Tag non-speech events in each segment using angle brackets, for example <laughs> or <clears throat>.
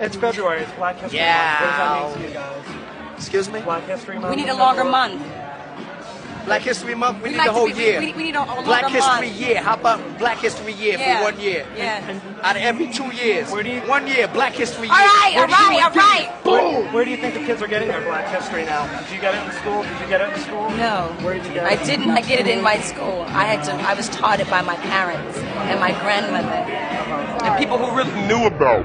It's February. It's Black History Yeah. Month. What does that mean to you guys? Excuse me? Black History Month. We need a longer month. Black History Month, we We'd need like the whole be- year. We, we need a, a Black History month. Year. How about Black History Year Yeah. for one year? Yeah. Out of every two years. Where do you- One year, Black History All Year. right, Where all do you right, all do it? right. Where, where do you think the kids are getting their Black History now? Did you get it in school? Did you get it in school? No, Where did you get it? I did not I get it in my school. I had to. I was taught it by my parents and my grandmother and people who really knew about.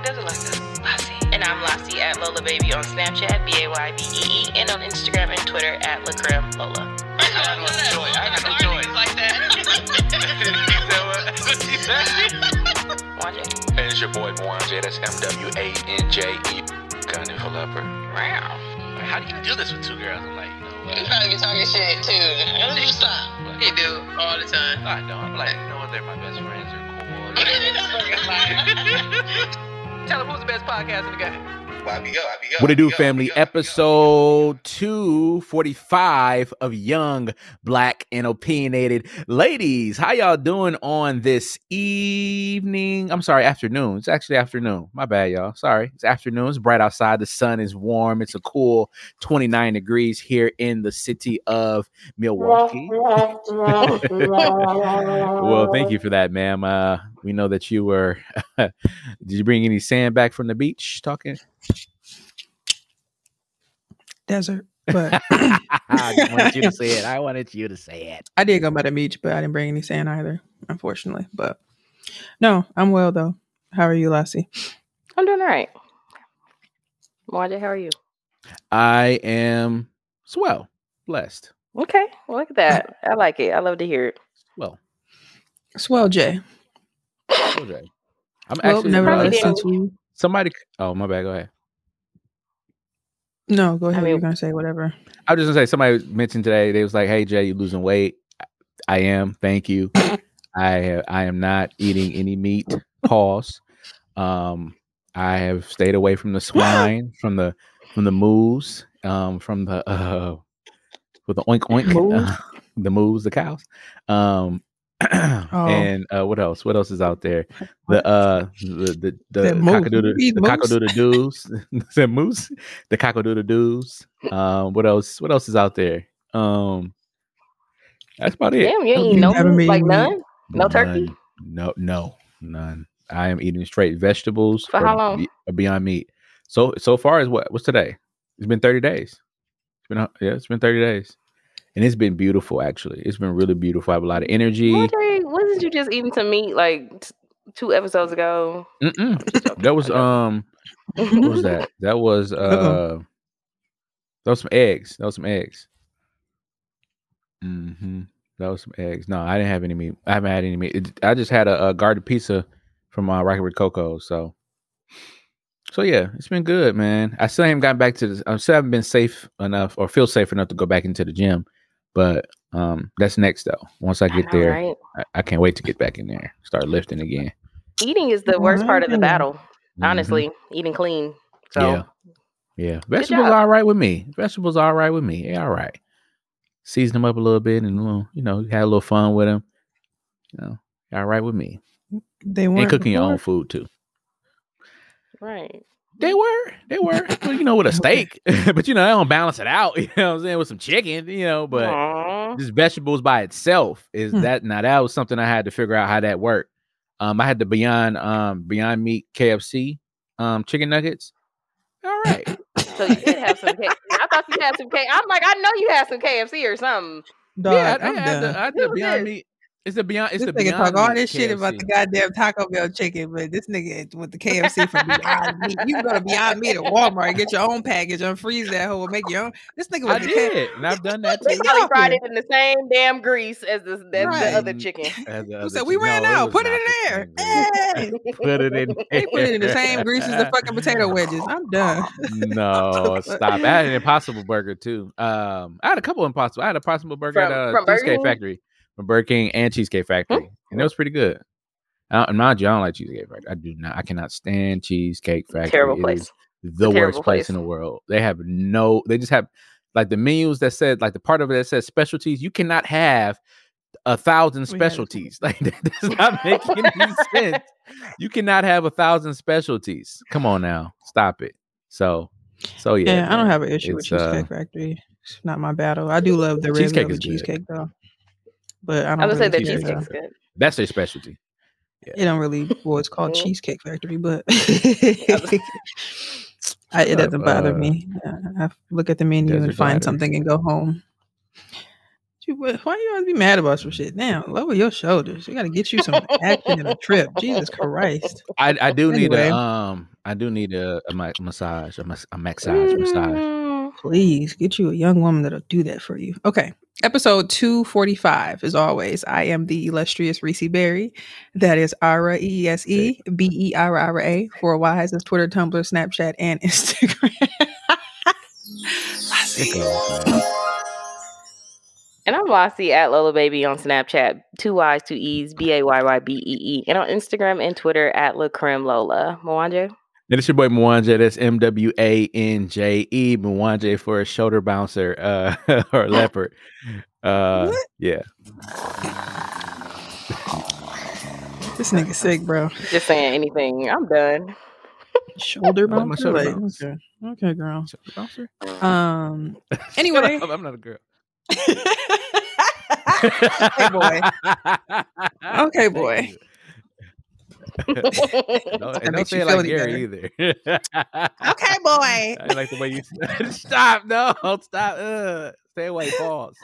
at Lola Baby on Snapchat, B A Y B E E, and on Instagram and Twitter at Lacrim Lola. I got no choice. I got no choice. like that. Wanje. And it's your boy Mwanje. That's M W A N J E. Gun developer. Wow. How do you do this with two girls? I'm like, you know You what? probably be talking shit too. You stop. He do all the time. I don't. I'm like, you know what? They're my best friends. They're cool. <laughs> <laughs> Tell him who's the best podcast in the game. What it do, family? Episode 245 of Young, Black, and Opinionated. Ladies, how y'all doing on this evening? I'm sorry, afternoon. It's actually afternoon. My bad, y'all. Sorry. It's afternoon. It's bright outside. The sun is warm. It's a cool 29 degrees here in the city of Milwaukee. <laughs> well, thank you for that, ma'am. Uh, we know that you were. <laughs> did you bring any sand back from the beach? Talking. Desert. <laughs> But I just wanted you to <laughs> say it. I wanted you to say it. I did go by the beach, but I didn't bring any sand either, unfortunately. But no, I'm well though. How are you, Lassie? I'm doing all right. Wanda, how are you? I am swell, blessed. Okay, well, look at that. I like it. I love to hear it. Well, Swell Jay. Jay, I'm Well, actually nevertheless, probably since we somebody. Oh, my bad. Go ahead. no, go ahead. mean- You're gonna say whatever. I was just gonna say somebody mentioned today. They was like, "Hey Jay, you losing weight?" I am. Thank you. <laughs> I have, I am not eating any meat. Pause. Um, I have stayed away from the <laughs> swine, from the from the moose, um, from the uh, with the oink oink, Moose? uh, the moose, the cows. Um, <clears throat> Oh. and uh, what else? What else is out there? <laughs> The uh, the the the Said moose. cockadoodle, You the moose? cockadoodle doos, <laughs> the moose, the cockadoodle doos. Um, what else? What else is out there? Um, that's about it. Damn, you ain't You eat no haven't like none? No turkey? None. No, no, none. I am eating straight vegetables For how long? Beyond Meat. So so far as what? What's today? It's been thirty days. It's been uh, yeah, it's been thirty days, and it's been beautiful. Actually, it's been really beautiful. I have a lot of energy. Wanda, wasn't you just eating some meat like t- two episodes ago? Mm-mm. <laughs> That was <laughs> um, what was that? That was uh, that was some eggs. That was some eggs. Mm-hmm. That was some eggs. No, I didn't have any meat. I haven't had any meat. It, I just had a, a garden pizza from uh, Rocket with Coco. So, so yeah, it's been good, man. I still haven't gotten back to this. I still haven't been safe enough or feel safe enough to go back into the gym. But um, that's next though. Once I I get know, there, right? I, I can't wait to get back in there, start lifting again. Eating is the worst part of the Wow. battle. Mhm. Honestly, eating clean. So Yeah. Yeah, vegetables are all right with me. Vegetables are all right with me. Yeah, all right. Season them up a little bit and a little, you know, had a little fun with them. You know, all right with me. They And weren't cooking your own food too. right. They were, they were, well, you know, with a steak, <laughs> but you know, they don't balance it out. <laughs> You know what I'm saying? With some chicken, you know, but Aw. just vegetables by itself is Hmm. that now that was something I had to figure out how that worked. Um, I had the Beyond um Beyond Meat KFC um chicken nuggets. All right. So you did have some. K- I thought you had some K. I'm like, I know you had some KFC or something. Dog, yeah, I, I I'm had the. I had the Beyond this? Meat. It's the beyond. It's This the nigga beyond talk all Meat this shit about the goddamn Taco Bell chicken, but this nigga with the KFC from Beyond Meat. You can go to Beyond Meat at Walmart and get your own package, unfreeze that whole, make your own. This nigga I with the K- did, and I've done that They too. probably out fried it in the same damn grease as the, as Right. the other chicken. <laughs> As the Who other said we ran no, out? <laughs> <laughs> Put it in the there. Hey. Put it in. They put it in the same grease as the fucking potato wedges. I'm done. no, stop. I had an Impossible Burger too. Um, I had a couple Impossible. I had a Impossible Burger From- at uh, from Burger Cheesecake King? Factory, from Burger King and Cheesecake Factory, and it was pretty good. Uh, and mind you, I don't like Cheesecake Factory. I do not. I cannot stand Cheesecake Factory. Terrible It place. the worst place place. in the world. They have no. They just have like the menus that said like the part of it that says specialties. You cannot have a thousand specialties. <laughs> Like that does not make any <laughs> sense. You cannot have a thousand specialties. Come on now, stop it. So, so yeah. Yeah, I don't have an issue with uh, Cheesecake Factory. It's not my battle. I do love the Cheesecake is cheesecake though, but I don't. I was gonna say really the care, cheesecake's good. That's their specialty. It don't really. Well, it's called Mhm. Cheesecake Factory, but I, <laughs> it doesn't bother uh, me. I, I look at the menu and find Glider. something and go home. You- wh- Why you always be mad about some shit? Now lower your shoulders. We got to get you some <laughs> action in a trip. Jesus Christ! I, I do need a um I do need a, a massage a, mas- a massage massage. Please get you a young woman that'll do that for you. Okay. Episode 245, as always. I am the illustrious Reese Berra. That is Ara E S E B E R R A for Wise as Twitter, Tumblr, Snapchat, and <laughs> Instagram. I see. Sickos, man. And I'm Lassie at Lola Baby on Snapchat, two Y's, two E's, B A Y Y B E E, and on Instagram and Twitter at La Creme Lola. Mwanje? And it's your boy Mwanje. That's M W A N J E. Mwanje for a shoulder bouncer uh, <laughs> or leopard. Uh, What? yeah. This nigga sick, bro. Just saying anything. I'm done. Shoulder What am I bouncer. shoulder Like, bounce? okay. okay, girl. Shoulder bouncer? Um. <laughs> Anyway. I'm not a girl. <laughs> okay, boy. Okay, boy. <laughs> no, and don't say you it feel like any Gary either. Okay, boy. I like the way you <laughs> stop. No, stop. Uh, stay away. Pause.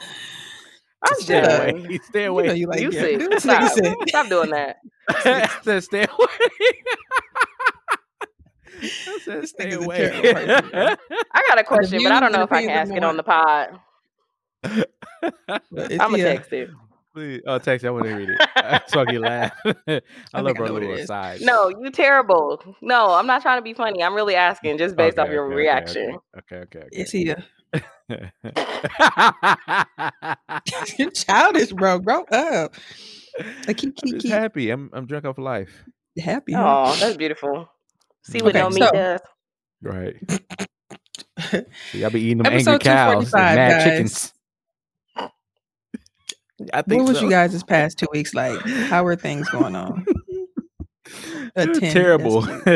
I'm Stay Shut up. done. away. <laughs> Stay You away. know you like You Gary. sick. Stop. sick. Stop doing that. I said stay away. I said stay away. terrible person, bro. I got a question, but I don't know if I can ask it on the pod. I'm gonna text it. Please. Oh, text. I want to read it. <laughs> <laughs> so I can laugh. <laughs> I, I love think I our know little aside. No, you terrible. No, I'm not trying to be funny. I'm really asking just based off your okay, reaction. Okay, okay, okay. It's here. okay. You're childish, bro. Grow up. I keep I'm keep just keep happy. I'm I'm drunk off life. happy. huh? Oh, that's beautiful. See what Okay, no meat so- does. Right. See, I'll be eating them angry cows, 245, and mad guys. chickens. I think What was so. you guys' this past two weeks like? How are things going on? <laughs> Terrible. <laughs>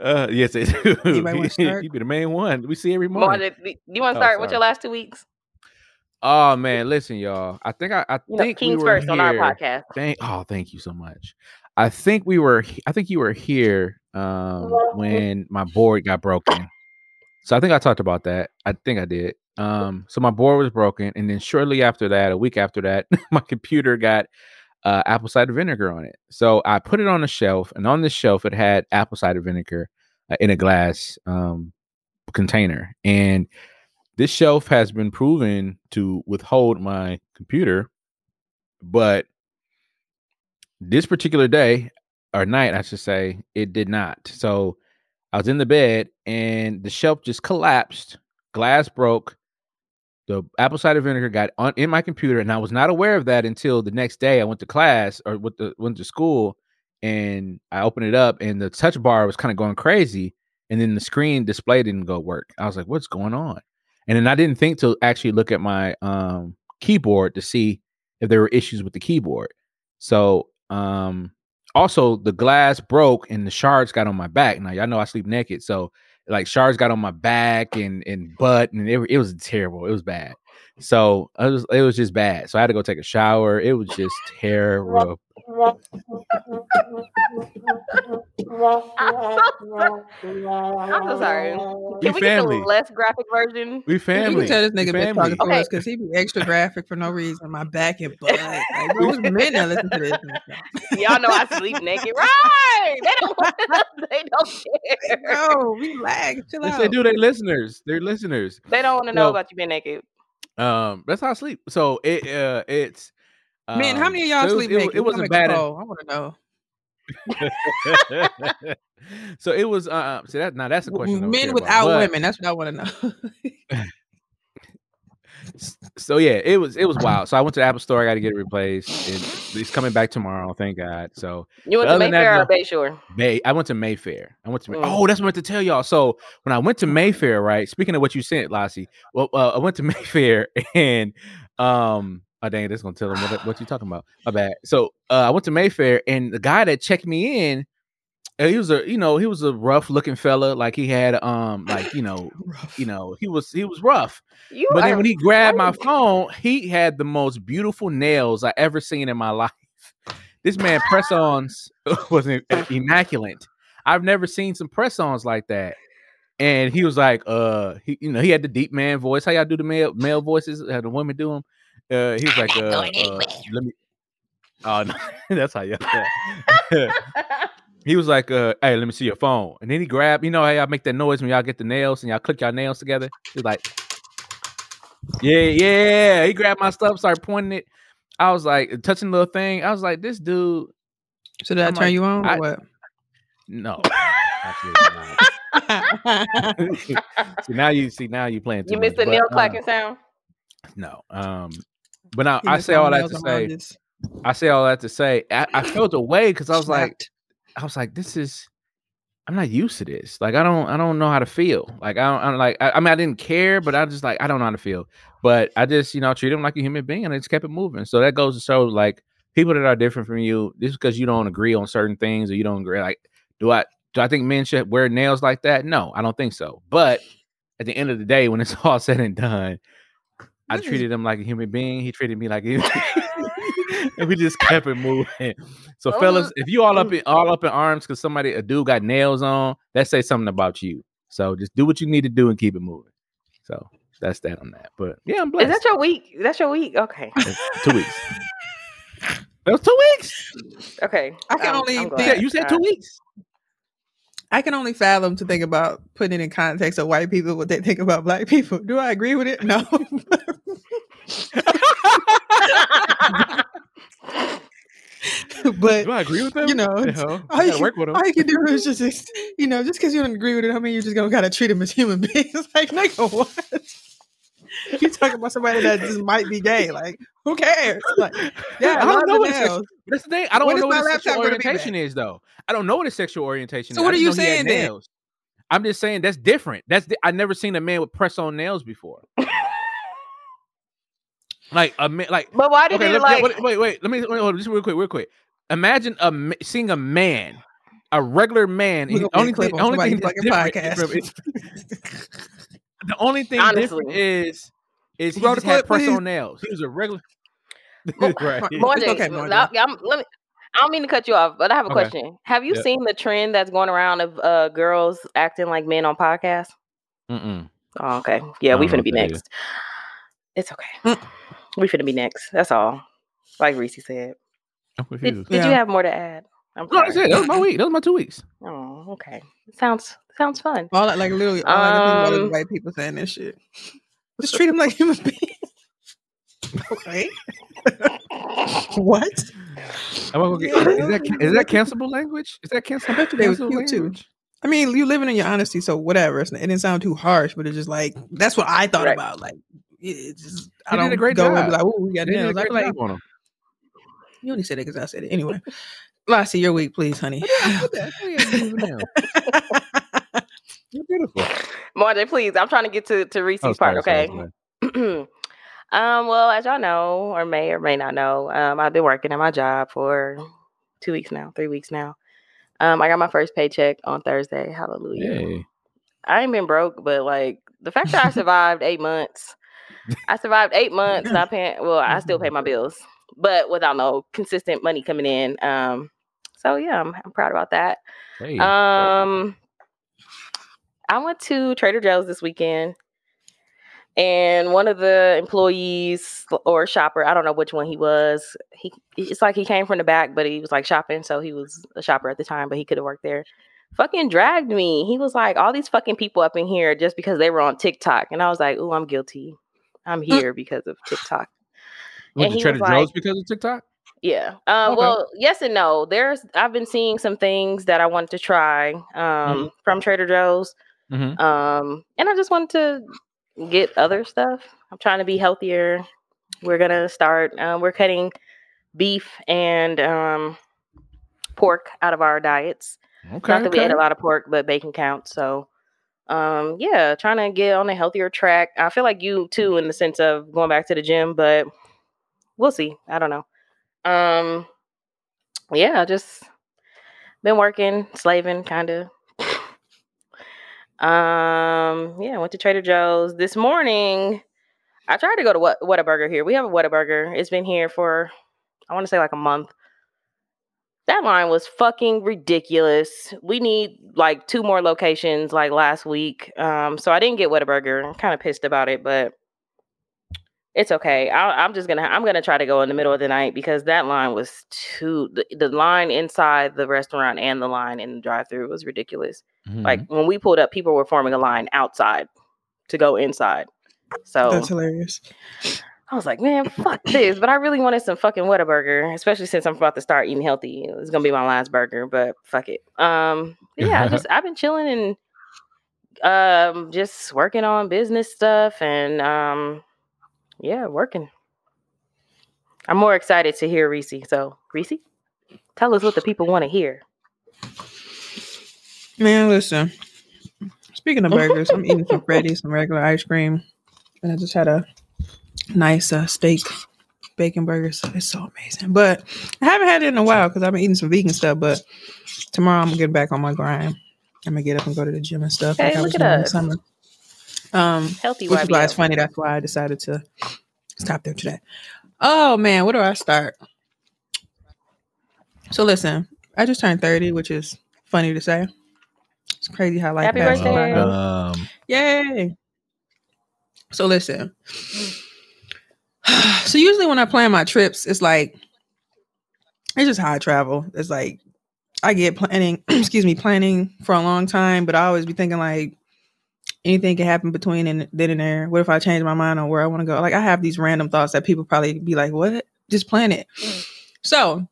uh, yes, they <laughs> do. Anybody wanna start? you be the main one. We see every morning. Marja, you want Oh, to start with your last two weeks? Oh man, listen, y'all. I think I, I You know, think Kings we were first on our here- podcast. Thank oh, thank you so much. I think we were I think you were here um when my board got broken. So I think I talked about that. I think I did. Um so my board was broken and then shortly after that, a week after that, <laughs> my computer got uh apple cider vinegar on it. So I put it on a shelf and on the shelf it had apple cider vinegar uh, in a glass um container and this shelf has been proven to withhold my computer but this particular day or night i should say it did not so i was in the bed and the shelf just collapsed glass broke the apple cider vinegar got on in my computer and i was not aware of that until the next day i went to class or with the went to school and i opened it up and the touch bar was kind of going crazy and then the screen display didn't go work. I was like what's going on? And then i didn't think to actually look at my um keyboard to see if there were issues with the keyboard. So um also the glass broke and the shards got on my back now y'all know i sleep naked so like shards got on my back and and butt and it, it was terrible. It was bad So it was it was just bad. So I had to go take a shower. It was just terrible. I'm so sorry. We Can we family. get the less graphic version? We family. You can tell this nigga We been family. talking to Okay. us because he be extra graphic for no reason. My back and butt. Like, bro, it's men that listen to this. <laughs> Y'all know I sleep naked, right? They don't. Want <laughs> they don't care. No, relax, chill Yes, out. they do. They listeners. They're listeners. They don't want to know No. about you being naked. Um, that's how I sleep. So it uh it's Man, how um, many of y'all so sleep it, naked? It wasn't bad. I want to know. <laughs> so it was uh see that now that's a question. I don't care Men without women. That's what I want to know. <laughs> So yeah, it was it was wild. So I went to the Apple Store. I got to get it replaced. And it's coming back tomorrow. Thank God. So You went to than that, Mayfair or. Bayshore? May I went to Mayfair. I went to May- Mm. oh, that's what I meant to tell y'all. So when I went to Mayfair, right? Speaking of what you sent, Lassie, well, uh, I went to <laughs> Mayfair and um, oh dang, that's gonna tell them what what you talking about. My bad. So uh, I went to Mayfair and the guy that checked me in, uh, he was a you know he was a rough looking fella. Like he had um like you know <laughs> you know he was he was rough. You But then when he grabbed my phone, he had the most beautiful nails I ever seen in my life. This man press-ons <laughs> was immaculate. I've never seen some press-ons like that. And he was like, uh, he, you know, he had the deep man voice. How y'all do the male male voices? How the women do them? Uh, he was like, uh, uh, let me. Oh no, <laughs> that's how y'all. He was like, uh, hey, let me see your phone. And then he grabbed, you know hey, I make that noise when y'all get the nails and y'all click y'all nails together. He's like, yeah, yeah. He grabbed my stuff, started pointing it. I was like, touching the little thing. I was like, this dude, So did I I'm turn like, you on or I- what? no. absolutely <laughs> <laughs> see now you see now you playing too You missed the but, nail uh, clacking sound. no. Um, but now I say all that to say, I say all that to say, I, I felt away because I was like, Snapped. I was like, this is I'm not used to this. Like I don't I don't know how to feel. Like I don't I'm like I, I mean I didn't care, but I just like I don't know how to feel. But I just, you know, treat him like a human being and I just kept it moving. So that goes to show like people that are different from you, just because you don't agree on certain things or you don't agree, like, do I do I think men should wear nails like that? No, I don't think so. But at the end of the day, when it's <laughs> all said and done, I treated him like a human being. He treated me like a <laughs> and we just kept it moving. So, Oh, fellas, if you all up oh. in all up in arms because somebody a dude got nails on, that say something about you. So just do what you need to do and keep it moving. So that's that on that. But yeah, I'm blessed. Is blessed. that your week? That's your week? Okay. two weeks. <laughs> That was two weeks. Okay. I can I'm- only think- you said two weeks. I can only fathom to think about putting it in context of white people what they think about black people. Do I agree with it? No. <laughs> <laughs> but Do I agree with them? you know, all I you, can, work with them. all you can do is just, ex- you know, just because you don't agree with it, I mean, you're just gonna gotta treat them as human <laughs> beings. like, nigga, what? <laughs> You talking about somebody that just might be gay? Like, who cares? Like, yeah, I don't know what nails. That's the thing. I don't When know what his sexual laptop gonna be orientation is, though. I don't know what his sexual orientation So is. what are you know he had saying then? nails. I'm just saying that's different. That's di- I never seen a man with press on nails before. Like a man, like But why did okay, he let, like? wait, wait, wait. Let me wait, hold on, just real quick, real quick. Imagine a seeing a man, a regular man. And the only thing, on only thing somebody's that's different podcast. from- <laughs> the only thing different Honestly. is is he just had clip, press on nails. He was a regular. <laughs> <laughs> Right. Morgan, okay, now- Morgan. I'm- let me. I don't mean to cut you off, but I have a Okay. question. Have you Yep. seen the trend that's going around of uh, girls acting like men on podcasts? Mm-mm. Oh, okay. Yeah, we don't know finna be what that is. next. It's okay. We finna be next. That's all. Like Reese said. I'm Did, confused. did you Yeah. have more to add? I'm No, that's sorry. it. That was my week. That was my two weeks. <laughs> Oh, okay. Sounds sounds fun. All I- like literally all I can think about Um, is white people saying this shit. Just treat them like human beings. okay. <laughs> what? I'm gonna get- Is that is that <laughs> cancelable language? Is that cancel? I bet you They was cancelable cute too. language. I mean, you living in your honesty, so whatever. It's, it didn't sound too harsh, but it's just like that's what I thought Right. about. Like, it just I He did don't a great go and job. be like, "Oh, we got They did. I great like on him. you only said it because I said it anyway. Lassie, your week, please, honey. <laughs> You're beautiful. Martin, please. I'm trying to get to to Reese's Oh, part. Okay. <clears throat> um. Well, as y'all know, or may or may not know, um, I've been working at my job for two weeks now, three weeks now. Um, I got my first paycheck on Thursday. Hallelujah. Yay. I ain't been broke, but like the fact that I <laughs> survived eight months I survived eight months. Not paying. Well, I still pay my bills, but without no consistent money coming in. Um, so yeah, I'm, I'm proud about that. Hey. Um, I went to Trader Joe's this weekend, and one of the employees or shopper, I don't know which one he was. He it's like he came from the back, but he was like shopping, so he was a shopper at the time, but he could have worked there. Fucking dragged me. He was like, all these fucking people up in here just because they were on TikTok, and I was like, oh, I'm guilty. I'm here because of TikTok. Went and to he Trader Joe's like- because of TikTok? Yeah. Uh, Okay. Well, yes and no. There's I've been seeing some things that I wanted to try um, from Trader Joe's, Mm-hmm. um, and I just wanted to get other stuff. I'm trying to be healthier. We're gonna start. Um, we're cutting beef and um, pork out of our diets. Okay. Not that we okay. ate a lot of pork, but bacon counts. So, um, yeah, trying to get on a healthier track. I feel like you too, in the sense of going back to the gym, but we'll see. I don't know. Um, yeah, just been working, slaving, kind of. <laughs> Um, yeah, went to Trader Joe's this morning. I tried to go to what Whataburger here. We have a Whataburger. It's been here for I want to say like a month. That line was fucking ridiculous. We need like two more locations like last week. Um, so I didn't get Whataburger. I'm kind of pissed about it, but it's okay. I, I'm just gonna I'm gonna try to go in the middle of the night because that line was too the, the line inside the restaurant and the line in the drive-through was ridiculous. Like Mm-hmm. when we pulled up, people were forming a line outside to go inside. So That's hilarious. I was like, man, fuck this. But I really wanted some fucking Whataburger, especially since I'm about to start eating healthy. It's gonna be my last burger, but fuck it. Um, yeah, I just I've been chilling and um just working on business stuff and um yeah, working. I'm more excited to hear Reese. So Reese, tell us what the people want to hear. Man, listen. Speaking of burgers, I'm eating some <laughs> Freddy's, some regular ice cream, and I just had a nice uh, steak bacon burger. So it's so amazing. But I haven't had it in a while because I've been eating some vegan stuff. But tomorrow I'm gonna get back on my grind. I'm gonna get up and go to the gym and stuff Hey, like I look was at doing in us. summer. Um, Healthy which is why it's funny. That's why I decided to stop there today. Oh man, where do I start? So listen, I just turned 30, which is funny to say. It's crazy how life Happy passes birthday. by. Um, Yay. So listen. <sighs> So usually when I plan my trips, it's like it's just how I travel. It's like I get planning, <clears throat> excuse me, planning for a long time, but I always be thinking like anything can happen between and then and there. What if I change my mind on where I want to go? Like I have these random thoughts that people probably be like, "What? Just plan it." So,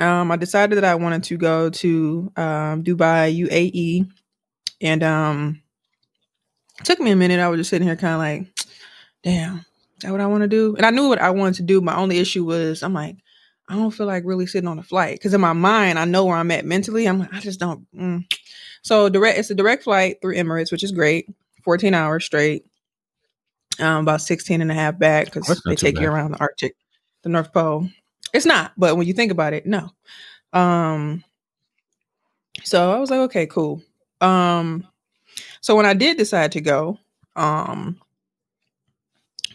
um, I decided that I wanted to go to um, Dubai, UAE, and um, took me a minute. I was just sitting here, kind of like, "Damn, that what I want to do?" And I knew what I wanted to do. My only issue was, I'm like, I don't feel like really sitting on a flight because in my mind, I know where I'm at mentally. I'm like, I just don't. Mm. So direct, it's a direct flight through Emirates, which is great. 14 hours straight. Um, about 16 and a half back because they take you around the Arctic, the North Pole. It's not, but when you think about it, no. Um, so I was like, okay, cool. Um, so when I did decide to go, um,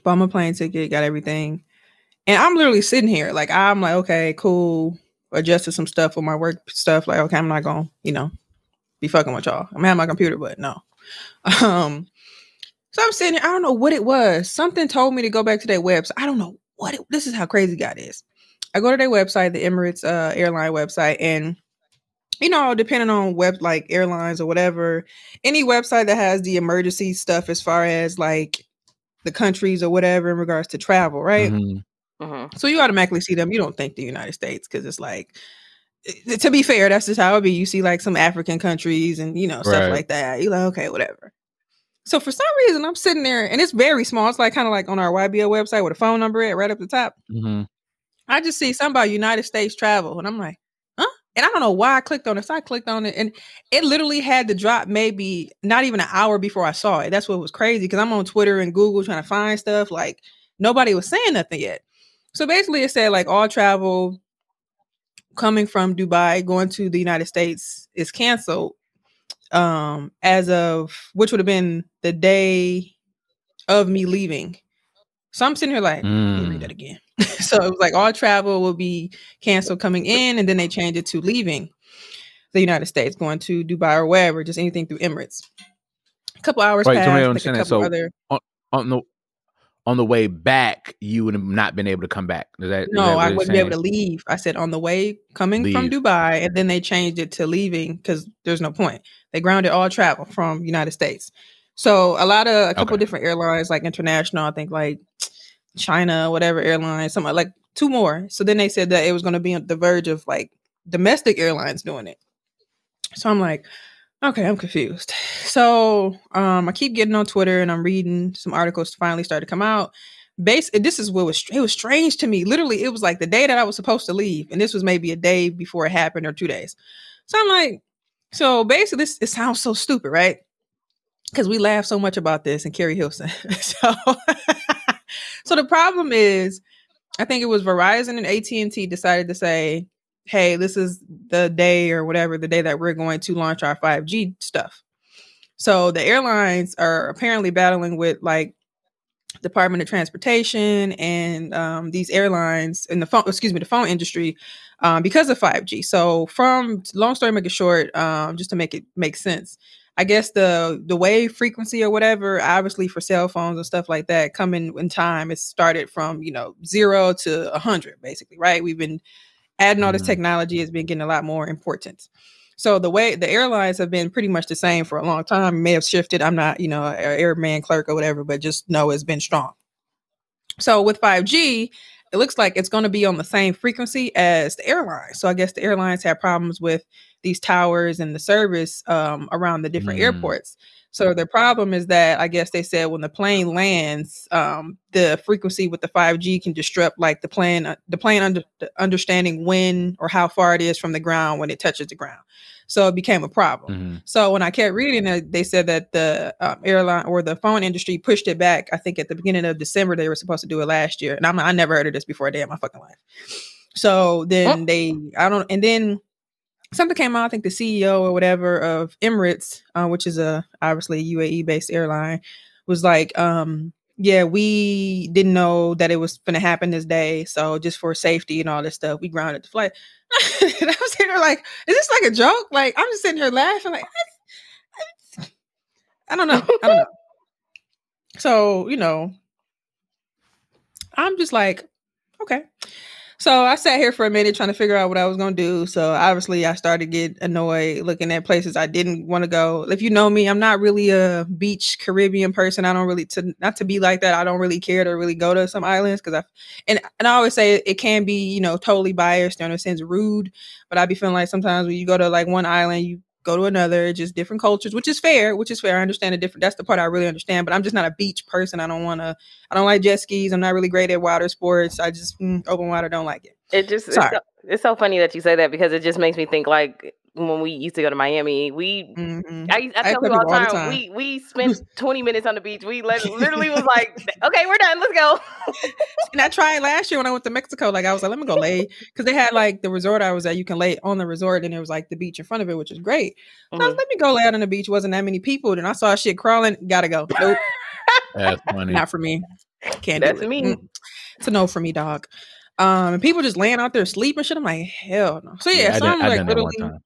bought my plane ticket, got everything, and I'm literally sitting here, like I'm like, okay, cool. Adjusted some stuff with my work stuff. Like, okay, I'm not gonna, you know, be fucking with y'all. I'm gonna my computer, but no. <laughs> Um, so I'm sitting here. I don't know what it was. Something told me to go back to their website. I don't know what it. This is how crazy God is. I go to their website, the Emirates uh, airline website, and you know, depending on web like airlines or whatever, any website that has the emergency stuff as far as like the countries or whatever in regards to travel, right? mhm. Mhm. So you automatically see them. You don't think the United States because it's like, to be fair, that's just how it be. You see like some African countries and you know stuff Right. like that. You're like, okay, whatever. So for some reason, I'm sitting there and it's very small. It's like kind of like on our YBO website with a phone number at right up the top. Mhm. I just see something about United States travel, and I'm like, huh? And I don't know why I clicked on it. So I clicked on it, and it literally had to drop maybe not even an hour before I saw it. That's what was crazy because I'm on Twitter and Google trying to find stuff. Like nobody was saying nothing yet. So basically, it said like all travel coming from Dubai going to the United States is canceled. Um, as of which would have been the day of me leaving. So I'm sitting here like, let me read Mm. that again. <laughs> so it was like all travel will be canceled coming in, and then they changed it to leaving the United States, going to Dubai or wherever, just anything through Emirates. A couple hours Wait, passed. like So other on, on the on the way back, you would have not been able to come back. Is that No, what I wouldn't be able to leave. I said on the way coming from Dubai, and then they changed it to leaving because there's no point. They grounded all travel from United States. So a lot of a couple Okay. different airlines, like international, I think like China, whatever airline, some like two more. So then they said that it was going to be on the verge of like domestic airlines doing it. So I'm like, okay, I'm confused. So um, I keep getting on Twitter and I'm reading some articles to finally started to come out. Base this is what was it was strange to me. Literally, it was like the day that I was supposed to leave, and this was maybe a day before it happened or two days. So I'm like, so basically, this it sounds so stupid, right? Because we laugh so much about this and Keri Hilson. <laughs> so, so the problem is, I think it was Verizon and AT and T decided to say, "Hey, this is the day or whatever the day that we're going to launch our 5G stuff." So the airlines are apparently battling with like Department of Transportation and um, these airlines and the phone, excuse me, the phone industry um, because of 5G. So from long story make it short, um, just to make it make sense, I guess the the wave frequency or whatever, obviously for cell phones and stuff like that, coming in time, it started from you know zero to a hundred, basically, right? We've been adding all this Mhm. technology has been getting a lot more important. So the way the airlines have been pretty much the same for a long time. May have shifted. I'm not, you know, an airman clerk or whatever, but just know it's been strong. So with 5G, it looks like it's going to be on the same frequency as the airlines. So I guess the airlines have problems with these towers and the service um, around the different Mm. airports. So the problem is that I guess they said when the plane lands, um, the frequency with the 5G can disrupt like the plane, uh, the plane under, the understanding when or how far it is from the ground when it touches the ground. So it became a problem. Mhm. So when I kept reading it, they said that the um, airline or the phone industry pushed it back. I think at the beginning of December they were supposed to do it last year, and I'm I never heard of this before a day in my fucking life. So then they, I don't, and then something came out. I think the CEO or whatever of Emirates, uh, which is a obviously UAE based airline, was like, um, yeah, we didn't know that it was going to happen this day, so just for safety and all this stuff, we grounded the flight. <laughs> and I was sitting there like, is this like a joke? Like I'm just sitting here laughing, like I, I- I don't know, I don't know. <laughs> So you know, I'm just like, okay. So I sat here for a minute trying to figure out what I was gonna do. So obviously I started to get annoyed looking at places I didn't want to go. If you know me, I'm not really a beach Caribbean person. I don't really to not to be like that. I don't really care to really go to some islands because I and and I always say it can be, you know, totally biased or in a sense rude. But I'd be feeling like sometimes when you go to like one island, you go to another, just different cultures, which is fair, which is fair. I understand the different that's the part I really understand. But I'm just not a beach person. I don't wanna I don't like jet skis. I'm not really great at water sports. I just mm, open water don't like it. It just it's so, it's so funny that you say that because it just makes me think like when we used to go to Miami, we Mhm. I, used- I I tell tell people all the time, all the time. we we <laughs> spent 20 minutes on the beach. We let, literally was like, <laughs> okay, we're done. Let's go. <laughs> And I tried last year when I went to Mexico. Like I was like, let me go lay because they had like the resort I was at. You can lay on the resort, and there was like the beach in front of it, which is great. So I was, Mhm. let me go lay out on the beach. Wasn't that many people? Then I saw shit crawling. Gotta go. Nope, That's funny. not for me. Can't do That's it. me. Mm. It's a no for me, dog. Um, and people just laying out there sleeping shit. I'm like, hell no. So yeah, I so done, I'm like done that one literally, time.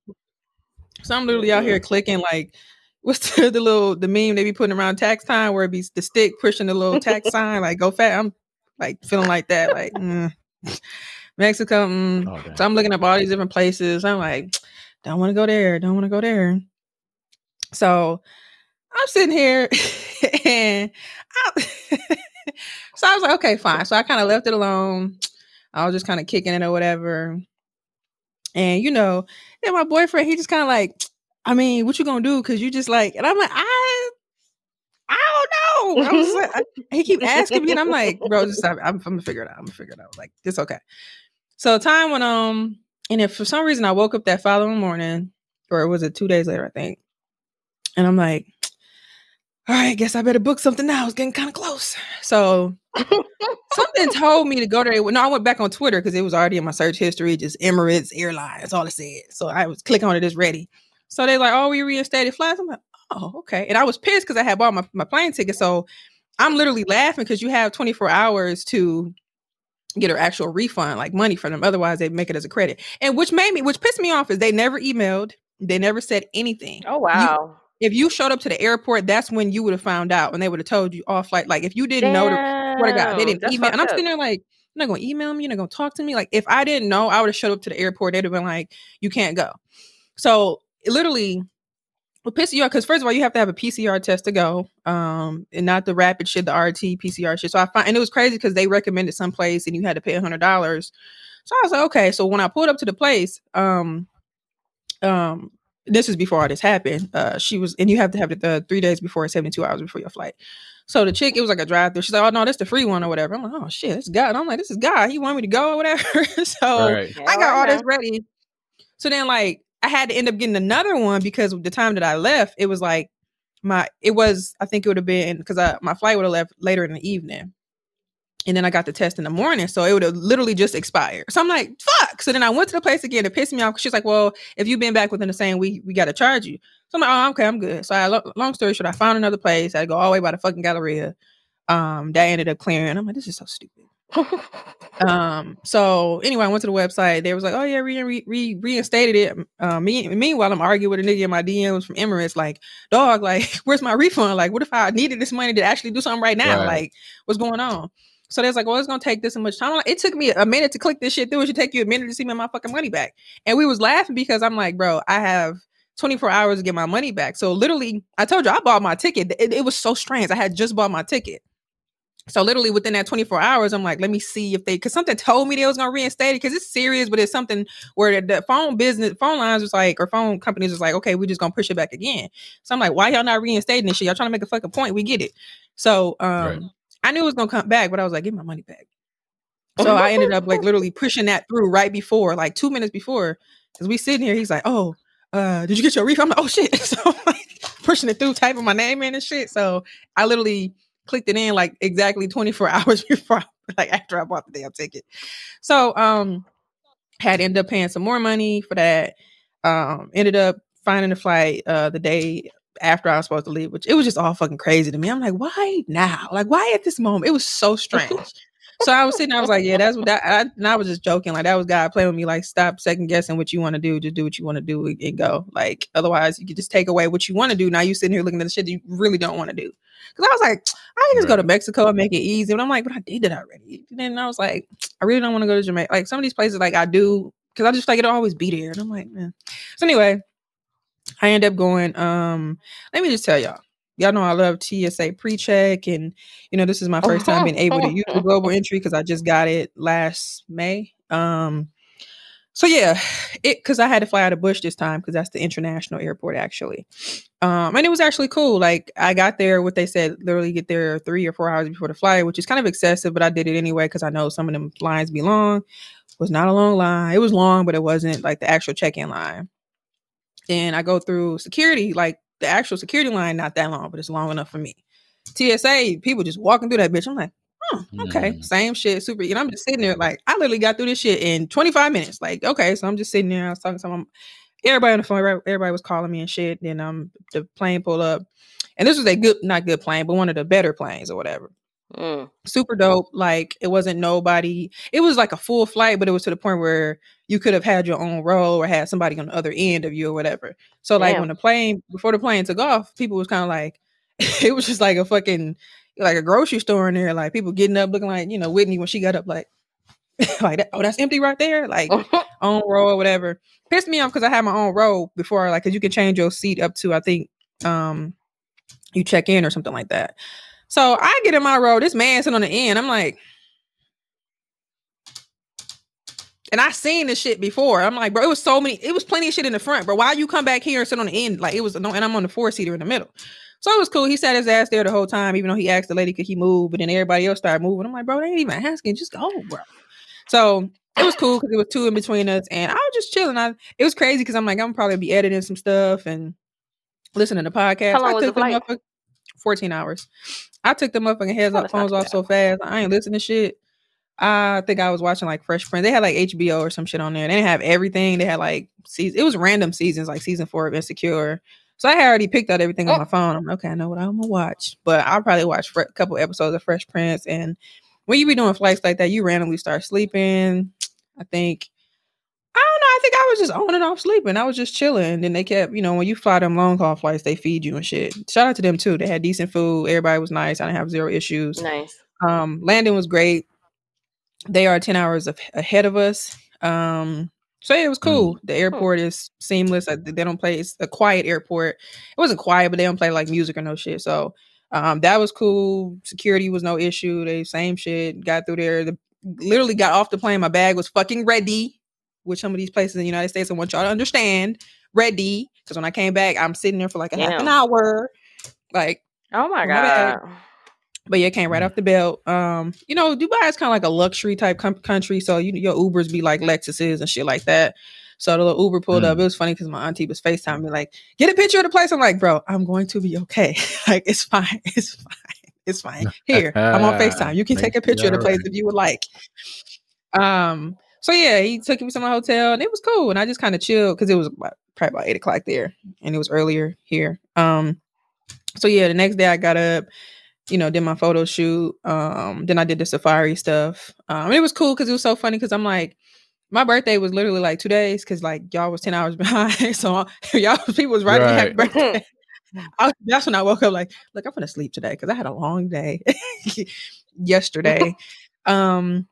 So I'm literally out here clicking like. What's <laughs> the, the little the meme they be putting around tax time where it be the stick pushing the little tax <laughs> sign like go fat? I'm like feeling like that like <laughs> mm. Mexico. mm. Oh. So I'm looking up all these different places. I'm like, <tsk> don't want to go there. Don't want to go there. So I'm sitting here and I, so I was like, okay, fine. So I kind of left it alone. I was just kind of kicking it or whatever. And you know, then my boyfriend, he just kind of like, I mean, what you gonna do? Cause you just like, and I'm like, I I don't know. I was like, I- <laughs> he keep asking me, and I'm like, bro, just I'm, I'm, I'm gonna figure it out. I'm gonna figure it out. Like, it's okay. So time went on, and if for some reason I woke up that following morning, or it was it two days later, I think, and I'm like, all right, guess I better book something now. It's getting kind of close. So something told me to go there. No, I went back on Twitter because it was already in my search history, just Emirates Airlines. All it said. So I was clicking on it, it's ready. So they're like, oh, we reinstated flights. I'm like, oh, okay. And I was pissed because I had bought my, my plane ticket. So I'm literally laughing because you have 24 hours to get an actual refund, like money from them. Otherwise, they make it as a credit. And which made me, which pissed me off, is they never emailed, they never said anything. Oh wow. If you showed up to the airport, that's when you would have found out, and they would have told you off flight. Like if you didn't know, the, swear to God, they didn't that's email. And I'm sitting there like, you're not gonna email me, you're not gonna talk to me. Like if I didn't know, I would have showed up to the airport. They'd have been like, you can't go. So literally, you off? Because first of all, you have to have a PCR test to go, um, and not the rapid shit, the RT PCR shit. So I find, and it was crazy because they recommended some place, and you had to pay a hundred dollars. So I was like, okay. So when I pulled up to the place, um, um, this is before all this happened. Uh, she was, and you have to have it uh, three days before, seventy two hours before your flight. So the chick, it was like a drive through. She's like, "Oh no, that's the free one or whatever." I'm like, "Oh shit, it's God." I'm like, "This is God. He want me to go or whatever." <laughs> so Right. I got all this ready. So then, like, I had to end up getting another one because the time that I left, it was like my, it was, I think it would have been because I my flight would have left later in the evening. And then I got the test in the morning. So it would have literally just expired. So I'm like, fuck. So then I went to the place again. It pissed me off. She's like, well, if you've been back within the same week, we got to charge you. So I'm like, oh, okay, I'm good. So I, long story short, I found another place. I go all the way by the fucking Galleria. Um, that ended up clearing. I'm like, this is so stupid. <laughs> um, so anyway, I went to the website. They was like, oh yeah, re, re, re reinstated it. Um, me, meanwhile, I'm arguing with a nigga in my DMs from Emirates, like, dog, like, <laughs> where's my refund? Like, what if I needed this money to actually do something right now? Right. Like, what's going on? So there's like, well, it's gonna take this much time. Like, it took me a minute to click this shit through. It should take you a minute to see me my fucking money back. And we was laughing because I'm like, bro, I have 24 hours to get my money back. So literally, I told you I bought my ticket. It, it was so strange. I had just bought my ticket. So literally within that 24 hours, I'm like, let me see if they because something told me they was gonna reinstate it because it's serious, but it's something where the, the phone business, phone lines was like, or phone companies was like, okay, we're just gonna push it back again. So I'm like, why y'all not reinstating this shit? Y'all trying to make a fucking point. We get it. So um Right. I knew it was gonna come back, but I was like, get my money back. <laughs> So I ended up like literally pushing that through right before, like two minutes before, because we sitting here. He's like, "Oh, uh, did you get your refund?" I'm like, "Oh shit!" <laughs> So I'm like pushing it through, typing my name in and shit. So I literally clicked it in like exactly 24 <laughs> hours before, like after I bought the damn ticket. So um, had ended up paying some more money for that. Um, ended up finding a flight uh the day after I was supposed to leave, which it was just all fucking crazy to me. I'm like, why now? Like, why at this moment? It was so <laughs> strange. So I was sitting, I was like, yeah, that's what that. I, and I was just joking, like that was God playing with me. Like, stop second guessing what you want to do. Just do what you want to do and go. Like, otherwise, you could just take away what you want to do. Now you sitting here looking at the shit that you really don't want to do. Because I was like, I can just go to Mexico and make it easy. But I'm like, but I did it already. And then I was like, I really don't want to go to Jamaica. Like some of these places, like I do, because I just like it'll always be there. And I'm like, man. So anyway, I end up going. Um, let me just tell y'all. Y'all know I love TSA pre-check, and you know this is my first time being <laughs> able to use the global entry because I just got it last May. Um, so yeah, it because I had to fly out of Bush this time because that's the international airport actually. Um, and it was actually cool. Like I got there, what they said, literally get there three or four hours before the flight, which is kind of excessive, but I did it anyway because I know some of them lines be long. was not a long line. It was long, but it wasn't like the actual check-in line. And I go through security, like the actual security line, not that long, but it's long enough for me. TSA, people just walking through that bitch. I'm like, oh, okay, Mm. same shit, super. And I'm just sitting there, like, I literally got through this shit in 25 minutes. Like, okay, so I'm just sitting there. I was talking to someone, everybody on the phone, everybody- everybody was calling me and shit. Then um, the plane pulled up, and this was a good, not good plane, but one of the better planes or whatever Mm. super dope. Like it wasn't nobody. It was like a full flight, but it was to the point where you could have had your own row or had somebody on the other end of you or whatever. So like Damn. when the plane before the plane took off, people was kind of like <laughs> it was just like a fucking like a grocery store in there. Like people getting up looking like you know Whitney when she got up like <laughs> like that. Oh, that's empty right there. Like <laughs> own row or whatever. Pissed me off because I had my own row before, like, because you can change your seat up to I think um you check in or something like that. So I get in my row. This man sitting on the end. I'm like, and I seen this shit before. I'm like, bro, it was so many. It was plenty of shit in the front, bro. Why you come back here and sit on the end? Like it was no, and I'm on the four seater in the middle. So it was cool. He sat his ass there the whole time, even though he asked the lady could he move, but then everybody else started moving. I'm like, bro, they ain't even asking. Just go, bro. So it was cool because it was two in between us, and I was just chilling. I it was crazy because I'm like, I'm probably be editing some stuff and listening to podcasts. How long I was the took them flight? up for 14 hours. I took them up and heads up phones off so fast. I ain't listening to shit. I think I was watching like Fresh Prince. They had like HBO or some shit on there. They didn't have everything. They had like season. It was random seasons, like season four of Insecure. So I had already picked out everything on my phone. I'm like, okay, I know what I'm gonna watch, but I'll probably watch a couple episodes of Fresh Prince. And when you be doing flights like that, you randomly start sleeping. I think I don't know. I think I was just on and off sleeping. I was just chilling. And then they kept, you know, when you fly them long haul flights, they feed you and shit. Shout out to them too. They had decent food. Everybody was nice. I didn't have zero issues. Nice. Um, landing was great. They are 10 hours of, ahead of us. Um, so yeah, it was cool. The airport is seamless. They don't play. It's a quiet airport. It wasn't quiet, but they don't play like music or no shit. So um, that was cool. Security was no issue. They same shit. Got through there. The, literally got off the plane. My bag was fucking ready. Which some of these places in the United States, I want y'all to understand, ready. Because when I came back, I'm sitting there for like a half an hour. Like Oh my My bad. god. But yeah, it came right off the belt. Um, you know, Dubai is kind of like a luxury type com- country, so you your Ubers be like Lexuses and shit like that. So the little Uber pulled up. It was funny because my auntie was Facetime me like, "Get a picture of the place." I'm like, "Bro, I'm going to be okay. <laughs> like, <laughs> it's fine. It's fine. It's <laughs> fine. Here, I'm on Facetime. You can take a picture of the place if you would like." Um. So yeah, he took me to my hotel and it was cool, and I just kind of chilled because it was about, probably about eight o'clock there, and it was earlier here. Um. So yeah, the next day I got up you know, did my photo shoot. Um, then I did the safari stuff. Um, and it was cool because it was so funny because I'm like, my birthday was literally like two days because like y'all was 10 hours <laughs> behind. so y'all <laughs> people was writing me happy Right. <laughs> birthday. I, that's when I woke up like, look, I'm gonna sleep today because I had a long day yesterday. um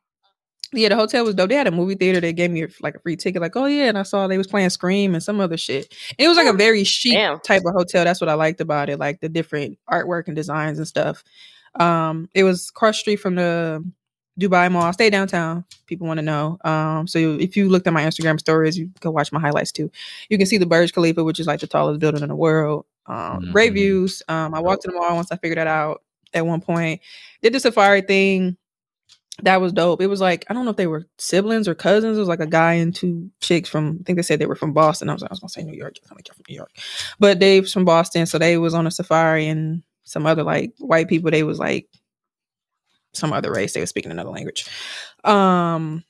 yeah, the hotel was dope. They had a movie theater. They gave me like a free ticket. Like, oh yeah, and I saw they was playing Scream and some other shit. And it was like a very chic Damn. type of hotel. That's what I liked about it, like the different artwork and designs and stuff. Um, it was cross street from the Dubai Mall. I stay downtown. People want to know. Um, so if you looked at my Instagram stories, you go watch my highlights too. You can see the Burj Khalifa, which is like the tallest building in the world. Um, Great Mhm. views. Um, I walked to the mall once I figured that out. At one point, did the safari thing that was dope. It was like I don't know if they were siblings or cousins. It was like a guy and two chicks from I think they said they were from Boston. I was like, I was gonna say New York. I'm like you're from New York, but they was from Boston, so they was on a safari and some other like white people. They was like some other race. They were speaking another language. Um,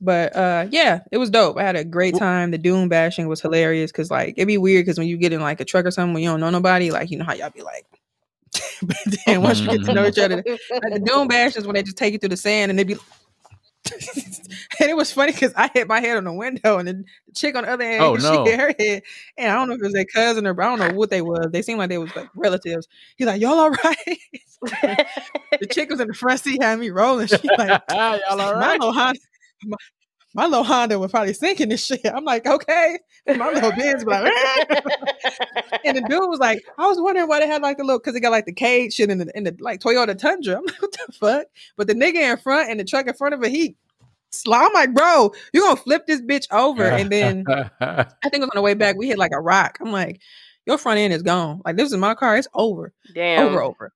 but uh, yeah, it was dope. I had a great time. The dune bashing was hilarious because like it'd be weird because when you get in like a truck or something when you don't know nobody, like you know how y'all be like. <laughs> but then once you get to know each other, like the dune bash is when they just take you through the sand and they be <laughs> and it was funny because I hit my head on the window and the chick on the other end, Oh, she hit her head. And I don't know if it was their cousin or I don't know what they was. They seemed like they was like relatives. He's like, Y'all all right? <laughs> the chick was in the front seat had me rolling. She like, Y'all all my little my, my little Honda was probably sinking this shit. I'm like, okay. And my little Benz was like, and the dude was like, I was wondering why they had like a little because they got like the cage shit in the in the like Toyota Tundra. I'm like, what the fuck? But the nigga in front and the truck in front of it, he I'm like, bro, you're gonna flip this bitch over. And then I think it was on the way back, we hit like a rock. I'm like, your front end is gone. Like this is my car, it's over Damn. over over.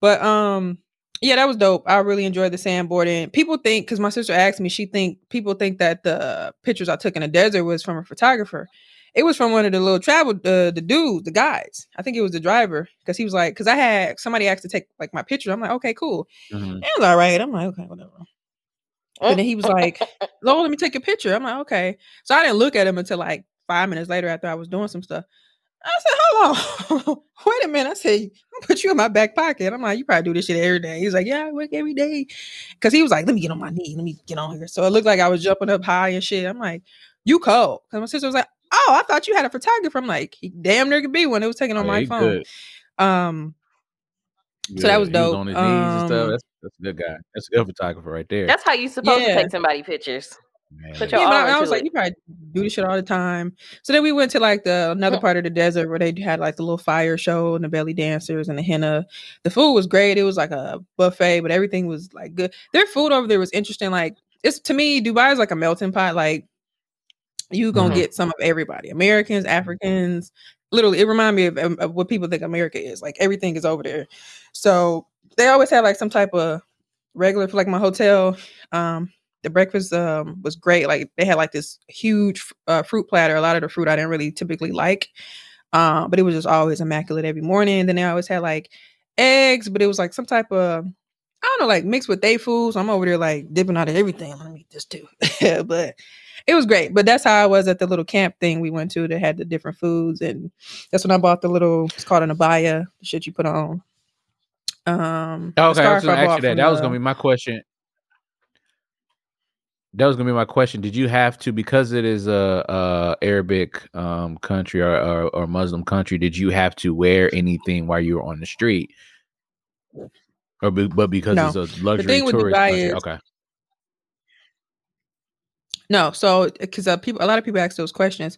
But um, yeah, that was dope. I really enjoyed the sandboarding. People think because my sister asked me, she think people think that the pictures I took in the desert was from a photographer. It was from one of the little travel uh, the dudes, the guys. I think it was the driver because he was like, because I had somebody asked to take like my picture. I'm like, okay, cool. Mhm. It was all right. I'm like, okay, whatever. But then he was like, <laughs> Lord, let me take a picture. I'm like, okay. So I didn't look at him until like five minutes later after I was doing some stuff. I said, hold on. <laughs> Wait a minute. I said, I'm put you in my back pocket. I'm like, you probably do this shit every day. He's like, yeah, I work every day. Cause he was like, let me get on my knee. Let me get on here. So it looked like I was jumping up high and shit. I'm like, you cold. Cause my sister was like, oh, I thought you had a photographer. I'm like, he damn near could be one. It was taken on Oh, my phone. good. Um, Good. So that was He dope. on his knees and stuff. Um, That's, that's a good guy. That's a good photographer right there. That's how you supposed Yeah. to take somebody pictures. Your yeah, but I, I was like, it. you probably do this shit all the time. So then we went to like the another part of the desert where they had like the little fire show and the belly dancers and the henna. The food was great. It was like a buffet, but everything was like good. Their food over there was interesting. Like it's to me, Dubai is like a melting pot. Like you gonna Mhm. get some of everybody, Americans, Africans. Literally, it reminded me of, of, of what people think America is. Like everything is over there. So they always have like some type of regular for like my hotel. Um, the breakfast um was great. Like they had like this huge uh, fruit platter. A lot of the fruit I didn't really typically like, um, but it was just always immaculate every morning. then they always had like eggs, but it was like some type of I don't know, like mixed with they food. So I'm over there like dipping out of everything. Let me eat this too. <laughs> but it was great. But that's how I was at the little camp thing we went to that had the different foods, and that's when I bought the little. It's called an abaya, the shit you put on. Um, the Okay, I was gonna ask you that. That was gonna be my question. That was gonna be my question. Did you have to because it is a, a Arabic um, country or, or or Muslim country? Did you have to wear anything while you were on the street, or be, but because No. it's a luxury tourist country? is- okay, No, so because uh, people, a lot of people ask those questions.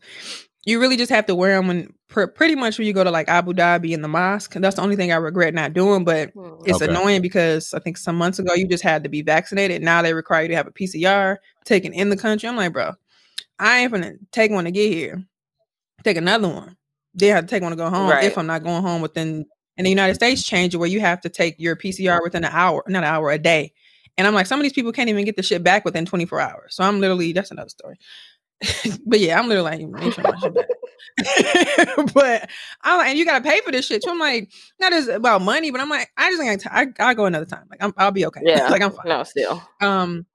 You really just have to wear them when, pr- pretty much when you go to like Abu Dhabi in the mosque. And that's the only thing I regret not doing. But hmm. it's Okay. annoying because I think some months ago you just had to be vaccinated. Now they require you to have a PCR taken in the country. I'm like, bro, I ain't gonna take one to get here. Take another one. Then have to take one to go home Right. if I'm not going home within. And the United States, changed where you have to take your PCR within an hour, not an hour, a day. And I'm like, some of these people can't even get the shit back within 24 hours. So I'm literally, that's another story. <laughs> but yeah, I'm literally like, "Ain't trying my shit back." <laughs> but I'm like, and you gotta pay for this shit. So I'm like, not as about money, but I'm like, I just ain't. I I'll go another time. Like I'm, I'll be okay. <laughs> Yeah. like I'm fine. No, still. Um,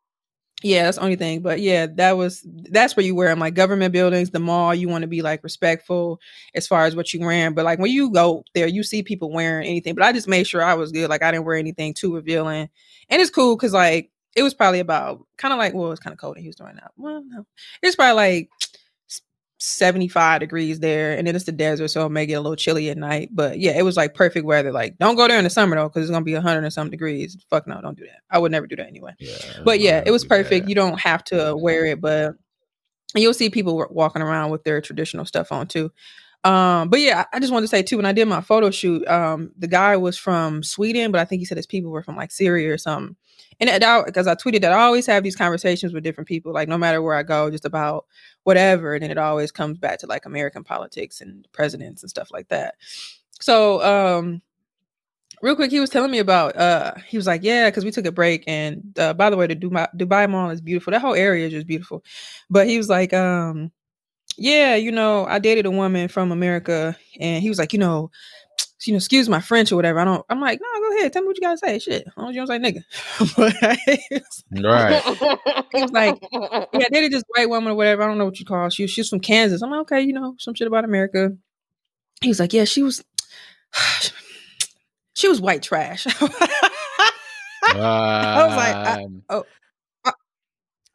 yeah, that's the only thing. But yeah, that was that's where you wear them. Like government buildings, the mall, you want to be like respectful as far as what you wearing. But like when you go there, you see people wearing anything. But I just made sure I was good. Like I didn't wear anything too revealing, and it's cool because like it was probably about kind of like well, it's kind of cold in Houston right now. Well, no, it's probably like. 75 degrees there and then it's the desert so it may get a little chilly at night but yeah it was like perfect weather like don't go there in the summer though because it's gonna be 100 and some degrees fuck no don't do that i would never do that anyway yeah, but yeah, it was perfect. You don't have to wear it, but you'll see people walking around with their traditional stuff on too. Um, but yeah, I I just wanted to say too, when I did my photo shoot, um, the guy was from Sweden, but I think he said his people were from like Syria or something. And because I tweeted that I always have these conversations with different people, like no matter where I go, just about whatever, and then it always comes back to like American politics and presidents and stuff like that. So, um, real quick, he was telling me about. uh He was like, "Yeah, because we took a break, and uh, by the way, the Dubai, Dubai Mall is beautiful. That whole area is just beautiful." But he was like, um, "Yeah, you know, I dated a woman from America, and he was like, you know, you know, excuse my French or whatever. I don't. I'm like, no, go ahead, tell me what you gotta say. Shit, as long as you don't say nigga." <laughs> but right. he was like, yeah, I dated this white woman or whatever. I don't know what you call. Her. She she's from Kansas. I'm like, okay, you know, some shit about America. He was like, yeah, she was. <sighs> She was white trash. <laughs> I was like, I- Um, oh, I-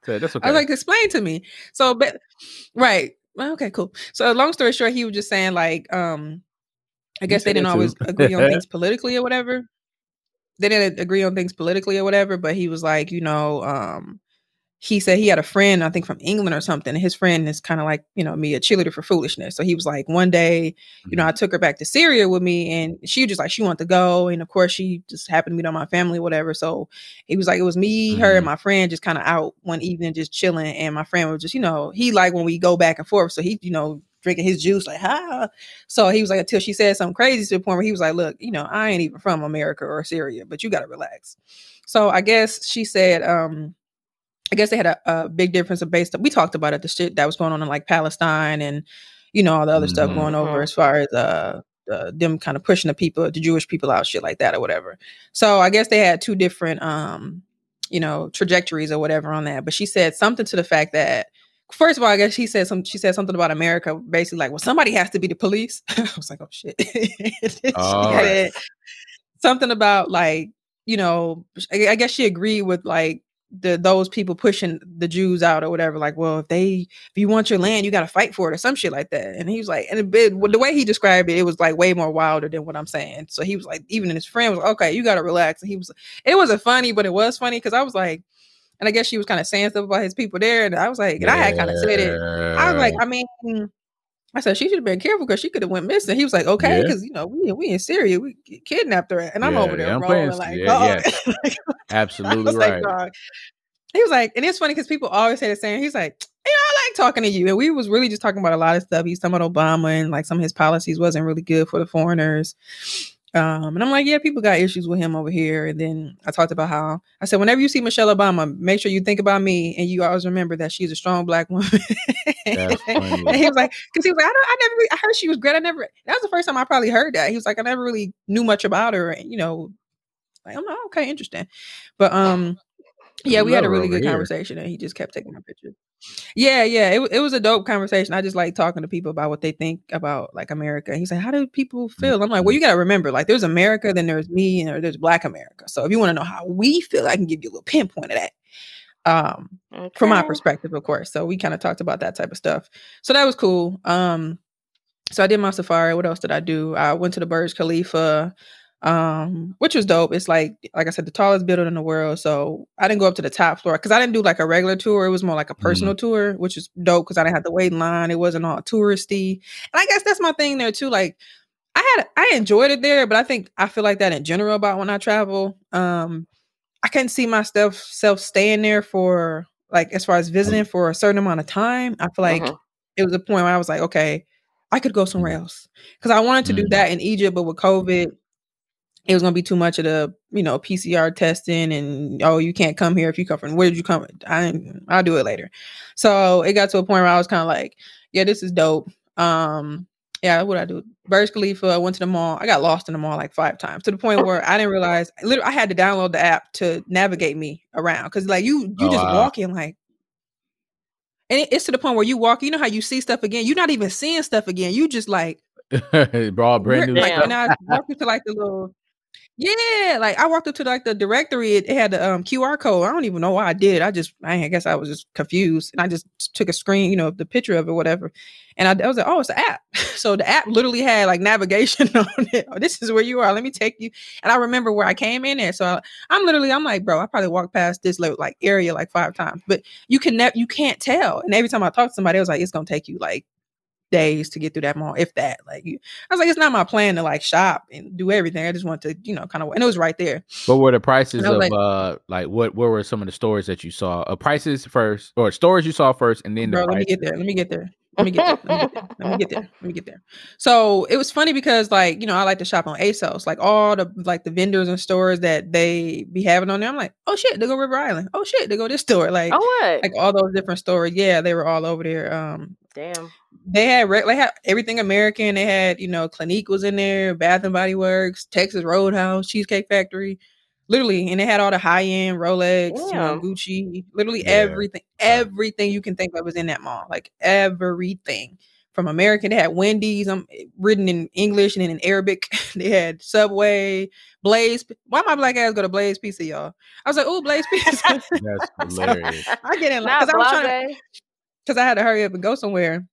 so that's okay. I was like, explain to me. So, but right, okay, cool. So, long story short, he was just saying like, um, I guess they didn't always <laughs> agree on things politically or whatever. They didn't agree on things politically or whatever, but he was like, you know, um, he said he had a friend, I think from England or something. And his friend is kind of like, you know, me, a cheerleader for foolishness. So he was like, one day, you know, I took her back to Syria with me and she was just like, she wanted to go. And of course, she just happened to meet on my family, whatever. So he was like, it was me, her, and my friend just kind of out one evening, just chilling. And my friend was just, you know, he like when we go back and forth. So he, you know, drinking his juice, like, ha. So he was like, until she said something crazy to the point where he was like, look, you know, I ain't even from America or Syria, but you got to relax. So I guess she said, um, I guess they had a, a big difference of based. We talked about it, the shit that was going on in like Palestine and you know all the other stuff Mhm. going over as far as uh, uh them kind of pushing the people, the Jewish people out, shit like that or whatever. So I guess they had two different um you know trajectories or whatever on that. But she said something to the fact that first of all, I guess she said some. She said something about America, basically like, well, somebody has to be the police. <laughs> I was like, oh shit. <laughs> said oh. something about like you know I, I guess she agreed with like the those people pushing the Jews out or whatever. Like, well, if they if you want your land, you got to fight for it or some shit like that. And he was like, and it, it- the way he described it, it was like way more wilder than what I'm saying. So he was like, even his friend was like, okay, you got to relax. And he was, it wasn't funny, but it was funny because I was like. And I guess she was kind of saying stuff about his people there, and I was like, and I had kind of said it. I was like, I mean, I said she should have been careful because she could have went missing. He was like, okay, Yeah. because you know we we in Syria, we kidnapped her, and I'm Yeah, over there yeah, I'm rolling like, yeah, oh. yeah. <laughs> I Absolutely right. like. He was like, and it's funny because people always say the same. He's like, you know, I like talking to you, and we was really just talking about a lot of stuff. He's talking about Obama and like some of his policies wasn't really good for the foreigners. Um, and I'm like, yeah, people got issues with him over here. And then I talked about how I said, whenever you see Michelle Obama, make sure you think about me, and you always remember that she's a strong black woman. <laughs> And he was like, because he was like, I, don't, I never, really, I heard she was great. I never. That was the first time I probably heard that. He was like, I never really knew much about her, and you know, like I'm like, okay, interesting. But um, Yeah, we had a really good here. conversation, and he just kept taking my pictures. Yeah, yeah, it, it was a dope conversation. I just like talking to people about what they think about like America. He's like, "How do people feel?" I'm like, "Well, you got to remember, like, there's America, then there's me, and there's Black America. So if you want to know how we feel, I can give you a little pinpoint of that." Um, from my perspective, of course. So we kind of talked about that type of stuff. So that was cool. Um, so I did my safari. What else did I do? I went to the Burj Khalifa, um, which was dope. It's like, like I said, the tallest building in the world. So I didn't go up to the top floor because I didn't do like a regular tour. It was more like a personal tour, which is dope because I didn't have to wait in line. It wasn't all touristy. And I guess that's my thing there too. Like I had, I enjoyed it there, but I think I feel like that in general about when I travel. Um, I couldn't see myself self staying there for like as far as visiting for a certain amount of time. I feel like Mhm. it was a point where I was like, okay, I could go somewhere else because I wanted to do Mhm. that in Egypt, but with COVID, it was gonna be too much of the you know PCR testing and oh you can't come here if you come from where did you come? I I'll do it later. So it got to a point where I was kind of like, yeah, this is dope. Um, yeah, what I do? Burj Khalifa. I went to the mall. I got lost in the mall like five times to the point where I didn't realize. Literally, I had to download the app to navigate me around because like you you Oh, just wow. walking like. And it's to the point where you walk, you know how you see stuff again. You're not even seeing stuff again. You just like <laughs> Bro, brand new like and I walked into like the little yeah, like I walked up to like the directory. It, it had the um, QR code. I don't even know why I did. I just I guess I was just confused, and I just took a screen, you know, the picture of it, whatever. And I, I was like, oh, it's an app. <laughs> so the app literally had like navigation <laughs> on it. Oh, this is where you are. Let me take you. And I remember where I came in there. So I, I'm literally, I'm like, bro, I probably walked past this like area like five times, but you can never, you can't tell. And every time I talk to somebody, I was like, it's gonna take you like days to get through that mall, if that. Like, you, I was like, it's not my plan to like shop and do everything. I just want to, you know, kind of, and it was right there. What were the prices of like- uh like what what were some of the stores that you saw? Uh, prices first or stores you saw first and then the Bro, let me get there. Let me get there. Let me get there. Let me get there. Let me get there. Let me get there. So it was funny because like, you know, I like to shop on ASOS. Like all the like the vendors and stores that they be having on there. I'm like, oh shit, they go River Island. Oh shit, they go this store. Like Oh what? like all those different stores. Yeah, they were all over there. Um Damn. they had re- they had everything American. They had, you know, Clinique was in there, Bath and Body Works, Texas Roadhouse, Cheesecake Factory. Literally, and they had all the high end Rolex, you know, Gucci, literally Yeah. everything, everything you can think of was in that mall. Like everything from American. They had Wendy's, um, written in English and in Arabic. <laughs> they had Subway, Blaze. Why my black ass go to Blaze Pizza, y'all? I was like, oh, Blaze Pizza. That's <laughs> hilarious. I get in Not because I was trying to blase. Because I had to hurry up and go somewhere,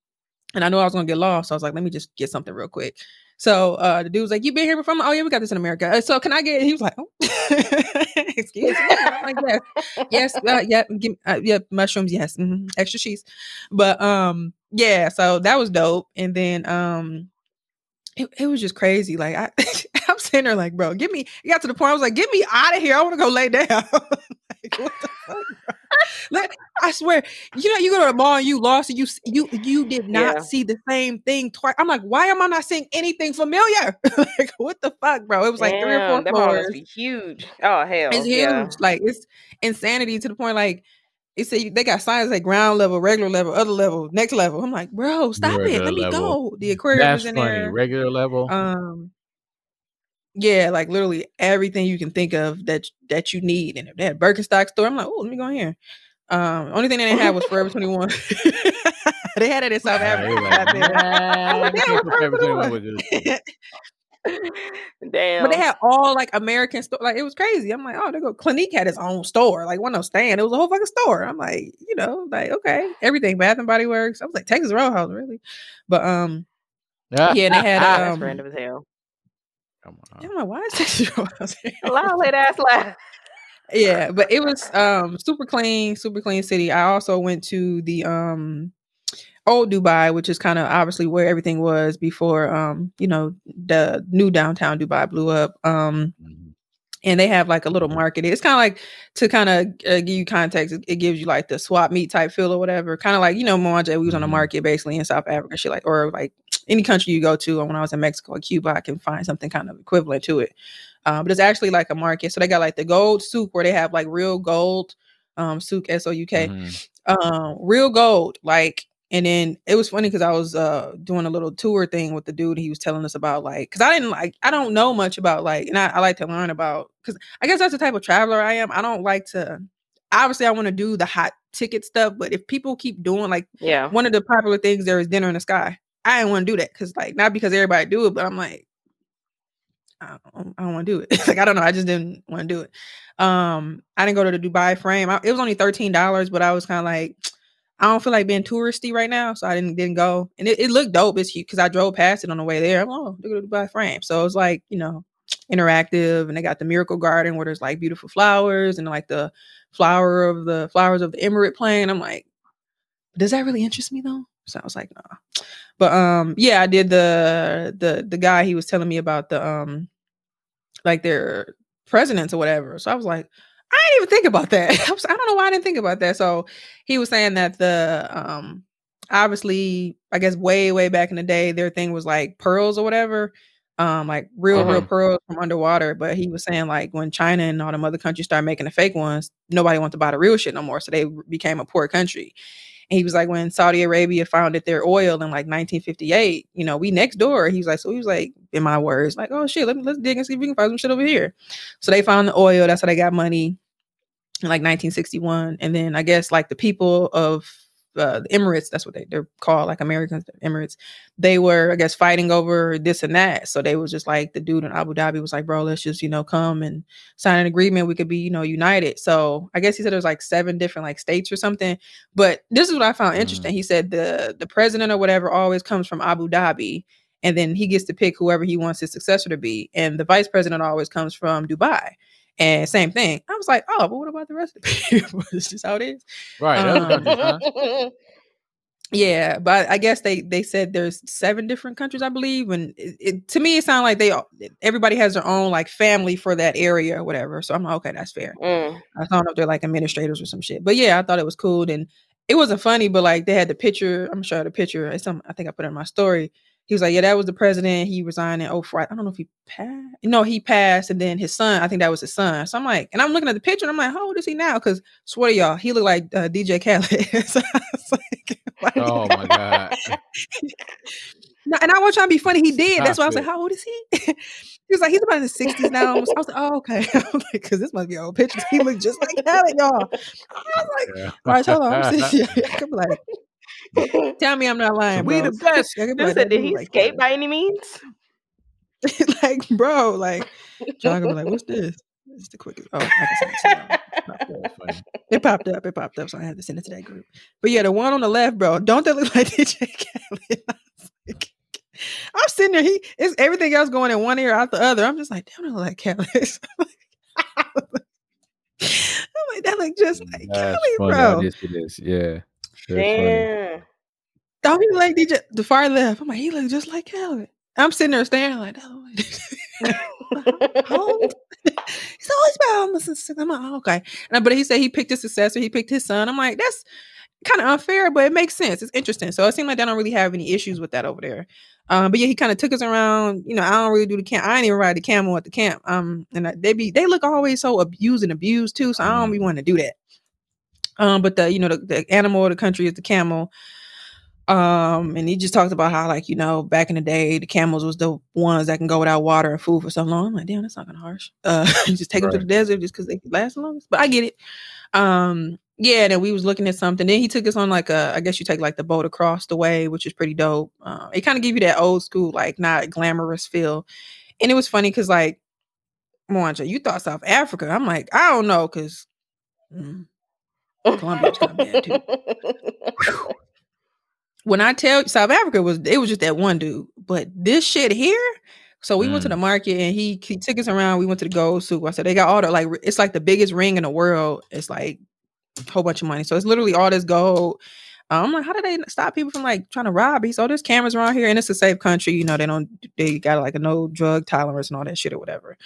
and I knew I was gonna get lost. So I was like, let me just get something real quick. So uh, the dude was like, "You been here before?" Oh yeah, we got this in America. Uh, So can I get? He was like, oh. <laughs> "Excuse me." Like, yes, yes, uh, yeah, give, uh, yeah, mushrooms, yes, mhm, extra cheese. But um, yeah, so that was dope. And then um, it, it was just crazy. Like I, <laughs> I'm sitting there like, bro, get me. It got to the point I was like, get me out of here. I want to go lay down. <laughs> like, what the fuck? Bro? Like, I swear, you know, you go to the mall and you lost and you you you did not Yeah. see the same thing twice. I'm like, why am I not seeing anything familiar? <laughs> like, what the fuck, bro? It was like three or four Damn, that mall must floors. be huge. Oh hell. It's huge. Yeah. Like it's insanity to the point like it's a, they got signs like ground level, regular level, other level, next level. I'm like, bro, stop it. Regular Let me go. The aquarium That's is in funny. there. Regular level. Um, yeah, like literally everything you can think of that that you need. And if they had Birkenstock store. I'm like, oh, let me go in here. Um, only thing they didn't have was <laughs> Forever 21. <laughs> they had it in South Africa. you're like, out <laughs> there. I'm nah, like, you damn, can't put Forever Forever 21 21. with this. Damn. But they had all like American store. Like it was crazy. I'm like, oh, they go. Clinique had its own store. Like one of those stand. It was a whole fucking store. I'm like, you know, like okay, everything. Bath and Body Works. I was like Texas Roadhouse, really. But um, yeah, and they had That's um. random as hell. Come I'm like, why is Texas Roadhouse? here? Allow that <laughs> ass laugh. yeah but it was um super clean super clean city i also went to the um old dubai which is kind of obviously where everything was before um you know the new downtown dubai blew up um Mhm. And they have like a little market it's kind of like to kind of uh, give you context it, it gives you like the swap meet type feel or whatever kind of like you know Mwanje, we was on the Mhm. market basically in south africa shit like or like any country you go to and when i was in mexico or cuba i can find something kind of equivalent to it um, but it's actually like a market. So they got like the gold souk where they have like real gold um souk S O U K. Mhm. Um real gold. Like and then it was funny because I was uh doing a little tour thing with the dude. He was telling us about like because I didn't like I don't know much about like and I, I like to learn about because I guess that's the type of traveler I am. I don't like to obviously I want to do the hot ticket stuff, but if people keep doing like Yeah. one of the popular things there is dinner in the sky. I didn't want to do that because like not because everybody do it, but I'm like, I don't, I don't want to do it. <laughs> like I don't know, I just didn't want to do it. Um, I didn't go to the Dubai frame. I, it was only thirteen dollars, but I was kind of like, I don't feel like being touristy right now, so I didn't didn't go. And it, it looked dope. It's because I drove past it on the way there. I'm oh, look at the Dubai frame. So it was like you know interactive, and they got the Miracle Garden where there's like beautiful flowers and like the flower of the flowers of the Emirate plane. I'm like, does that really interest me though? So I was like, nah. But um, yeah, I did the the the guy he was telling me about the um, like their presidents or whatever. So I was like, I didn't even think about that. <laughs> I, was, I don't know why I didn't think about that. So he was saying that the um, obviously, I guess way way back in the day, their thing was like pearls or whatever. Um, like real, real Uh-huh. pearls from underwater. But he was saying like when China and all them other countries started making the fake ones, nobody wanted to buy the real shit no more. So they became a poor country. And he was like, when Saudi Arabia founded their oil in like 1958, you know, we next door. He was like, so he was like, in my words, like, oh shit, let me let's dig and see if we can find some shit over here. So they found the oil. That's how they got money in like 1961. And then I guess like the people of uh, the Emirates, that's what they, they're called, like Americans, Emirates, they were, I guess, fighting over this and that. So they was just like, the dude in Abu Dhabi was like, bro, let's just, you know, come and sign an agreement. We could be, you know, united. So I guess he said there's like seven different like states or something. But this is what I found interesting. He said the the president or whatever always comes from Abu Dhabi. And then he gets to pick whoever he wants his successor to be. And the vice president always comes from Dubai. And same thing. I was like, oh, but what about the rest of the <laughs> people? it's just how it is. Right. Um. Yeah, but I guess they they said there's seven different countries, I believe, and it, it, to me it sounded like they all- everybody has their own like family for that area or whatever. So I'm like, okay, that's fair. Mm. I don't know if they're like administrators or some shit, but yeah, I thought it was cool and it wasn't funny, but like they had the picture. I'm sure the picture. It's some I think I put it in my story. He was like, yeah, that was the president. He resigned in 04. I don't know if he passed. No, he passed, and then his son. I think that was his son. So I'm like, and I'm looking at the picture, and I'm like, how old is he now? Because swear to y'all, he looked like uh, DJ Khaled. <laughs> so I was like, <laughs> why- Oh my <laughs> god. no, and I wasn't trying to be funny. He did. That's why I was like, "How old is he?" he was like, "He's about in the sixties now." I was like, "Oh, okay." Was like, "Because this must be old pictures." He looked just like Khaled, y'all. I was like, Yeah. "All right, hold on." I'm sitting here. I could be like, "Tell me I'm not lying, we the best. I could be Dude like, said, did he like escape Khaled." by any means? <laughs> like, bro, like, John could be like, "What's <laughs> this?" It's the quickest. Oh, I can send it to. Popped up. It popped up. It popped up. So I had to send it to that group. But yeah, the one on the left, bro, don't that look <laughs> like DJ Khaled? I was like- I'm sitting there. He it's everything else going in one ear out the other. I'm just like, damn, look like Khaled. I'm like, that look just like That's Khaled, funny. bro. Yes, it is. Yeah. That's funny. Damn. Don't he like DJ the far left? I'm like, he look just like Calvin. I'm sitting there staring like, that look <laughs> like How old? <laughs> <laughs> He's always bound. I'm like, oh, okay. And, but he said he picked his successor. He picked his son. I'm like, that's kind of unfair, but it makes sense. It's interesting. So it seemed like they don't really have any issues with that over there. Um, but yeah, he kind of took us around. You know, I don't really do the camp. I ain't even ride the camel at the camp. Um, and I- they be they look always so abused and abused too. So I don't be wanting to do that. Um, but the you know the, the animal of the country is the camel. Um, and he just talked about how like you know back in the day the camels was the ones that can go without water and food for so long. I'm like, damn, that's not gonna harsh. Uh, <laughs> just take them to the desert just because they last the longest. But I get it. Um, yeah. And then we was looking at something. Then he took us on like a, I guess you take like the boat across the way, which is pretty dope. Um, it kind of give you that old school like not glamorous feel. And it was funny because like, Mwanja, you thought South Africa. I'm like, I don't know, because Colombia's of bad too. when I tell South Africa was it was just that one dude, but this shit here. So we went to Mm. the market and he, he took us around. We went to the gold souk. I said they got all the like it's like the biggest ring in the world. It's like a whole bunch of money. So it's literally all this gold. I'm like, how do they stop people from like trying to rob? He's oh, there's cameras around here and it's a safe country. You know, they don't they got like a no drug tolerance and all that shit or whatever.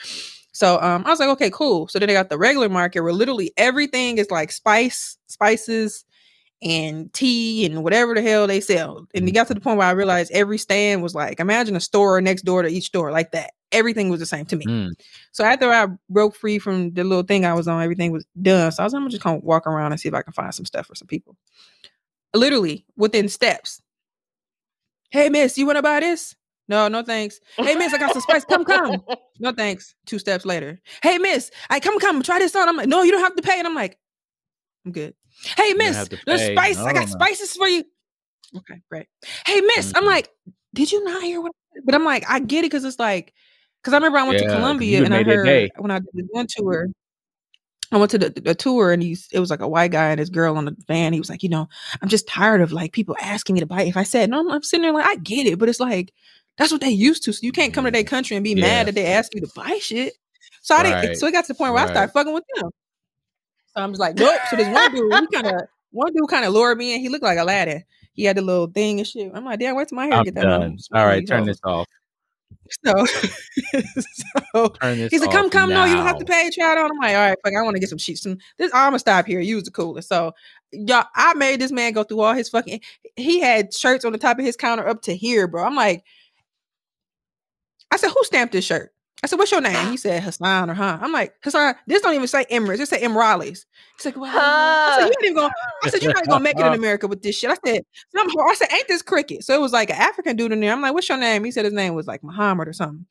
So um, I was like, okay, cool. So then they got the regular market where literally everything is like spice, spices, and tea and whatever the hell they sell. And it got to the point where I realized every stand was like, imagine a store next door to each store, like that. Everything was the same to me. Mm. So after I broke free from the little thing I was on, everything was done. So I was I'm just gonna walk around and see if I can find some stuff for some people. Literally within steps. Hey miss, you wanna buy this? No, no thanks. Hey miss, I got some spice. Come, come. <laughs> No thanks. Two steps later. Hey miss, I come, come, try this on. I'm like, no, you don't have to pay. And I'm like, I'm good. Hey, miss, have there's pay. spice. I got No, no. spices for you. Okay, great. Hey, miss, I'm like, did you not hear what? I said? But I'm like, I get it because it's like, because I remember I went Yeah, to 'cause Colombia and I heard when I did the one tour. I went to the, the tour and he's it was like a white guy and his girl on the van. He was like, you know, I'm just tired of like people asking me to buy. If I said no, I'm, I'm sitting there like, I get it, but it's like that's what they used to. So you can't come to mm-hmm. their country and be Yeah. mad that they ask you to buy shit. So I didn't. So it got to the point where I Right. started fucking with them. So I'm just like, nope. So this one dude, he kind of one dude kind of lured me in. He looked like Aladdin. He had the little thing and shit. I'm like, damn, wait till my hair I'm get that done. All right, turn this off. So, <laughs> so Turn <laughs> this he's like, come, come, no, you don't have to now. pay. Try it on. I'm like, all right, fuck, I want to get some sheets. Some this, I'm gonna stop here. You was the coolest. So, y'all, I made this man go through all his fucking. He had shirts on the top of his counter up to here, bro. I'm like, I said, who stamped this shirt? I said, what's your name? He <gasps> said Hassan or huh? I'm like, Hassan, this don't even say Emirates. It say Emiralis. He's like, well, I said, you ain't even gonna, I said, you're not gonna make it in <laughs> America with this shit. I said, I said, ain't this cricket? So it was like an African dude in there. I'm like, what's your name? He said his name was like Muhammad or something.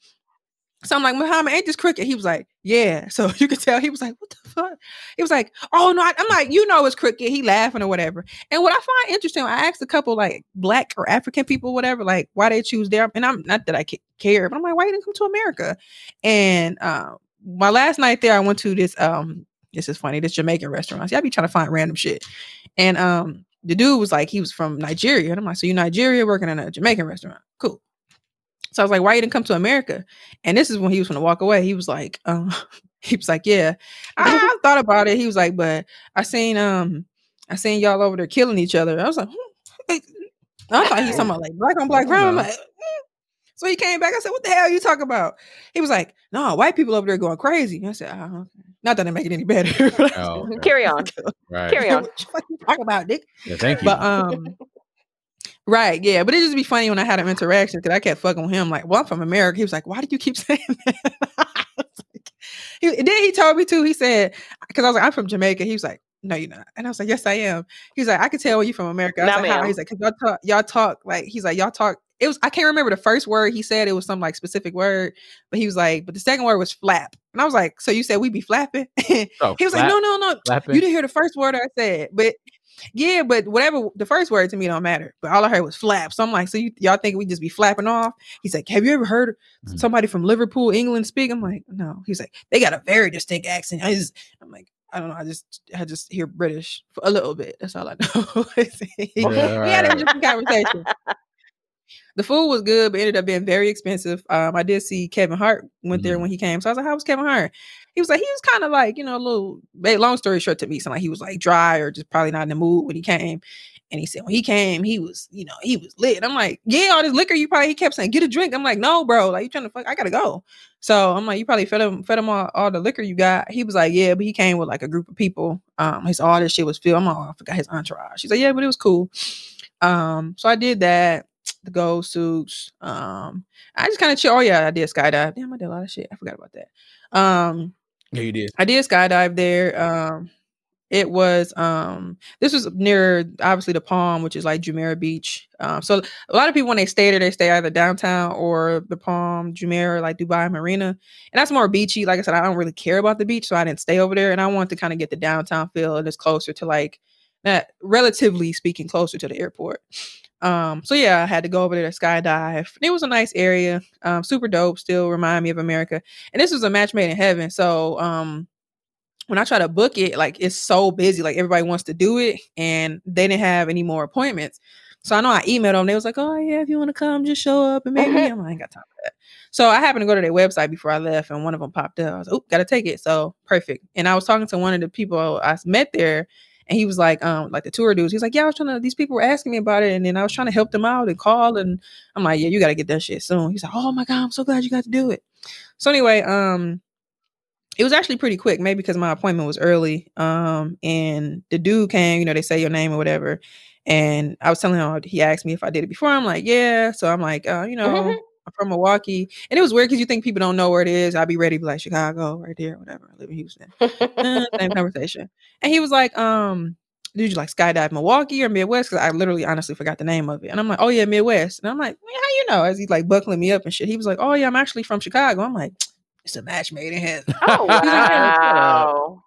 So I'm like, Muhammad, ain't this cricket? He was like, yeah. <laughs> So you could tell he was like, what the fuck? He was like, oh no. I- I'm like, you know, it's cricket. He laughing or whatever. And what I find interesting, I asked a couple like black or African people, whatever, like why they choose there. And I'm not that I care, but I'm like, why you didn't come to America? And uh, my last night there, I went to this. Um, this is funny. This Jamaican restaurant. See, I be trying to find random shit. And um, the dude was like, he was from Nigeria, and I'm like, so you Nigeria working in a Jamaican restaurant? Cool. So I was like, why you didn't come to America? And this is when he was going to walk away. He was like, um, <laughs> he was like, yeah, I, I <laughs> thought about it. He was like, but I seen, um, I seen y'all over there killing each other. I was like, hmm, I thought he was talking about like black on black crime. I'm like, "Mm." so he came back. I said, what the hell are you talking about? He was like, no, white people over there going crazy. I said, oh, okay. Not that it make it any better. <laughs> Oh, okay. Carry on. Right. Carry on. what the you talking about, Dick? Yeah, thank you. But um, right, yeah. But it just be funny when I had an interaction because I kept fucking with him. Like, well, I'm from America. He was like, why do you keep <laughs> saying that? Like- he, then he told me too. He said, because I was like, I'm from Jamaica. He was like, no, you're not. And I was like, yes, I am. He's like, I could tell when you from America. I was like, how? He's like, cause y'all talk, y'all talk like he's like, y'all talk. It was I can't remember the first word he said. It was some like specific word, but he was like, but the second word was flap. And I was like, so you said we'd be flapping? <laughs> Oh, he was like, flap- no, no, no. flapping? You didn't hear the first word I said, but yeah, but whatever the first word to me don't matter. But all I heard was flap. So I'm like, so you, y'all think we just be flapping off? He's like, have you ever heard Mhm. somebody from Liverpool, England speak? I'm like, no. He's like, they got a very distinct accent. I just, I'm like, I don't know. I just, I just hear British for a little bit. That's all I <laughs> know. <laughs> we Yeah, had an right. interesting conversation. <laughs> The food was good, but ended up being very expensive. Um, I did see Kevin Hart went there Mhm. when he came. So I was like, how was Kevin Hart? He was like, he was kind of like, you know, a little long story short to me, sound like he was like dry or just probably not in the mood when he came. And he said, when he came, he was, you know, he was lit. I'm like, yeah, all this liquor, you probably he kept saying, get a drink. I'm like, no, bro, like you trying to fuck, I gotta go. So I'm like, you probably fed him, fed him all, all the liquor you got. He was like, yeah, but he came with like a group of people. Um, his all this shit was filled. I'm like, oh, I forgot his entourage. She's like, yeah, but it was cool. Um, so I did that, the gold souks. Um, I just kind of chill. Oh yeah, I did skydive. Damn, I did a lot of shit. I forgot about that. Um, Yeah, you did. I did skydive there. Um, it was um this was near obviously the Palm, which is like Jumeirah Beach. Um, so a lot of people when they stay there, they stay either downtown or the Palm, Jumeirah, like Dubai Marina, and that's more beachy. Like I said, I don't really care about the beach, so I didn't stay over there, and I wanted to kind of get the downtown feel, and it's closer to like that, relatively speaking, closer to the airport. Um, so yeah, I had to go over there to skydive. It was a nice area, um, super dope. Still remind me of America. And this was a match made in heaven. So um, when I try to book it, like it's so busy, like everybody wants to do it, and they didn't have any more appointments. So I know I emailed them. They was like, "Oh yeah, if you want to come, just show up and maybe." <laughs> I'm like, "I ain't got time for that." So I happened to go to their website before I left, and one of them popped up. I was, "Oh, gotta take it." So perfect. And I was talking to one of the people I met there, and he was like, um, like the tour dudes. He's like, "Yeah, I was trying to. These people were asking me about it, and then I was trying to help them out and call." And I'm like, "Yeah, you gotta get that shit soon." He's like, "Oh my god, I'm so glad you got to do it." So anyway, um, it was actually pretty quick, maybe because my appointment was early. Um, and the dude came, you know, they say your name or whatever. And I was telling him, he asked me if I did it before. I'm like, yeah. So I'm like, uh, you know, I'm from Milwaukee. And it was weird because you think people don't know where it is. I'd be ready to be like Chicago, right there, whatever. I live in Houston. Uh, same <laughs> conversation. And he was like, um, did you like skydive Milwaukee or Midwest? Because I literally honestly forgot the name of it. And I'm like, oh yeah, Midwest. And I'm like, "Man, how you know? As he's like buckling me up and shit. He was like, oh yeah, I'm actually from Chicago. I'm like, it's a match made in heaven. Oh <laughs> wow.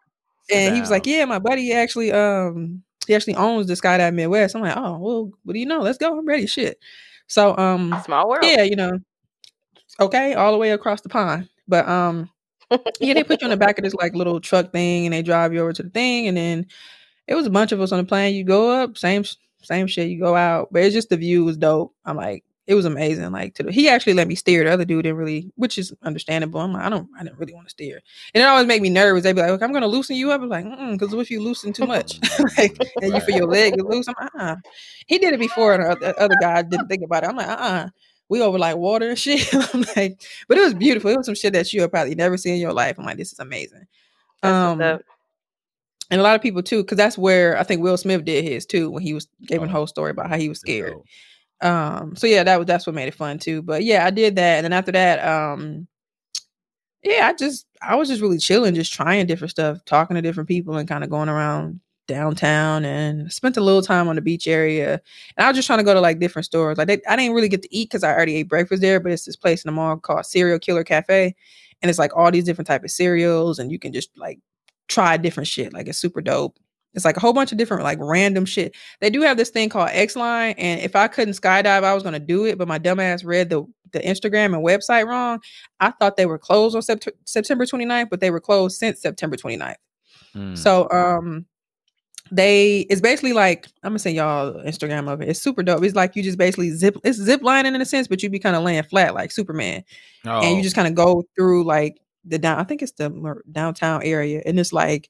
and he was like, "Yeah, my buddy actually um he actually owns the Skydive Midwest." I'm like, "Oh, well, what do you know? Let's go. I'm ready." Shit. So um Small world. yeah, you know, okay, all the way across the pond. But um yeah, they put you on the back of this like little truck thing and they drive you over to the thing and then it was a bunch of us on the plane. You go up, same same shit, you go out. But it's just the view was dope. I'm like, it was amazing. Like to the, he actually let me steer. The other dude didn't really, which is understandable. I'm like, I don't, I didn't really want to steer. And it always make me nervous. They'd be like, okay, I'm gonna loosen you up. I'm like, because what if you loosen too much? <laughs> <laughs> like, and you feel your leg is loose. I'm like, uh-uh. He did it before, and the other guy didn't think about it. I'm like, uh-uh. We over like water and shit. <laughs> I'm like, but it was beautiful. It was some shit that you have probably never seen in your life. I'm like, this is amazing. Um, and a lot of people too, because that's where I think Will Smith did his too when he was giving Oh, a whole story about how he was scared. Um, so yeah, that was that's what made it fun too. But yeah, I did that, and then after that, um, yeah, I just I was just really chilling, just trying different stuff, talking to different people, and kind of going around downtown, and spent a little time on the beach area. And I was just trying to go to like different stores. Like they, I didn't really get to eat because I already ate breakfast there, but it's this place in the mall called Cereal Killer Cafe, and it's like all these different type of cereals, and you can just like try different shit. Like it's super dope. It's like a whole bunch of different like random shit. They do have this thing called X Line, and if I couldn't skydive, I was gonna do it, but my dumbass read the the Instagram and website wrong. I thought they were closed on Sept- September 29th, but they were closed since September 29th. Mm. So um they it's basically like I'm gonna send y'all Instagram of it. It's super dope. It's like you just basically zip it's zip lining in a sense, but you be kind of laying flat like Superman. And Oh, you just kind of go through like the down i think it's the downtown area and it's like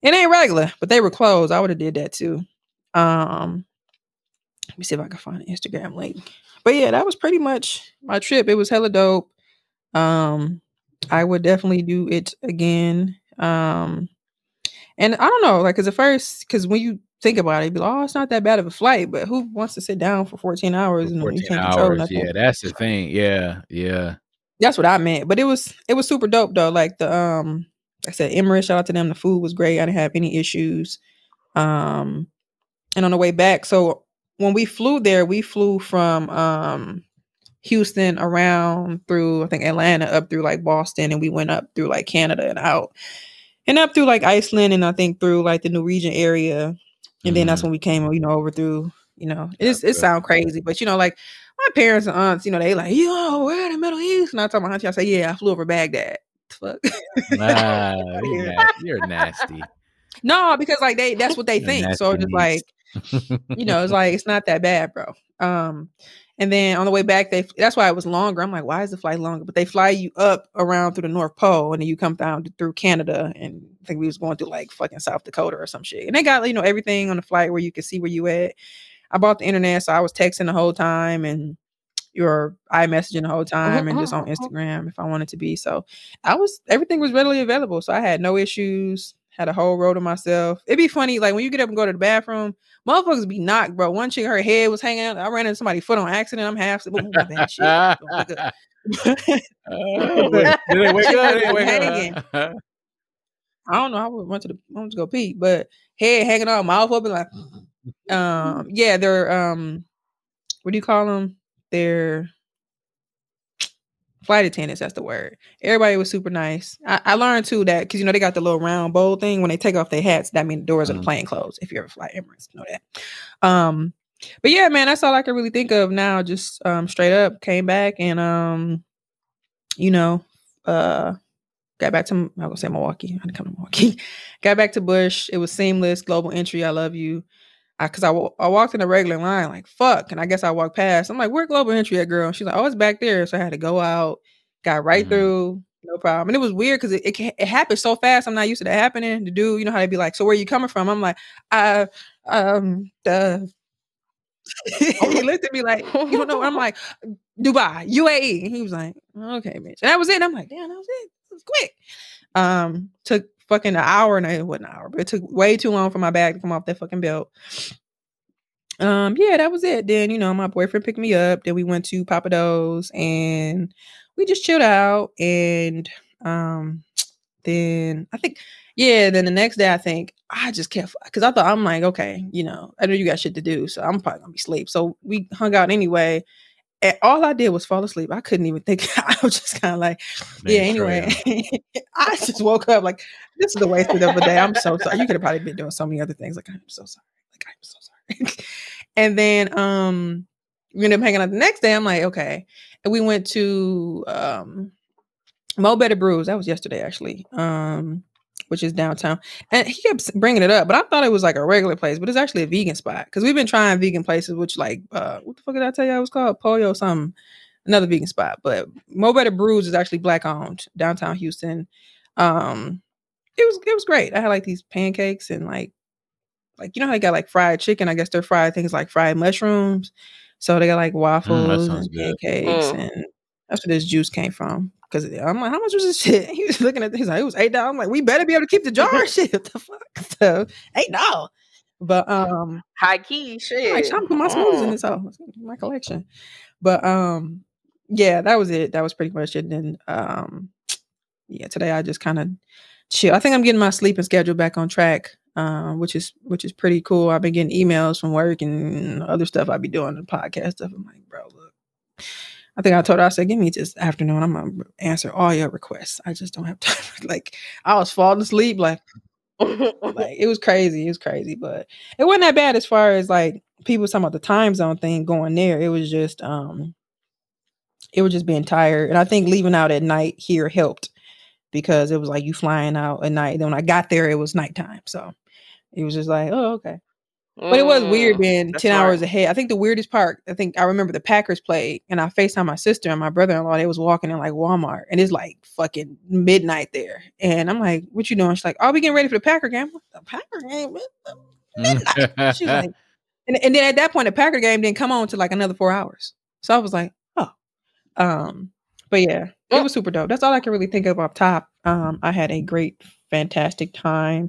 it ain't regular but they were closed. I would have did that too. Um let me see if i can find an instagram link. But yeah that was pretty much my trip. It was hella dope. Um i would definitely do it again. Um and i don't know like because at first because when you think about it you'd be like oh it's not that bad of a flight but who wants to sit down for 14 hours for and you 14 can't control hours. nothing Yeah, that's the thing. Yeah, yeah. that's what I meant. But it was it was super dope though. Like the um like I said, Emirates, shout out to them. The food was great. I didn't have any issues. Um and on the way back, so when we flew there, we flew from um Houston around through I think Atlanta up through like Boston and we went up through like Canada and out and up through like Iceland and I think through like the Norwegian area. And then that's when we came, you know, over through, you know, it's it sound crazy, but you know, like my parents and aunts, you know, they like, yo, we're in the Middle East. And I told my auntie, I say, yeah, I flew over Baghdad. Fuck. <laughs> Nah, you're, nasty. you're nasty. no, because like they that's what they You're think. So it's just like, you know, it's like it's not that bad, bro. Um, and then on the way back, they that's why it was longer. I'm like, why is the flight longer? But they fly you up around through the North Pole, and then you come down through Canada, and I think we was going through like fucking South Dakota or some shit. And they got you know everything on the flight where you can see where you at. I bought the internet, so I was texting the whole time and your iMessaging the whole uh-huh, time and just uh-huh, on uh-huh. Instagram if I wanted to be. So I was everything was readily available. So I had no issues. Had a whole row to myself. It'd be funny, like when you get up and go to the bathroom, motherfuckers be knocked, bro. One chick, her head was hanging out. I ran into somebody's foot on accident. I'm half asleep. Ooh, my shit. Don't look up. Uh, wait, did wake up? <laughs> <laughs> Did wake up? I don't know. I went to the I went to go pee, but head hanging out, mouth open, like <laughs> um, yeah, they're um, what do you call them? They're flight attendants. That's the word. Everybody was super nice. I, I learned too that because you know they got the little round bowl thing when they take off their hats. That means the doors of the Mhm. plane closed If you ever fly Emirates, you know that. Um, but yeah, man, that's all I can really think of now. Just um, straight up came back and um, you know, uh, got back to I'm gonna say Milwaukee. I didn't come to Milwaukee. <laughs> got back to Bush. It was seamless. Global entry. I love you. Because I, wa- I walked in a regular line, like fuck, and I guess I walked past. I'm like, "Where global entry at, girl?" She's like, "Oh, it's back there." So I had to go out, got right Mhm. through, no problem. And it was weird because it, it it happened so fast. I'm not used to that happening. The dude, you know how they be like, "So where you coming from?" I'm like, "I, um, the." <laughs> he <laughs> looked at me like, "You don't know?" I'm like, "Dubai, UAE." And he was like, "Okay, bitch," and that was it. And I'm like, "Damn, that was it. It was quick." Um, took fucking an hour and it wasn't an hour, but it took way too long for my bag to come off that fucking belt. Um, yeah, that was it. Then, you know, my boyfriend picked me up. Then we went to Pappadeaux and we just chilled out. And um, then I think, yeah, then the next day I think I just kept because I thought I'm like, okay, you know, I know you got shit to do, so I'm probably gonna be asleep. So we hung out anyway. And all I did was fall asleep. I couldn't even think. <laughs> I was just kind of like, Man, yeah. Anyway, <laughs> I just woke up like this is the wasted of a day. I'm so sorry. You could have probably been doing so many other things. Like I'm so sorry. Like I'm so sorry. <laughs> and then um, we ended up hanging out the next day. I'm like, okay, and we went to um, Mo Better Brews. That was yesterday actually. Um, which is downtown. And he kept bringing it up, but I thought it was like a regular place, but it's actually a vegan spot because we've been trying vegan places, which like uh, what the fuck did I tell you? I was called Pollo something, another vegan spot. But Mo Better Brews is actually black owned downtown Houston. Um, it was it was great. I had like these pancakes and like like you know how they got like fried chicken. I guess they're fried things like fried mushrooms. So they got like waffles sounds and pancakes, Mm. and that's where this juice came from. Cause I'm like, how much was this shit? <laughs> He was looking at, he's like, it was eight dollars. I'm like, we better be able to keep the jar. <laughs> shit, what the fuck? <laughs> So eight dollars. But um, High key I'm shit. like, I'm put my smoothies in Mm. this house, my collection. But um, yeah, that was it. That was pretty much it. And then um, yeah, today I just kind of chill. I think I'm getting my sleeping schedule back on track, um, which is which is pretty cool. I've been getting emails from work and other stuff I be doing, the podcast stuff. I'm like, bro, look. I think I told her I said, give me this afternoon. I'm gonna answer all your requests. I just don't have time. <laughs> like I was falling asleep, like <laughs> like it was crazy. It was crazy, but it wasn't that bad as far as like people talking about the time zone thing going there. It was just um it was just being tired. And I think leaving out at night here helped because it was like you flying out at night. Then when I got there, it was nighttime. So it was just like, oh, okay. But it was weird Mm, being that's 10 hours ahead. I think the weirdest part, I think I remember the Packers played and I FaceTime my sister and my brother in law. They was walking in like Walmart and it's like fucking midnight there. And I'm like, what you doing? She's like, oh, we getting ready for the Packer game. What the Packer game? Midnight. She was like, <laughs> and, and then at that point, the Packer game didn't come on to like another four hours. So I was like, oh. Um, but yeah, it was super dope. That's all I can really think of up top. Um, I had a great, fantastic time.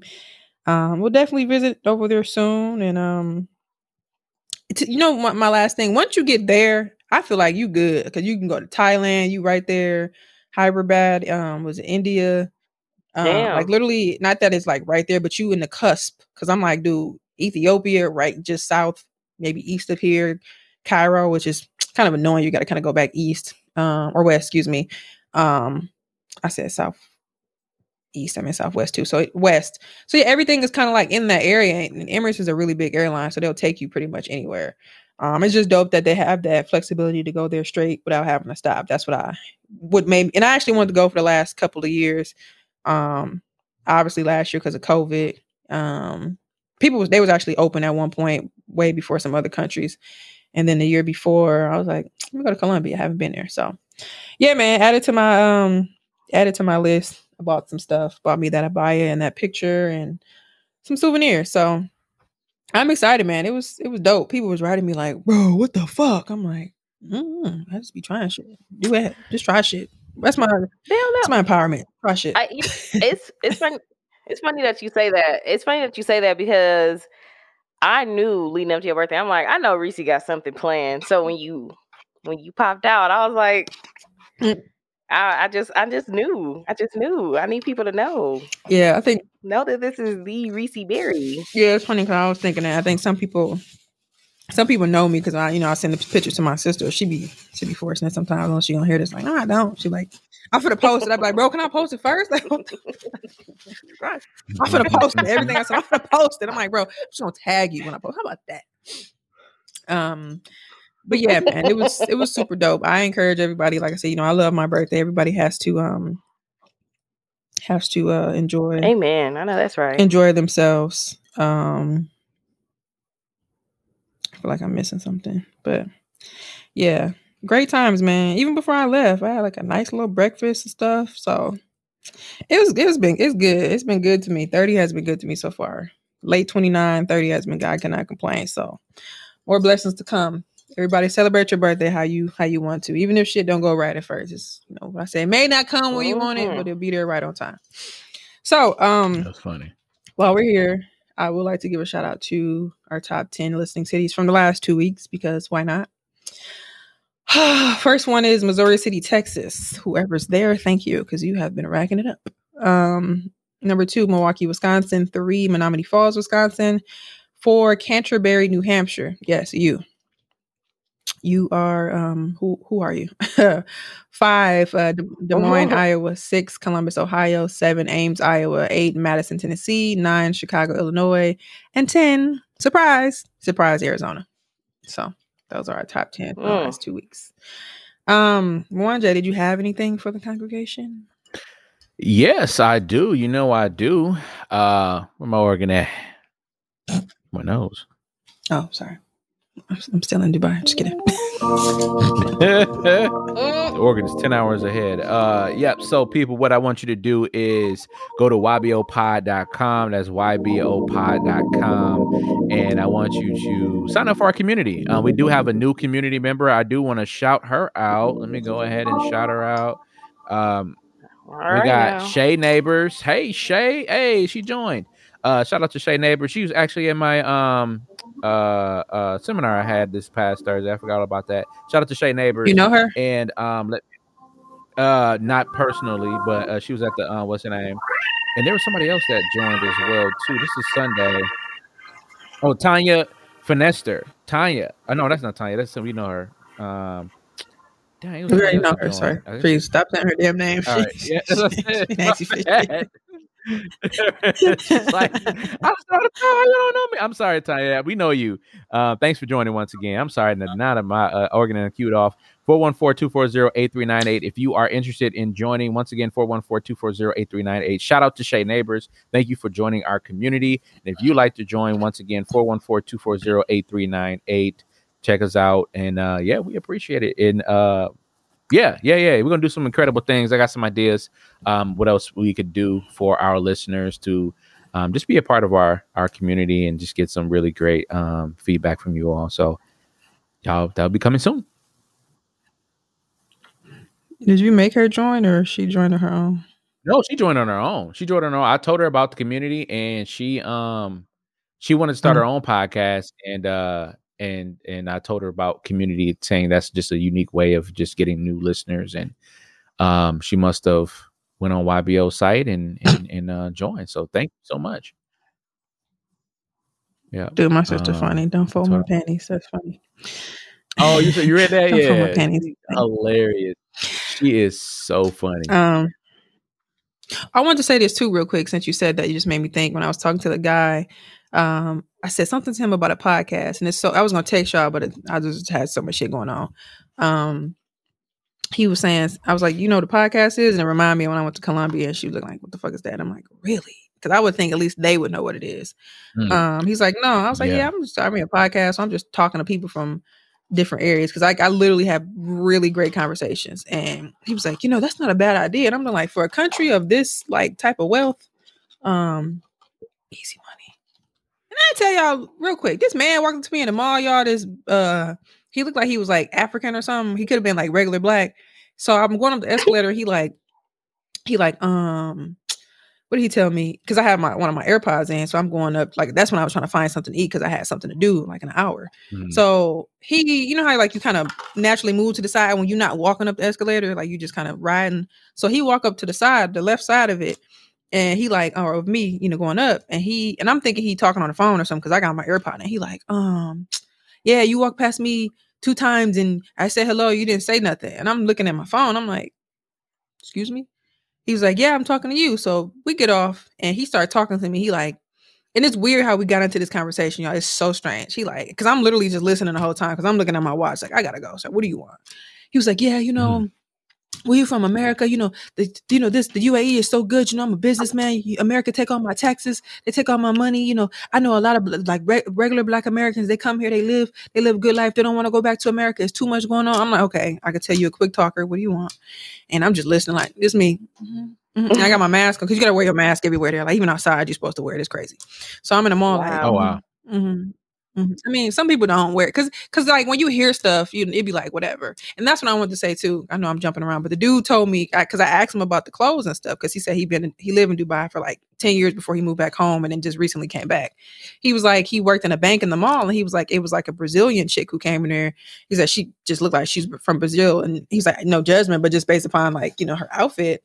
Um, we'll definitely visit over there soon. And um, you know, my, my last thing. Once you get there, I feel like you good because you can go to Thailand. You right there. Hyderabad. Um, was it India? Um, Damn. like literally, not that it's like right there, but you in the cusp. Because I'm like, dude, Ethiopia, right, just south, maybe east of here. Cairo, which is kind of annoying. You got to kind of go back east, um, or west. Excuse me. Um, I said south east. I mean southwest too. So west. So yeah, everything is kind of like in that area. And Emirates is a really big airline, so they'll take you pretty much anywhere. Um, it's just dope that they have that flexibility to go there straight without having to stop. That's what I would maybe. And I actually wanted to go for the last couple of years. Um, obviously last year because of COVID. Um, people was they was actually open at one point way before some other countries. And then the year before, I was like, let me go to Colombia. I haven't been there. So yeah, man, add it to my um add it to my list. I bought some stuff, bought me that abaya and that picture and some souvenirs. So I'm excited, man. It was it was dope. People was writing me like, bro, what the fuck? I'm like, mm, I just be trying shit. Do it. Just try shit. That's my that's my empowerment. Try shit. I, it's it's funny. It's funny that you say that. It's funny that you say that because I knew leading up to your birthday. I'm like, I know Reese got something planned. So when you when you popped out, I was like, Mm. I, I just I just knew. I just knew. I need people to know yeah, I think know that this is the Reese Berra. Yeah, it's funny because I was thinking that I think some people, some people know me because I, you know, I send the pictures to my sister. She be, she be forcing it sometimes. When she gonna hear this, like, no, I don't. She like, I'm for the post it. I'm like, bro, can I post it first? <laughs> Like, I'm for the post it. Everything I said, I'm for the post it. I'm like, bro, I'm just gonna tag you when I post. How about that? Um, but yeah, man, it was it was super dope. I encourage everybody. Like I said, you know, I love my birthday. Everybody has to um has to uh enjoy Amen. I know that's right. enjoy themselves. Um, I feel like I'm missing something, but yeah, great times, man. Even before I left, I had like a nice little breakfast and stuff. So it was it was been it's good. It's been good to me. 30 has been good to me so far. Late 29, 30 has been God cannot complain. So more blessings to come. Everybody celebrate your birthday how you how you want to. Even if shit don't go right at first. It's you know what I say, it may not come when you want it, but it'll be there right on time. So um That's funny. while we're here, I would like to give a shout out to our top 10 listening cities from the last two weeks because why not? <sighs> First one is Missouri City, Texas. Whoever's there, thank you because you have been racking it up. Um, number two, Milwaukee, Wisconsin. Three, Menomonee Falls, Wisconsin. Four, Canterbury, New Hampshire. Yes, you. You are um who who are you? <laughs> Five, uh, Des Des Moines, Mhm. Iowa. Six, Columbus, Ohio. Seven, Ames, Iowa. Eight, Madison, Tennessee. Nine, Chicago, Illinois. And ten, surprise, surprise, Arizona. So those are our top ten for the Mm. last two weeks. Um, Wanja, did you have anything for the congregation? Yes, I do. You know I do. Uh where my organ at? My nose. Oh, sorry. I'm I'm still in Dubai. Just kidding. <laughs> the organ is 10 hours ahead. Uh yep. So people, what I want you to do is go to ybopod.com. That's ybopod.com. And I want you to sign up for our community. Uh, we do have a new community member. I do want to shout her out. Let me go ahead and shout her out. Um All we got now. Shay Neighbors. Hey Shay. Hey, she joined. Uh shout out to Shay Neighbors. She was actually in my um uh uh seminar I had this past Thursday. I forgot about that. Shout out to Shay Neighbors. You know her? And um let uh not personally, but uh, she was at the uh what's her name? And there was somebody else that joined as well too. This is Sunday. Oh, Tanya Finester. Tanya. Oh no, that's not Tanya. That's we know her. Um dang, We already know her. Sorry. Please stop saying her damn name. all right. <laughs> Yeah, that's <laughs> <laughs> what I said. Nancy My Fisher. bad. It's like, I'm sorry, Tanya, you don't know me. I'm sorry, Tanya. We know you. Uh, thanks for joining once again. I'm sorry that none of my uh, organ and queued off. 414-240-8398. If you are interested in joining, once again, 414-240-8398. Shout out to Shay Neighbors. Thank you for joining our community. And if you like to join, once again, 414-240-8398. Check us out. And uh, yeah, we appreciate it. And uh, yeah, yeah, yeah. We're gonna do some incredible things. I got some ideas. Um, what else we could do for our listeners to um, just be a part of our our community and just get some really great um, feedback from you all. So y'all that'll be coming soon. Did you make her join or she joined on her own? No, she joined on her own. She joined on her own. I told her about the community and she um she wanted to start her own podcast and uh and and I told her about community saying that's just a unique way of just getting new listeners and um she must have went on YBO site and <clears throat> and, and uh joined. So thank you so much. Yeah. Dude, my sister Um, funny. Don't fold my panties. That's funny. Oh, you said you read that? <laughs> Don't fold my Yeah. panties. Hilarious. She is so funny. Um, I wanted to say this too, real quick, since you said that. You just made me think. When I was talking to the guy, um, I said something to him about a podcast, and it's so I was gonna text y'all, but it, I just had so much shit going on. Um, he was saying, I was like, you know, what the podcast is, and it reminded me when I went to Colombia, and she was like, what the fuck is that? I'm like, really? Because I would think at least they would know what it is. Mm. Um, he's like, no. I was like, yeah, Yeah. I'm just starting a podcast. So I'm just talking to people from different areas because I, I literally have really great conversations. And he was like, you know, that's not a bad idea. And I'm like, for a country of this like type of wealth, um, easy I tell y'all real quick, this man walked up to me in the mall, y'all. This uh, he looked like he was like African or something. He could have been like regular black. So I'm going up the escalator. He like, he like, um, what did he tell me? Because I had my one of my AirPods in, so I'm going up. Like that's when I was trying to find something to eat because I had something to do like an hour. Mhm. So he, you know how like you kind of naturally move to the side when you're not walking up the escalator, like you just kind of riding. So he walk up to the side, the left side of it, and he like, or of me, you know, going up, and he and I'm thinking he talking on the phone or something because I got my AirPod, and he like, um, <tsk> yeah, you walked past me two times, and I said hello, you didn't say nothing, and I'm looking at my phone, I'm like, excuse me. He was like, yeah, I'm talking to you. So we get off, and he started talking to me. He like. And it's weird how we got into this conversation, y'all. It's so strange. He like, because I'm literally just listening the whole time because I'm looking at my watch. Like, I gotta go. So, what do you want? He was like, Yeah, you know, where you from? America? You know, the you know this the UAE is so good. You know, I'm a businessman. America take all my taxes. They take all my money. You know, I know a lot of like re- regular Black Americans. They come here. They live. They live a good life. They don't want to go back to America. It's too much going on. I'm like, okay, I could tell you a quick talker. What do you want? And I'm just listening. Like, this me. Mhm, mhm. And I got my mask on because you gotta wear your mask everywhere there. Like even outside, you're supposed to wear it. It's crazy. So I'm in the mall. Like, Wow. Oh wow. Hmm I mean, some people don't wear it because, because like when you hear stuff, you it'd be like whatever. And that's what I wanted to say too. I know I'm jumping around, but the dude told me because I, asked him about the clothes and stuff because he said he been he lived in Dubai for like ten years before he moved back home and then just recently came back. He was like he worked in a bank in the mall and he was like it was like a Brazilian chick who came in there. He said she just looked like she's from Brazil and he's like no judgment, but just based upon like you know her outfit.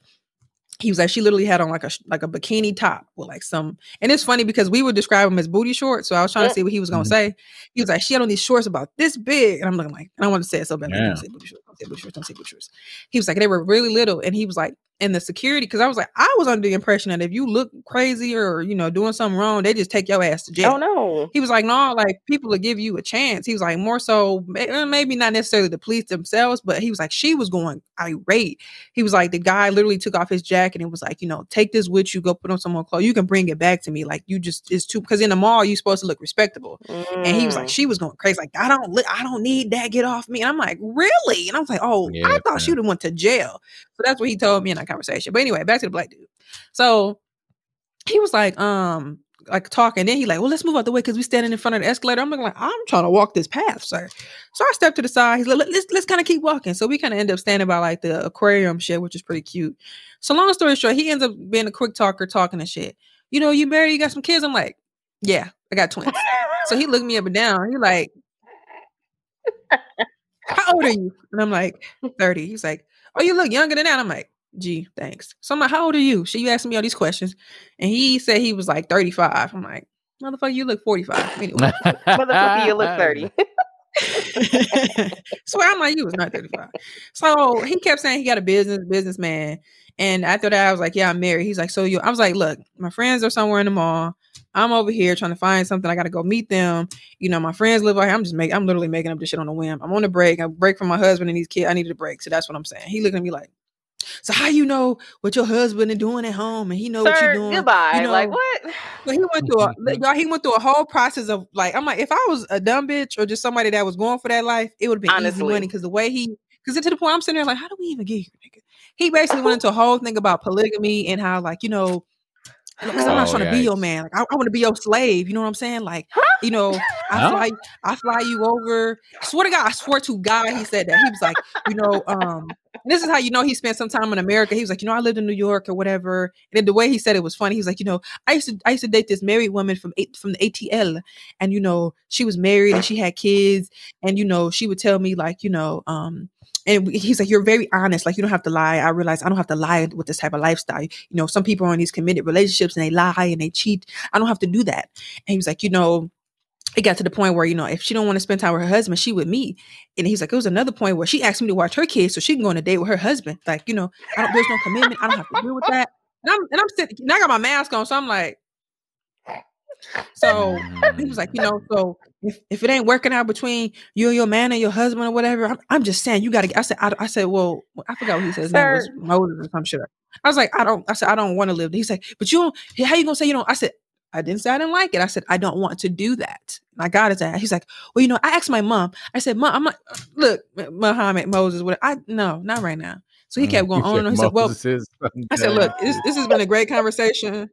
He was like she literally had on like a like a bikini top with like some and it's funny because we would describe them as booty shorts so i was trying to see what he was gonna Mhm. say he was like she had on these shorts about this big and i'm looking like and i wanted to say it so bad but Yeah. don't say booty shorts don't say booty shorts don't say booty shorts he was like they were really little and he was like and the security because i was like i was under the impression that if you look crazy or you know doing something wrong they just take your ass to jail Oh no. he was like, no, like people will give you a chance. He was like, more so, uh, maybe not necessarily the police themselves, but he was like, she was going irate. He was like, the guy literally took off his jacket and was like, you know, take this with you, go put on some more clothes. You can bring it back to me. Like you just it's too because in the mall you're supposed to look respectable. And he was like, Mm. she was going crazy. Like I don't, li- I don't need that. Get off me. And I'm like, really? And I was like, oh, Yeah, I thought she would have went to jail. So that's what he told me in conversation. But anyway, back to the black dude. So he was like, um, like talking. Then he like, well, let's move out the way because we standing in front of the escalator. I'm like, I'm trying to walk this path, sir. So I stepped to the side. He's like, "Let- let's let's kind of keep walking. So we kind of end up standing by like the aquarium shit, which is pretty cute. So long story short, he ends up being a quick talker, talking and shit. You know, you married, you got some kids. I'm like, yeah, I got twins. so he looked me up and down. He like, how old are you? And I'm like, 30. He's like, oh, you look younger than that. I'm like, gee, thanks. So I'm like, how old are you? So you asking me all these questions. And he said he was like 35. I'm like, motherfucker, you look 45. Anyway. Motherfucker, you look 30. <laughs> <laughs> Swear I'm like, you was not 35. So he kept saying he got a business, businessman. And after that, I was like, yeah, I'm married. He's like, so you, I was like, look, my friends are somewhere in the mall. I'm over here trying to find something. I got to go meet them. You know, my friends live out here. I'm just making, I'm literally making up this shit on a whim. I'm on a break. I break from my husband and these kids. I needed a break. So that's what I'm saying. He looking at me like, so how you know what your husband is doing at home and he know what you're doing? goodbye. You know, like what? But he went through a y'all. He went through a whole process of like I'm like, if I was a dumb bitch or just somebody that was going for that life, it would have been easy Honestly. money because the way he because to the point I'm sitting there like, how do we even get here, nigga? He basically went into a whole thing about polygamy and how like you know. Because I'm not Oh, trying to be your man. Like I, I want to be your slave. You know what I'm saying? Like, you know, I Huh? fly, I fly you over. Swear to God, I swear to God, he said that. He was like, you know, um, this is how you know he spent some time in America. He was like, you know, I lived in New York or whatever. And then the way he said it was funny. He was like, you know, I used to I used to date this married woman from from the ATL, and you know, she was married and she had kids, and you know, she would tell me like, you know, um, and he's like, you're very honest. Like you don't have to lie. I realize I don't have to lie with this type of lifestyle. You know, some people are in these committed relationships and they lie and they cheat. I don't have to do that. And he was like, you know, it got to the point where you know if she don't want to spend time with her husband she with me. And he's like it was another point where she asked me to watch her kids so she can go on a date with her husband. Like you know I don't, there's no commitment. I don't have to deal with that. And i'm and i'm sitting and i got my mask on so i'm like so he was like you know so if, if it ain't working out between you and your man and your husband or whatever i'm, I'm just saying you gotta i said I, I said well i forgot what he said his name was moses or some shit. I was like i don't i said i don't want to live. He's like but you don't how you gonna say you don't i said I didn't say I didn't like it. I said I don't want to do that. My God is that. He's like, well, you know, I asked my mom. I said, Mom, I'm like, look, Muhammad, Moses, what? I no, not right now. So he Mm, kept going on and on. He said, well, I said, look, this, this has been a great conversation.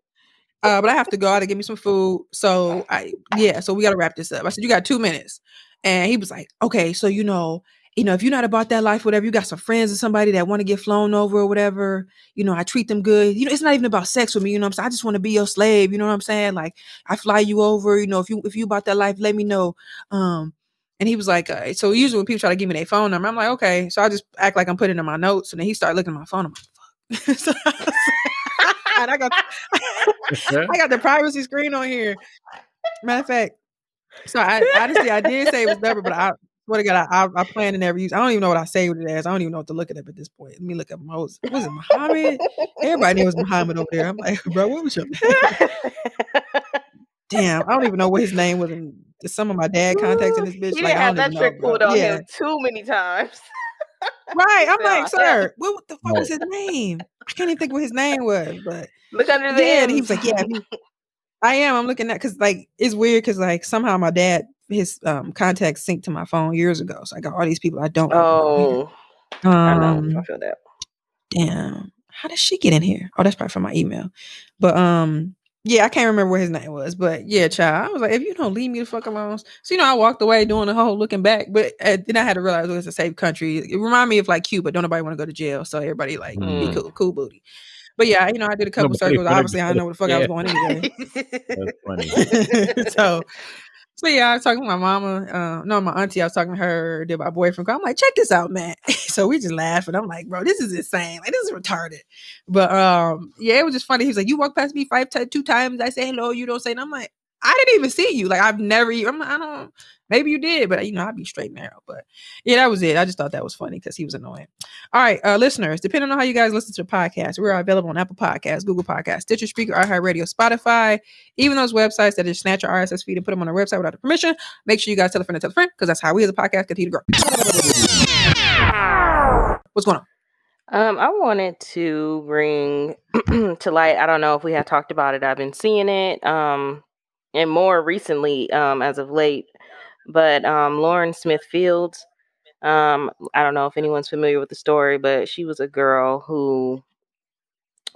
Uh, but I have to go out to get me some food. So I yeah, so we gotta wrap this up. I said, You got two minutes. And he was like, Okay, so you know, you know, if you're not about that life, whatever, you got some friends or somebody that want to get flown over or whatever, you know, I treat them good. You know, it's not even about sex with me, you know I'm saying? I just want to be your slave, you know what I'm saying? Like I fly you over, you know, if you if you about that life, let me know. Um and he was like, uh, so usually when people try to give me their phone number, I'm like, okay. So I just act like I'm putting in my notes. And then he started looking at my phone. I'm like, fuck. <laughs> So I and I got <laughs> I got the privacy screen on here. Matter of fact, so I honestly I did say it was number, but I swear to God, I, I, I plan to never use. I don't even know what I saved it as. I don't even know what to look at it at this point. Let me look at Moses. Was it Muhammad? Everybody knew it was Muhammad over there. I'm like, <laughs> bro, what was your name? <laughs> Damn, I don't even know what his name was. In some of my dad contacts in this bitch. You like, didn't I have don't that even trick know, pulled on yeah. him too many times. Right. I'm <laughs> Yeah, like, sir, what, what the fuck was his name? I can't even think what his name was, but Look under the yeah, and he was like, yeah, I am. I'm looking at because like it's weird because like somehow my dad his um contacts synced to my phone years ago, so I got all these people I don't. know. Oh, I know. um, I feel that. damn, how did she get in here? Oh, that's probably from my email. But um, yeah, I can't remember what his name was, but yeah, child, I was like, if you don't leave me the fuck alone, so you know, I walked away doing the whole looking back, but uh, then I had to realize it was a safe country. It reminded me of like Cuba. Don't nobody want to go to jail, so everybody like be Mm. cool, cool booty. But yeah, you know, I did a couple Nobody circles. wanna Obviously, I go know what the fuck I was going anyway. <laughs> That's funny. <laughs> so So yeah, I was talking to my mama. Uh, no, my auntie. I was talking to her. Did my boyfriend? I'm like, check this out, man. <laughs> so we just laugh, and I'm like, bro, this is insane. Like this is retarded. But um, yeah, it was just funny. He was like, you walk past me five t- two times. I say hello. You don't say. And I'm like, I didn't even see you. Like I've never. I'm. I don't. Maybe you did, but you know, I'd be straight and narrow. But yeah, that was it. I just thought that was funny because he was annoying. All right, uh, listeners, depending on how you guys listen to the podcast, we're available on Apple Podcasts, Google Podcasts, Stitcher Speaker, iHeartRadio, Spotify, even those websites that just snatch your RSS feed and put them on our website without the permission. Make sure you guys tell a friend to tell a friend because that's how we as a podcast continue to grow. What's going on? Um, I wanted to bring <clears throat> to light. I don't know if we have talked about it. I've been seeing it, um, and more recently, um, as of late. But um, Lauren Smith Fields, um, I don't know if anyone's familiar with the story, but she was a girl who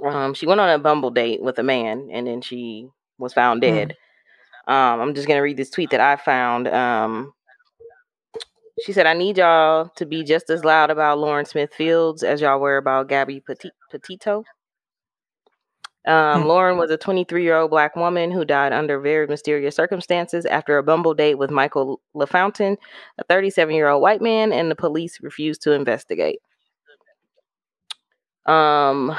um, she went on a Bumble date with a man, and then she was found Mm. dead. Um, I'm just gonna read this tweet that I found. Um, she said, "I need y'all to be just as loud about Lauren Smith Fields as y'all were about Gabby Petit- Petito." Um, Hmm. Lauren was a 23 year old black woman who died under very mysterious circumstances after a Bumble date with Michael LaFountain, a 37 year old white man, and the police refused to investigate. Um,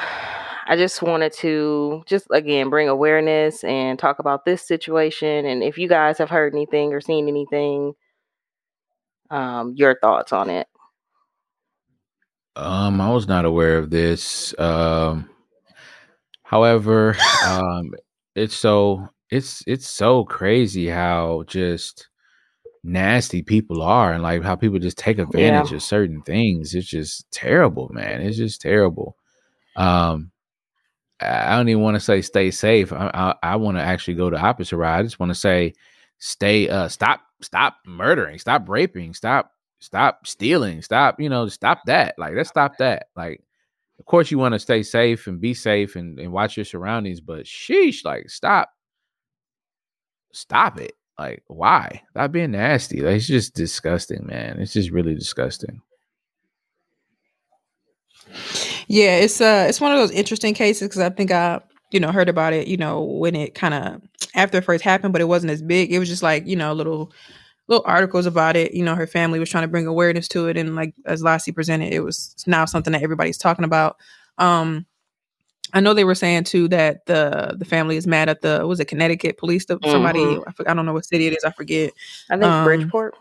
I just wanted to just again bring awareness and talk about this situation. And if you guys have heard anything or seen anything, um, your thoughts on it. Um, I was not aware of this. Um, however, um, it's so it's it's so crazy how just nasty people are and like how people just take advantage of certain things. It's just terrible, man. It's just terrible. Um, I I don't even want to say stay safe. I I, I want to actually go the opposite route. I just want to say stay uh stop stop murdering, stop raping, stop stop stealing, stop, you know, stop that. Like let's stop that. Like of course you want to stay safe and be safe and, and watch your surroundings, but sheesh, like stop. Stop it. Like why? Stop being nasty. Like, it's just disgusting, man. It's just really disgusting. Yeah, it's uh it's one of those interesting cases because I think I you know heard about it you know when it kind of after it first happened, but it wasn't as big. It was just like you know a little little articles about it. You know, her family was trying to bring awareness to it, and like as Lassie presented, it was now something that everybody's talking about. Um, I know they were saying too that the the family is mad at the was it Connecticut police? The, Somebody Mhm. I, I don't know what city it is. I forget. I think Um, Bridgeport.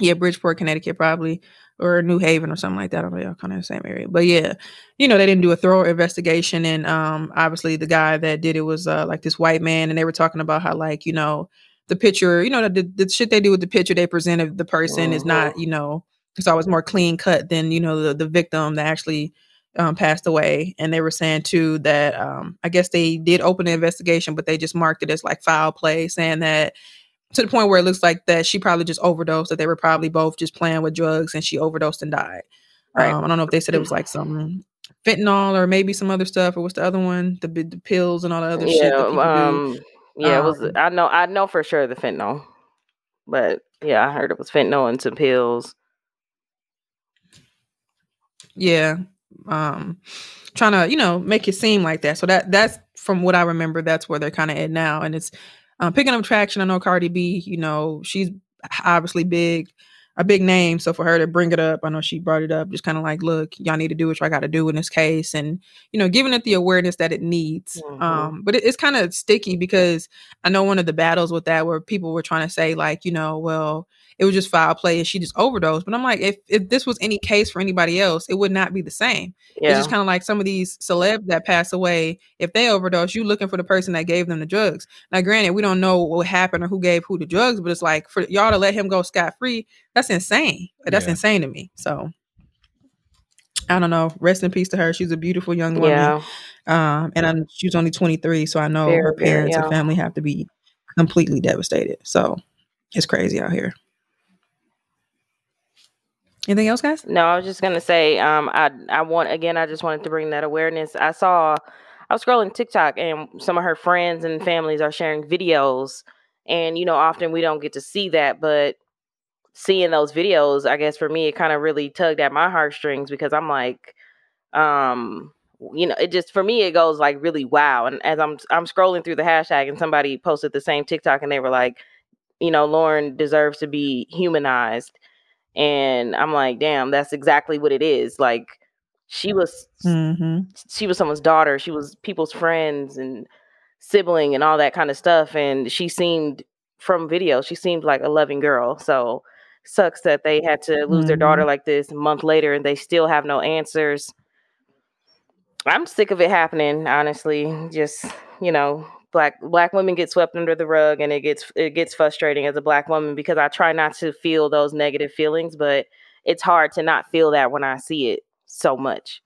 yeah, Bridgeport, Connecticut, probably, or New Haven or something like that. I don't know, y'all kind of the same area. But yeah, you know, they didn't do a thorough investigation, and um, obviously the guy that did it was uh, like this white man, and they were talking about how like you know the picture, you know, the, the shit they do with the picture they present of the person is not, you know, it's always more clean cut than you know the the victim that actually. Um, passed away, and they were saying too that um, I guess they did open an investigation, but they just marked it as like foul play, saying that to the point where it looks like that she probably just overdosed that they were probably both just playing with drugs and she overdosed and died Right. um, i don't know if they said it was like some fentanyl or maybe some other stuff or what's the other one the, the pills and all the other shit Yeah, that people do um, yeah, it was. Um, I know, I know for sure the fentanyl, but yeah, I heard it was fentanyl and some pills. yeah um trying to you know make it seem like that so that that's from what i remember that's where they're kind of at now and it's um, picking up traction i know cardi b you know she's obviously big a big name so for her to bring it up i know she brought it up just kind of like look y'all need to do what y'all got to do in this case and you know giving it the awareness that it needs Mhm. um but it, it's kind of sticky because i know one of the battles with that where people were trying to say like you know well it was just foul play and she just overdosed. But I'm like, if, if this was any case for anybody else, it would not be the same. It's just kind of like some of these celebs that pass away. If they overdose, you looking for the person that gave them the drugs. Now, granted, we don't know what happened or who gave who the drugs, but it's like for y'all to let him go scot free, that's insane. That's Yeah. insane to me. So I don't know. Rest in peace to her. She's a beautiful young woman. yeah, Um, and I, she was only 23, so I know Very, her very parents and family have to be completely devastated. So it's crazy out here. Anything else, guys? No, I was just gonna say, um, I I want again. I just wanted to bring that awareness. I saw, I was scrolling TikTok, and some of her friends and families are sharing videos, and you know, often we don't get to see that, but seeing those videos, I guess for me, it kind of really tugged at my heartstrings because I'm like, um, you know, it just for me it goes like really wow. And as I'm I'm scrolling through the hashtag and somebody posted the same TikTok and they were like, you know, Lauren deserves to be humanized. And I'm like, damn, that's exactly what it is. Like she was hmm she was someone's daughter, she was people's friends and sibling and all that kind of stuff. And she seemed from video, she seemed like a loving girl. So sucks that they had to lose their daughter like this a month later and they still have no answers. I'm sick of it happening, honestly. Just, you know, black black women get swept under the rug and it gets it gets frustrating as a black woman because I try not to feel those negative feelings, but it's hard to not feel that when I see it so much.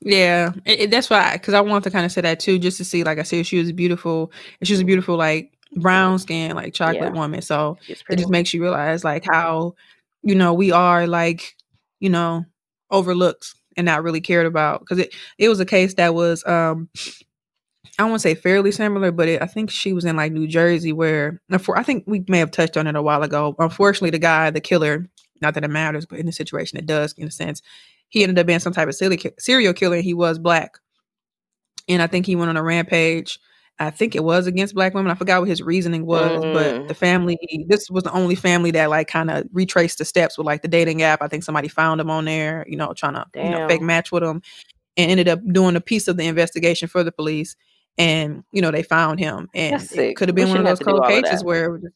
Yeah, it, it- that's why because I want to kind of say that too, just to see. Like I said, she was beautiful, she was a beautiful, like brown skin, like chocolate Yeah. woman. So it just makes you realize like how you know we are like you know overlooked and not really cared about because it it was a case that was um I won't say fairly similar, but it, I think she was in like New Jersey where I think we may have touched on it a while ago. Unfortunately, the guy, the killer, not that it matters, but in the situation it does in a sense. He ended up being some type of serial ki- serial killer. And he was black, and I think he went on a rampage. I think it was against black women. I forgot what his reasoning was, Mm. but the family. This was the only family that like kind of retraced the steps with like the dating app. I think somebody found him on there, you know, trying to you know fake match with him, and ended up doing a piece of the investigation for the police. And you know they found him, and it could have We been one of those cold cases where, it was just,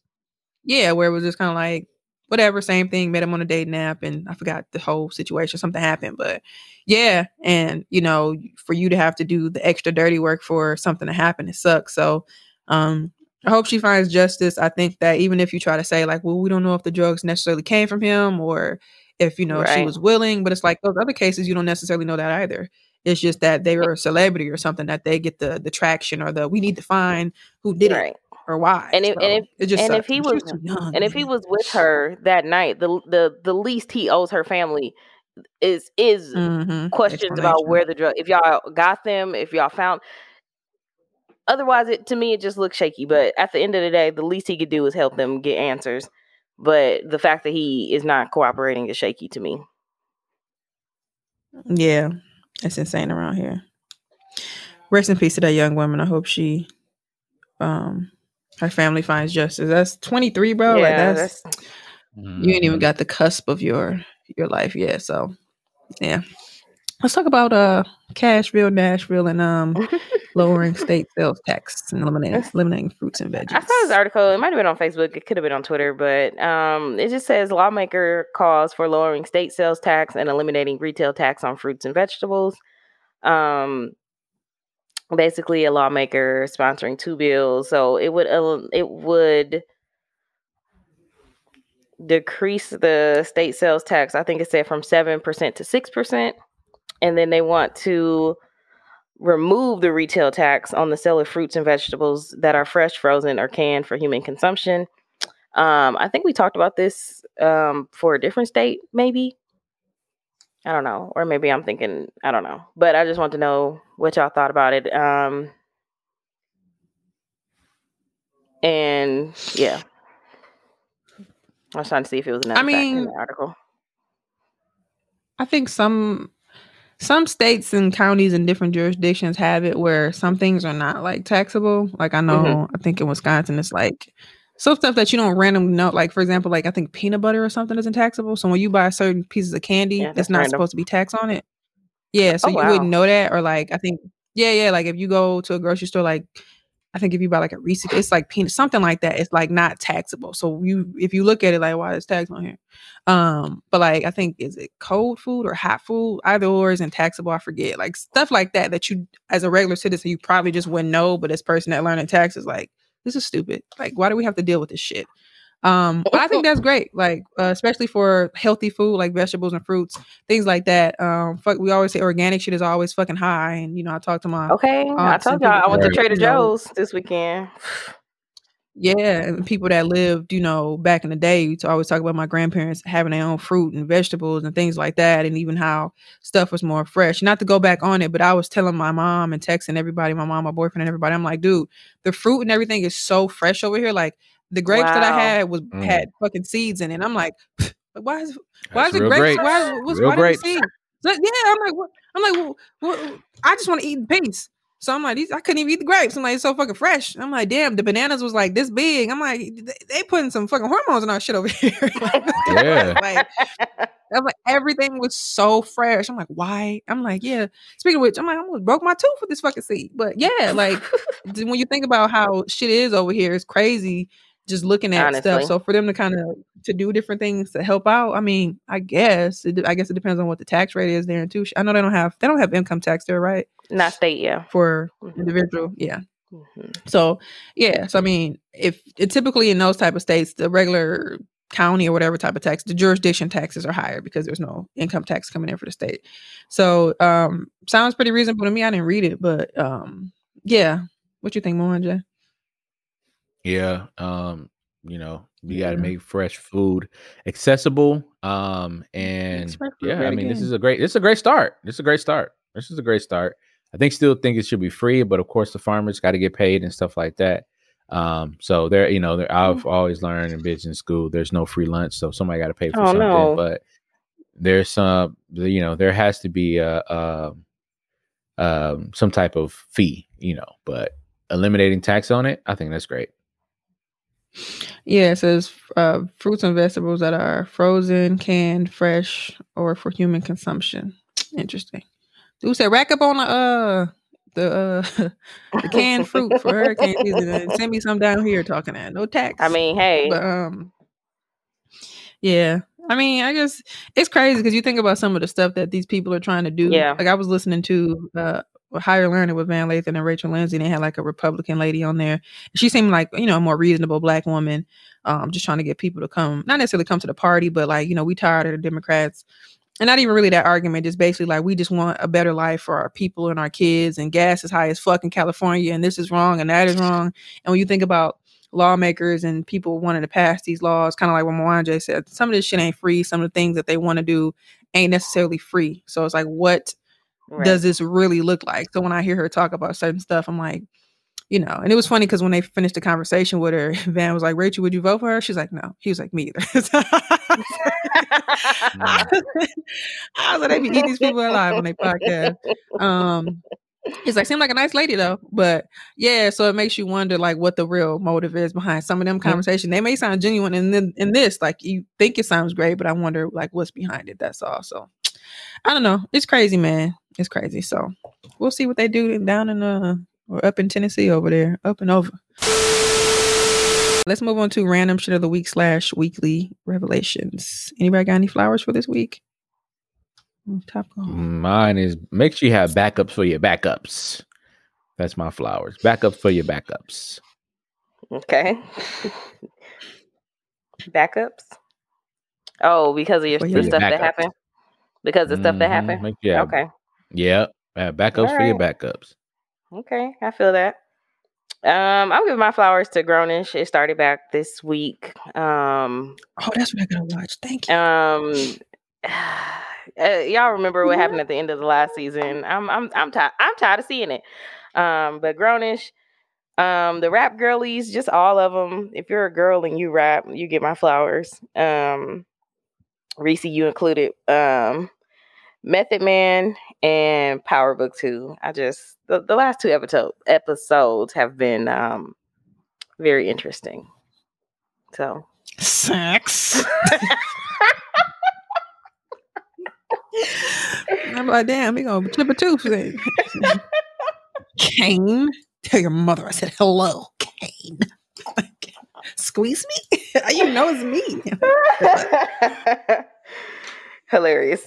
yeah, where it was just kind of like whatever, same thing. Met him on a dating nap and I forgot the whole situation. Something happened, but yeah, and you know, for you to have to do the extra dirty work for something to happen, it sucks. So, um, I hope she finds justice. I think that even if you try to say like, well, we don't know if the drugs necessarily came from him or if you know she was willing, but it's like those other cases you don't necessarily know that either. It's just that they were a celebrity or something that they get the the traction or the we need to find who did Right. it or why. And if So, and if it just and if he was young, and if he was with her that night, the the the least he owes her family is is Mhm. questions about where the drug if y'all got them, if y'all found otherwise it to me it just looks shaky. But at the end of the day, the least he could do is help them get answers. But the fact that he is not cooperating is shaky to me. Yeah, it's insane around here. Rest in peace to that young woman. I hope she, um, her family finds justice. That's twenty three, bro. like yeah, that's, that's you ain't even got the cusp of your your life yet. So yeah, let's talk about uh Cashville, Nashville, and um <laughs> lowering state sales tax and eliminating eliminating fruits and veggies. I saw this article. It might have been on Facebook. It could have been on Twitter, but um, it just says lawmaker calls for lowering state sales tax and eliminating retail tax on fruits and vegetables. Um, basically, a lawmaker sponsoring two bills, so it would it would decrease the state sales tax. I think it said from seven percent to six percent, and then they want to remove the retail tax on the sale of fruits and vegetables that are fresh, frozen, or canned for human consumption. Um, I think we talked about this um, for a different state, maybe. I don't know, or maybe I'm thinking I don't know, but I just want to know what y'all thought about it. Um, and yeah, I was trying to see if it was another I mean, the article. I think some some states and counties and different jurisdictions have it where some things are not like taxable. Like I know, Mhm. I think in Wisconsin it's like some stuff that you don't randomly know. Like for example, like I think peanut butter or something isn't taxable. So when you buy certain pieces of candy, Yeah, it's that's not random. supposed to be taxed on it. Yeah, so Oh you wow. wouldn't know that. Or like I think, yeah, yeah, like if you go to a grocery store, like I think if you buy like a Reese, it's like peanut, something like that. It's like not taxable. So you, if you look at it, like why is tax on here? Um, but like I think is it cold food or hot food? Either or isn't taxable. I forget. Like stuff like that that you, as a regular citizen, you probably just wouldn't know. But as person that learning taxes, like this is stupid. Like why do we have to deal with this shit? Um, but I think <laughs> that's great. Like uh, especially for healthy food like vegetables and fruits, things like that. Um, fuck, we always say organic shit is always fucking high, and you know I talked to my Okay, I told y'all I went to Trader you know, Joe's this weekend. yeah, and people that lived, you know, back in the day, to always talk about my grandparents having their own fruit and vegetables and things like that, and even how stuff was more fresh. Not to go back on it, but I was telling my mom and texting everybody, my mom, my boyfriend, and everybody. I'm like, dude, the fruit and everything is so fresh over here. Like the grapes that I had was Mm. had fucking seeds in it. I'm like, why is why That's is it grapes? grapes. Why what's Real why do you grapes. see? So, yeah, I'm like, what? I'm like, well, well, I just want to eat in peace. So I'm like, these, I couldn't even eat the grapes. I'm like, it's so fucking fresh. I'm like, damn, the bananas was like this big. I'm like, they, they putting some fucking hormones in our shit over here. Yeah. like, I'm like, everything was so fresh. I'm like, why? I'm like, yeah. Speaking of which, I'm like, I almost broke my tooth with this fucking seed. But yeah, like when you think about how shit is over here, it's crazy just looking at stuff. So for them to kind of to do different things to help out, I mean, I guess it, I guess it depends on what the tax rate is there too. I know they don't have they don't have income tax there, right? Not state, yeah. For Mhm. individual, yeah. Mhm. So yeah, so I mean, if it typically in those type of states, the regular county or whatever type of tax, the jurisdiction taxes are higher because there's no income tax coming in for the state. So um sounds pretty reasonable to me. I didn't read it, but um yeah. What you think, Mohan? Yeah. Um, you know, you got to make fresh food accessible. Um, and yeah, I mean, this is a great, this is a great start. This is a great start. This is a great start. I think still think it should be free, but of course the farmers got to get paid and stuff like that. Um, so there, you know, there, I've always learned in business school, there's no free lunch, so somebody got to pay for Oh, something. no. But there's some, you know, there has to be a, a um, some type of fee, you know. But eliminating tax on it, I think that's great. Yeah, it says uh, fruits and vegetables that are frozen, canned, fresh, or for human consumption. Interesting. Dude said rack up on the uh the uh <laughs> the canned fruit for hurricane season and send me some down here talking that. No tax. I mean, hey, but um yeah. I mean, I guess it's crazy because you think about some of the stuff that these people are trying to do. Yeah. Like I was listening to uh Higher Learning with Van Lathan and Rachel Lindsay, they had like a Republican lady on there. She seemed like, you know, a more reasonable black woman, um, just trying to get people to come, not necessarily come to the party, but like, you know, we tired of the Democrats. And not even really that argument, just basically like we just want a better life for our people and our kids, and gas is high as fuck in California, and this is wrong and that is wrong. And when you think about lawmakers and people wanting to pass these laws, kind of like what Mwanje said, some of this shit ain't free. Some of the things that they want to do ain't necessarily free. So it's like, what right. does this really look like? So when I hear her talk about certain stuff, I'm like, you know, and it was funny because when they finished the conversation with her, <laughs> Van was like, Rachel, would you vote for her? She's like, no. He was like, me either. <laughs> <laughs> I was like, they be eating these people alive on their podcast. Um, He's like, seemed like a nice lady though, but yeah. So it makes you wonder, like, what the real motive is behind some of them conversations. They may sound genuine, and then in this, like, you think it sounds great, but I wonder, like, what's behind it. That's all. So I don't know. It's crazy, man. It's crazy. So we'll see what they do down in uh or up in Tennessee over there, up and over. Let's move on to random shit of the week slash weekly revelations. Anybody got any flowers for this week? Mm, Top goal. Mine is make sure you have backups for your backups. That's my flowers. Backups for your backups. okay. <laughs> Backups. Oh, because of your the your stuff that happened. Because of stuff that Mhm. happened. Make sure Okay. Yeah. Have backups for your backups. Okay, I feel that. Um, I'm giving my flowers to Grownish. It started back this week. Um, Oh, that's what I gotta watch. Thank you. um, <sighs> uh, y'all remember what happened at the end of the last season? I'm, I'm, I'm tired. I'm tired of seeing it. Um, but Grownish, um, the rap girlies, just all of them. If you're a girl and you rap, you get my flowers. Um, Reese, you included. Um, Method Man and Power Book Two. I just the, the last two episode episodes have been um very interesting. So Sex. I'm like, damn, we gonna chip a tooth. then. Cane, tell your mother I said hello, Cane. Squeeze me? <laughs> you know it's me. <laughs> hilarious.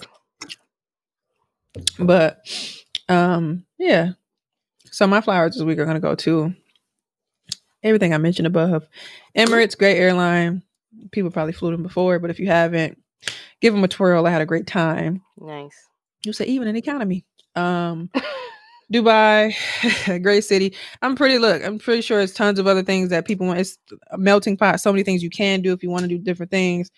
But um, yeah. So my flowers this week are gonna go to everything I mentioned above. Emirates, great airline. People probably flew them before, but if you haven't, give them a twirl. I had a great time. Nice. You say even in economy. Um <laughs> Dubai, <laughs> great city. I'm pretty look, I'm pretty sure it's tons of other things that people want. It's a melting pot, so many things you can do if you want to do different things.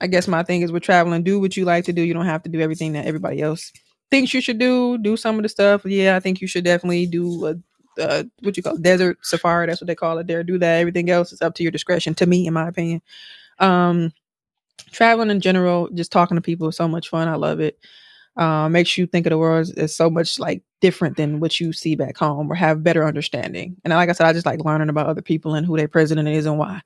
I guess my thing is with traveling, do what you like to do. You don't have to do everything that everybody else thinks you should do. Do some of the stuff. Yeah, I think you should definitely do a uh, what you call desert safari. That's what they call it there. Do that. Everything else is up to your discretion. To me, in my opinion, um, traveling in general, just talking to people is so much fun. I love it. uh, makes you think of the world as, as so much like different than what you see back home or have better understanding. And like I said, I just like learning about other people and who their president is and why.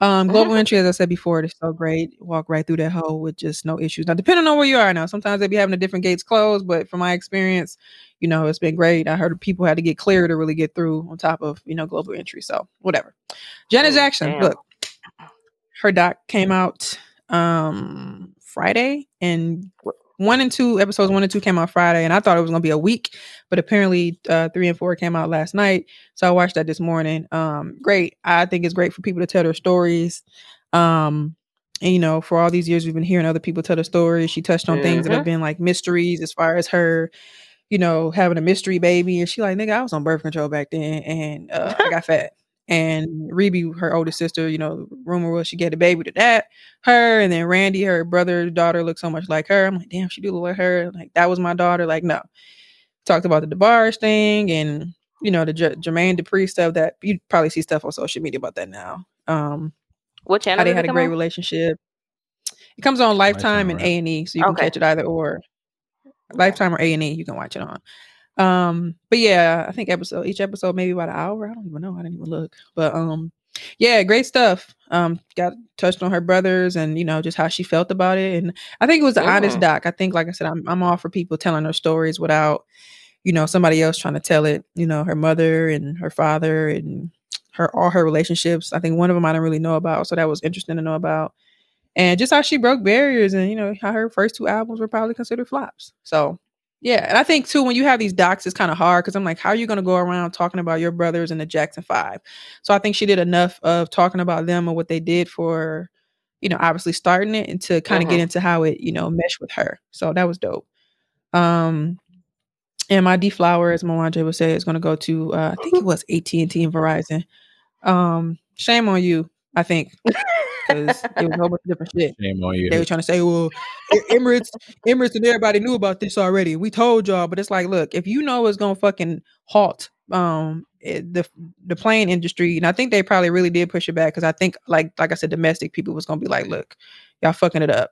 Um, <laughs> global entry, as I said before, is so great. Walk right through that hole with just no issues. Now, depending on where you are now, sometimes they be having the different gates closed, but from my experience, you know, it's been great. I heard people had to get clear to really get through on top of, you know, global entry. So whatever. Janet Oh, Jackson, damn. look, her doc came out um Friday and one and two episodes one and two came out Friday and I thought it was gonna be a week, but apparently uh three and four came out last night. So I watched that this morning. Um great. I think it's great for people to tell their stories. Um and you know, for all these years we've been hearing other people tell their stories. She touched on things that have been like mysteries as far as her, you know, having a mystery baby. And she like, nigga, I was on birth control back then and uh, I got fat. And Rebbie, her older sister, you know, rumor was she get a baby to that, her, and then Randy, her brother, daughter, looked so much like her. I'm like, damn, she do look like her. Like that was my daughter. Like, no. Talked about the DeBarge thing and you know the J- Jermaine Dupri stuff that you probably see stuff on social media about that now. Um, What channel? how they had a great on? relationship. It comes on Lifetime and. A and E, so you can catch it either or. Lifetime or A and E, you can watch it on. Um, but yeah, I think episode each episode maybe about an hour. I don't even know. I didn't even look. But um, yeah, great stuff. Um, got touched on her brothers and you know just how she felt about it, and I think it was an honest Mm. doc. I think, like I said, I'm I'm all for people telling their stories without you know somebody else trying to tell it. You know, her mother and her father and her all her relationships. I think one of them I didn't really know about, so that was interesting to know about. And just how she broke barriers, and you know how her first two albums were probably considered flops. So yeah, and I think too when you have these docs, it's kind of hard because I'm like, how are you going to go around talking about your brothers and the Jackson Five? So I think she did enough of talking about them and what they did for, you know, obviously starting it and to kind of get Mhm. into how it, you know, meshed with her. So that was dope. Um, and my deflower, as Mwanje would say, is going to go to uh, I think it <laughs> was AT and T and Verizon. Um, shame on you, I think, <laughs> because it was a whole bunch of different shit. Shame on you. They were trying to say, well, Emirates, Emirates, and everybody knew about this already. We told y'all, but it's like, look, if you know it's gonna fucking halt um it, the the plane industry, and I think they probably really did push it back because I think, like like I said, domestic people was gonna be like, look, y'all fucking it up.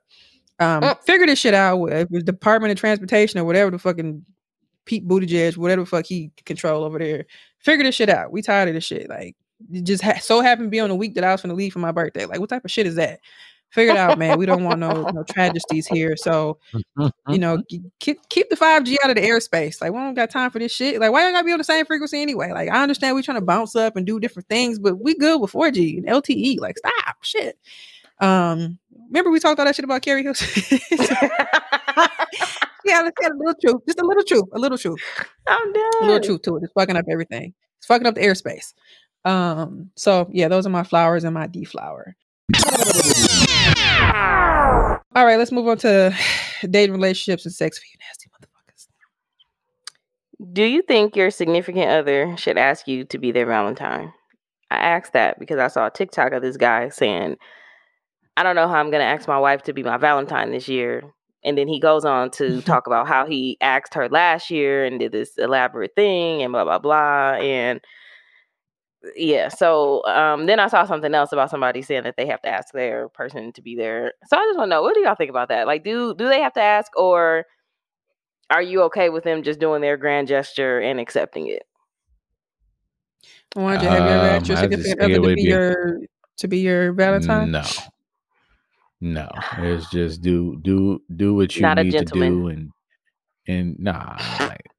Um, Mm. figure this shit out. If it Department of Transportation or whatever the fucking Pete Buttigieg, whatever the fuck he control over there, figure this shit out. We tired of this shit. Like, it just ha- so happened to be on the week that I was gonna leave for my birthday. Like, what type of shit is that? Figure it out, man. We don't want no no tragedies here. So <laughs> you know, g- keep keep the five G out of the airspace. Like, we don't got time for this shit. Like, why y'all gotta be on the same frequency anyway? Like, I understand we trying to bounce up and do different things, but we good with four G and LTE. Like, stop, shit. Um, remember we talked all that shit about Keri Hilson? yeah, let's get a little truth, just a little truth, a little truth, I'm done. a little truth to it. It's fucking up everything. It's fucking up the airspace. Um, so yeah, those are my flowers and my deflower. All right, let's move on to <sighs> dating relationships and sex for you nasty motherfuckers. Do you think your significant other should ask you to be their Valentine? I asked that because I saw a TikTok of this guy saying, I don't know how I'm going to ask my wife to be my Valentine this year. And then he goes on to <laughs> talk about how he asked her last year and did this elaborate thing and blah, blah, blah. And yeah, so um, then I saw something else about somebody saying that they have to ask their person to be there. So I just want to know, what do y'all think about that? Like, do do they have to ask, or are you okay with them just doing their grand gesture and accepting it? Wanda, have you have asked your Um, I just significant think it other to be be- your to be your Valentine? No. No. It's just do do do what you Not need to do and and nah.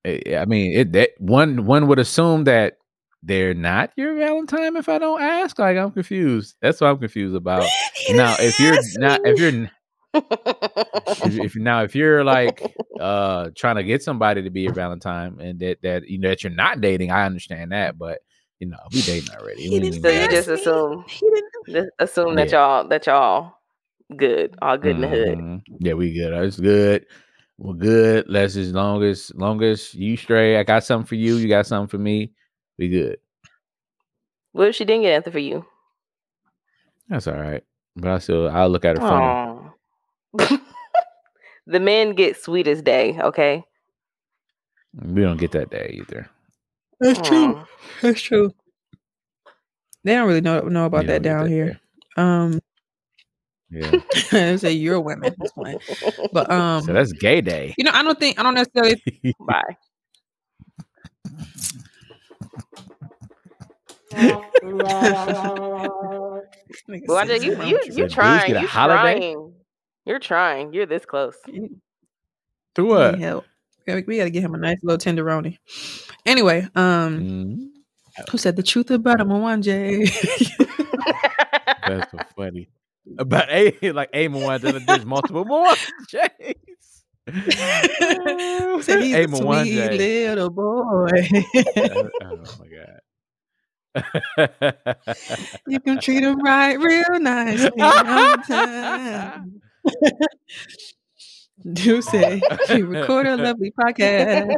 Eh, I mean, it that one one would assume that they're not your Valentine if I don't ask. Like I'm confused. That's what I'm confused about. <laughs> now, if you're not if you're n- if, if now if you're like <laughs> uh trying to get somebody to be your Valentine and that that you know that you're not dating, I understand that, but you know, we dating already. He didn't so you just assume He didn't. just assume that Yeah. y'all that y'all good, all good in the hood. Mhm. Yeah, we good. It's good. We're good. Let's as long as long as you straight. I got something for you. You got something for me. We good. What if she didn't get anything for you? That's all right. But I still I'll look at her funny. <laughs> The men get sweetest day, okay? We don't get that day either. That's true. Aw. That's true. They don't really know know about We that down that here. Um, Yeah. <laughs> say you're women. That's fine. But <laughs> um, So that's gay day. you know, I don't think I don't necessarily. Bye. Nigga Wanda, you you you're trying. You're holiday?" trying. You're trying. You're this close. To what? help. We we gotta get him a nice little tenderoni. Anyway, um, Mhm. who said the truth about him on J? <laughs> That's so funny. About a like a Mwanje, there's multiple <laughs> Mwanjes. <laughs> He's A a sweet little boy. Oh, <laughs> oh my god. you can treat him right real nice. <laughs> Do say you record a lovely podcast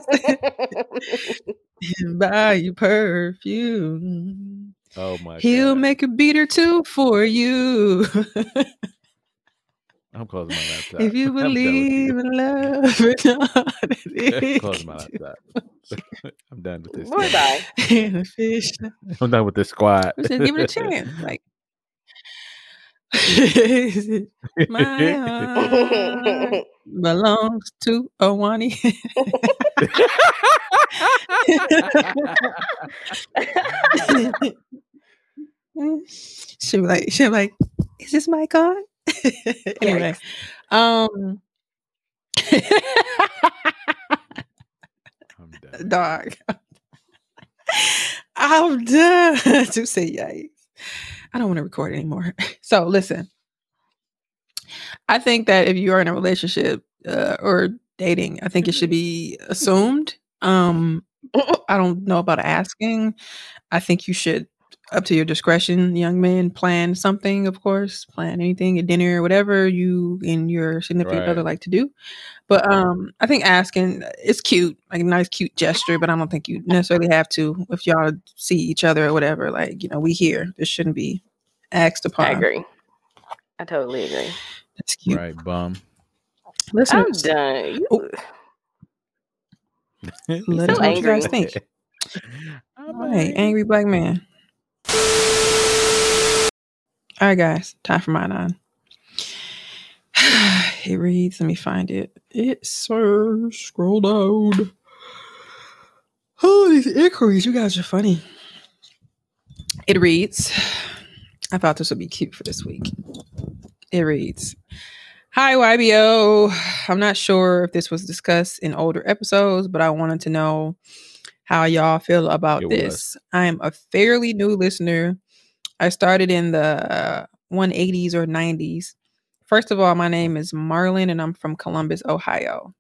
and buy you perfume. oh my He'll god. make a beat or two for you. I'm closing my laptop. if you <laughs> I'm believe in love <laughs> that it <laughs> my laptop. I'm done with this. Boy, thing. bye. do. And a fish. I'm done with this squad. Said, give it a chance. Like, my heart belongs to Owani. she be like, she be like, is this my on? <laughs> anyway, um, I'm <laughs> done. dog. <laughs> I'm done to say yikes. I don't want to record anymore. So listen, I think that if you are in a relationship uh, or dating, I think it should be assumed. Um, I don't know about asking. I think you should, up to your discretion, young men, plan something. Of course, plan anything, a dinner, whatever you and your significant other like to do. But um, I think asking is cute, like a nice, cute gesture. But I don't think you necessarily have to if y'all see each other or whatever. Like you know, we here. This shouldn't be asked upon. I agree. I totally agree. That's cute. Right, bum. Listen, I'm Listeners, done. You, Oh. <laughs> let us so know what you guys think. <laughs> All right, angry black man. All right, guys, time for my nine. <sighs> it reads, let me find it. It says, scroll down. Oh, these inquiries, you guys are funny. It reads, I thought this would be cute for this week. It reads, Hi, YBO. I'm not sure if this was discussed in older episodes, but I wanted to know how y'all feel about It was. this. I am a fairly new listener. I started in the 180s or 90s. First of all, my name is Marlon and I'm from Columbus, Ohio.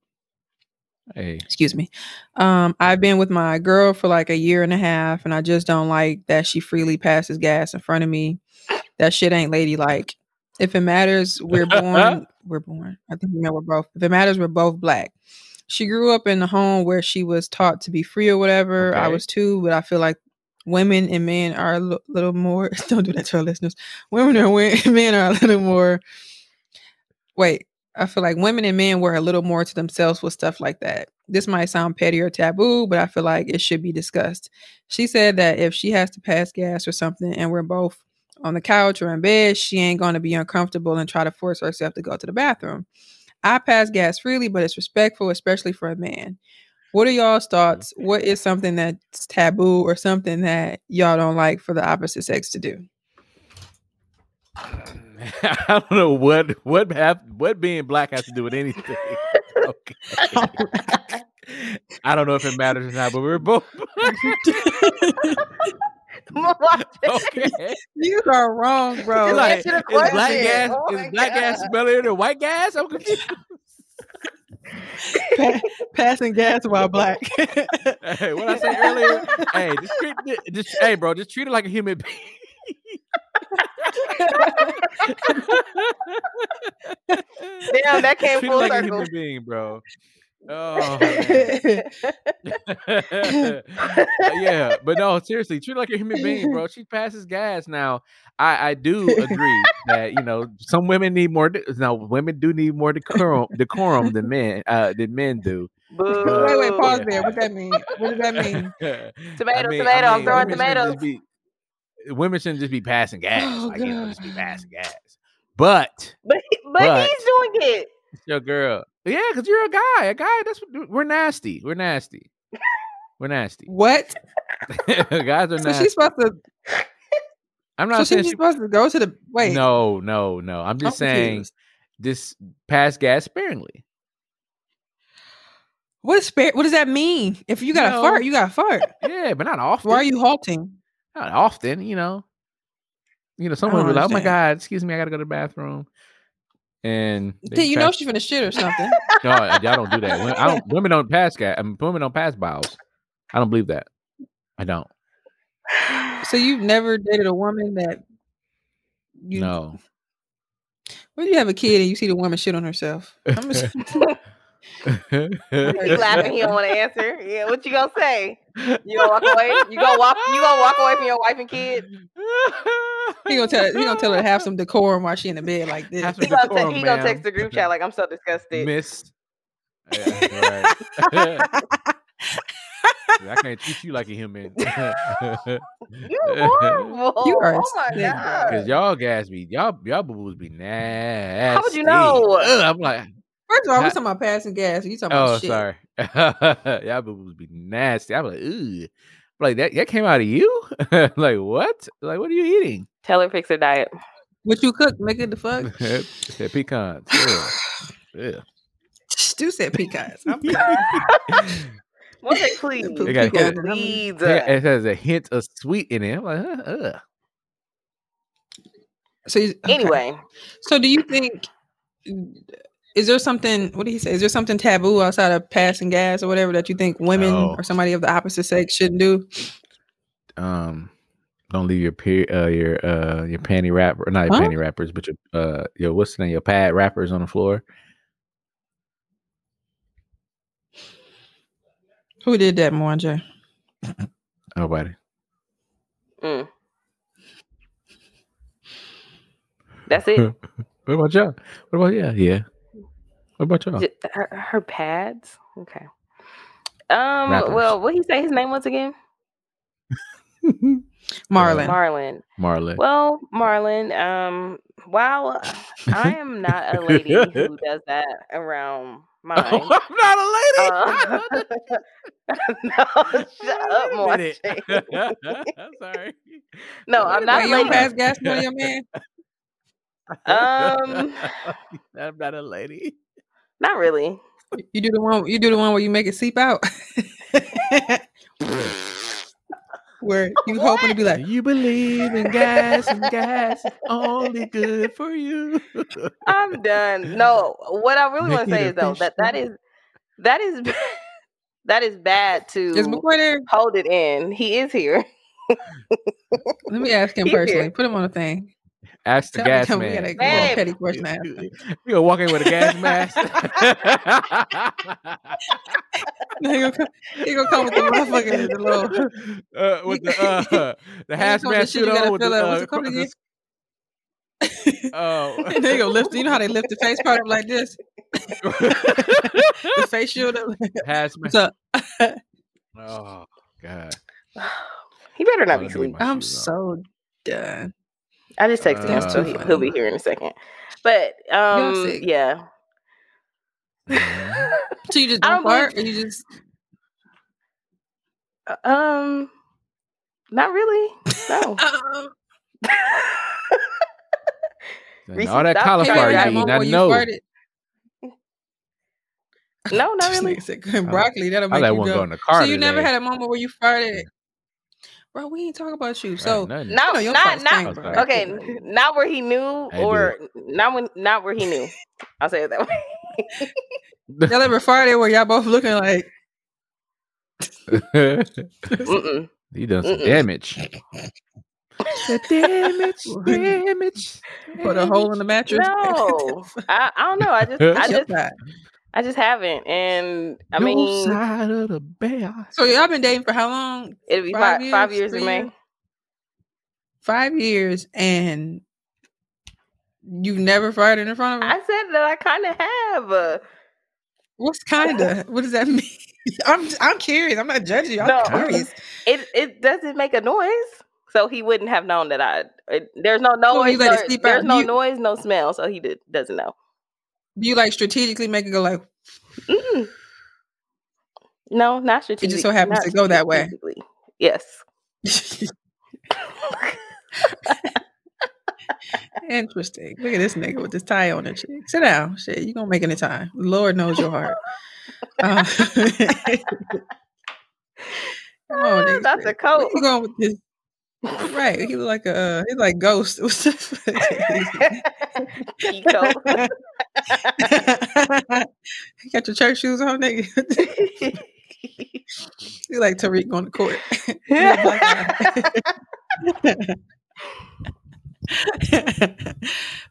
Hey, Excuse me. Um, I've been with my girl for like a year and a half, and I just don't like that she freely passes gas in front of me. That shit ain't ladylike. If it matters, we're born. <laughs> we're born. I think we know we're both. If it matters, we're both black. She grew up in a home where she was taught to be free or whatever. I was too, but I feel like women and men are a little more. <laughs> Don't do that to our listeners. Women and <laughs> men are a little more. Wait, I feel like women and men were a little more to themselves with stuff like that. This might sound petty or taboo, but I feel like it should be discussed. She said that if she has to pass gas or something and we're both on the couch or in bed, she ain't going to be uncomfortable and try to force herself to go to the bathroom. I pass gas freely, but it's respectful, especially for a man. What are y'all's thoughts? What is something that's taboo or something that y'all don't like for the opposite sex to do? <laughs> I don't know what what have what being black has to do with anything. <laughs> okay. I don't know if it matters or not, but we're both <laughs> okay. You are wrong, bro. Like, is black question. gas Oh is my black gas God. smellier than white gas? I'm confused. Pa- passing gas while black. <laughs> hey, what I said earlier? hey, just treat just hey, bro, just treat it like a human being. Damn, that came treat it full like a human being, bro. Oh <laughs> yeah, but no, seriously, treat her like a human being, bro. She passes gas. Now, I I do agree that you know some women need more. de- Now, women do need more decorum decorum than men uh than men do. Boo. wait, wait, pause Yeah. there. What does that mean? What does that mean? <laughs> Tomato, tomato, I'm throwing women shouldn't tomatoes. be- women shouldn't just be passing gas. Oh, like, you know, just be passing gas. but But but, But- he's doing it. it's your girl. Yeah, because you're a guy. A guy. That's what we're nasty. We're nasty. We're nasty. <laughs> What? Guys are So nasty. she's supposed to. I'm So not saying she's she, supposed to go to the wait. no, no, no. I'm just I'm saying confused. this pass gas sparingly. What is spare? What does that mean? If you got to No. fart, you got to fart. Yeah, but not often. Why are you halting? Not often, you know. You know, someone will be like, "Oh my god, excuse me, I gotta go to the bathroom," and they you know pass- she's finna shit or something. <laughs> no, y'all don't do that. Women, I don't, women don't pass gas. I um, mean, women don't pass bowels. I don't believe that. I don't. so you've never dated a woman that you no. When you have a kid and you see the woman shit on herself, <laughs> I'm just, <laughs> He laughing. He don't want to answer. Yeah, what you gonna say? You gonna walk away? You gonna walk? You gonna walk away from your wife and kid? he gonna tell he gonna tell her to have some decorum while she in the bed like this. Have some He gonna, te- he gonna text the group chat like I'm so disgusted. Miss. Yeah, right. <laughs> I can't treat you like a human. <laughs> You horrible. You are oh my god. Cause y'all gas be y'all y'all boo boos be nasty. How would you know? Ugh, I'm like, First of all, we're talking about passing gas. You talking oh about shit. sorry, y'all boo boos be nasty. I'm like, ooh, like that that came out of you? <laughs> like what? Like what are you eating? Tell her fix her diet. What you cook, nigga? The fuck? <laughs> Said pecans. Yeah. Yeah. Stu said pecans. I'm- One day, please. Put It got- pecans. Please. It has a hint of sweet in it. I'm like, uh, ugh. So okay. Anyway, so do you think? Is there something? What did he say? Is there something taboo outside of passing gas or whatever that you think women No. or somebody of the opposite sex shouldn't do? um don't leave your pe- uh your uh your panty wrapper not your Huh? panty wrappers but your uh your what's the name your pad wrappers on the floor Who did that, Mwanje? <clears throat> nobody mm. that's it. <laughs> what about y'all what about yeah yeah what about y'all Her, her pads. Okay. Um. Rappers. Well, what he say his name was again? <laughs> Marlon. Marlon. marlon Well, Marlon. Um. While I <laughs> am not a lady who <laughs> does that around mine. i'm not a lady Uh, no, shut up, Wait a Marche. i'm sorry No, I'm not Wait, you don't pass gas money, your man. Um, i'm not a lady not really. You do the one. You do the one where you make it seep out. <laughs> where you hoping to be like, you believe in gas and gas only good for you I'm done. No, what I really want to say is though that that is that is <laughs> that is bad is to McCoy there? hold it in. He is here. Let me ask him He's here. personally. Put him on a thing. Ask the Tell gas tell me we man. got a Babe. petty question to ask him. You gonna walk in with a gas mask? <laughs> <laughs> No, he gonna come, he gonna come with the motherfucker, the little. uh, with the <laughs> uh, the He gonna come with hazmat suit on with the, uh, What's it called again? oh, and they gonna lift. You know how they lift the face part up like this? The face shield up. hazmat. What's up? Oh God, <sighs> He better Oh, not be let me get I'm shoes on. so done. I just texted him, Uh, so he, he'll be here in a second. But um, yeah. So you just <laughs> I don't don't fart, or you just um, not really. No. <laughs> All that cauliflower trying you that have eating, moment I where you know. farted- no, not <laughs> really. said, broccoli. That'll I make let you one go. go in the car. so you never had a moment where you farted, bro? We ain't talking about you. Right, So nothing. No, know not not stink, bro. okay. Not where he knew, or not when not where he knew. I'll say it that way. y'all ever <laughs> farted where y'all both looking like Mm-mm. <laughs> you done some Mm-mm. damage. The damage, <laughs> damage. put a hole in the mattress? No, I, I don't know. I just I your just side. I just haven't, and I Your mean side of the bear. So y'all been dating for how long? it'll be Five five, five years, years in May. Five years, and you've never farted in front of him. I said that I kind of have. Uh, What's kinda? <laughs> what does that mean? <laughs> I'm I'm curious. I'm not judging you. I'm No. curious. it it doesn't make a noise, so he wouldn't have known that I. it- There's no So you noise. let it or- there's out. no You- noise, no smell, so he did, doesn't know. Do you like strategically make it go like? Mm-mm. No, not strategically. It just so happens to go that way. Yes. <laughs> Interesting. Look at this nigga with this tie on and shit. Sit down. Shit, you gonna make any time. Lord knows your heart. <laughs> Uh, <laughs> Come on. That's a Where coat. you going with this? Right. He look like a he's like ghost. <laughs> What's the Key coat. you got your church shoes on, nigga. <laughs> you like Tariq on the court. <laughs> He a black guy.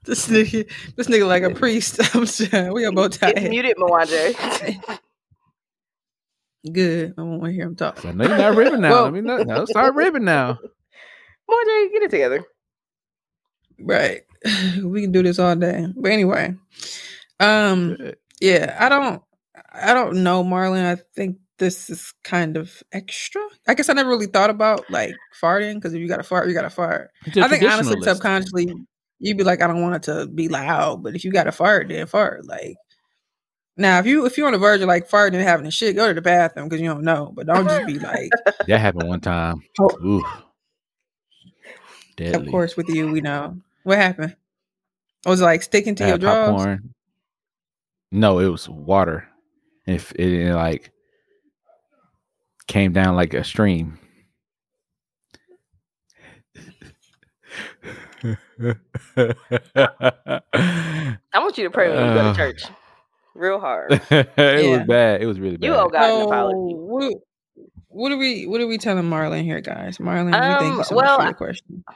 this nigga, this nigga like a priest. I'm sure. We are both It's tired. muted, Mwanje. Good. I won't want to hear him talk. So, no, you're not ribbing now. Well- I mean, no, no, start ribbing now. Mwanje, get it together. Right. <sighs> We can do this all day. But anyway. Um yeah, I don't I don't know, Marlon. I think this is kind of extra. I guess I never really thought about like farting because if you got to fart, you got to fart. You're think honestly, subconsciously, you'd be like, I don't want it to be loud, but if you got to fart, then fart. Like now, if you if you're on the verge of like farting and having a shit, go to the bathroom because you don't know. But don't just be like, <laughs> That happened one time. Oh. Ooh. Deadly. of course, with you, we know what happened. It was like sticking to I your had drawers? popcorn. No, it was water. If it, it, like came down like a stream. <laughs> I want you to pray when you go Uh. to church. Real hard. <laughs> it Yeah. was bad. It was really bad. You owe God an apology. what, what are we what are we telling Marlon here, guys? Marlon, we thank Um, you so well, much for the question. I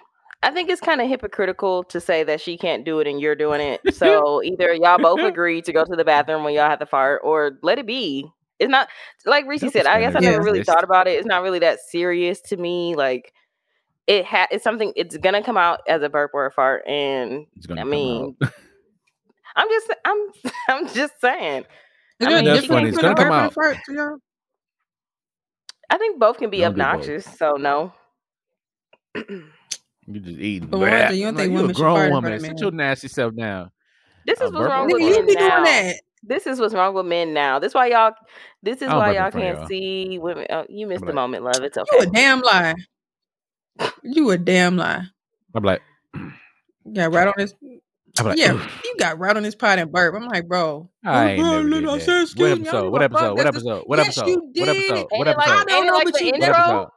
think it's kind of hypocritical to say that she can't do it and you're doing it. <laughs> So either y'all both <laughs> agree to go to the bathroom when y'all have to fart, or let it be. It's not like Reese said. I guess I never really thought about it. It's not really that serious to me. Like it ha- it's something. It's gonna come out as a burp or a fart, and It's gonna I mean. <laughs> I'm just I'm I'm just saying. I mean, That's funny. can't It's gonna come burp and a out. fart y'all? I think both can be Don't obnoxious. So no. <clears throat> You just eating. But Miranda, Blah. you don't I'm think you a women should grown fart in woman. Sit your nasty self down. This A is what's wrong with Nigga, you men be doing now. that. This is what's wrong with men now. This why y'all. This is why y'all can't y'all. see women. Oh, you missed I'm the like- moment, love. It's a You a damn lie. You a damn lie. I'm like, You got right on this. <clears throat> Like, yeah, "Oof." <clears throat> you got right on this pot and burp. I'm like, bro. I ain't bro, never did I that. said, What excuse me, I episode? don't What give a fuck. episode? What episode? What episode? What episode? What episode? I don't ain't it know, like but the you What episode?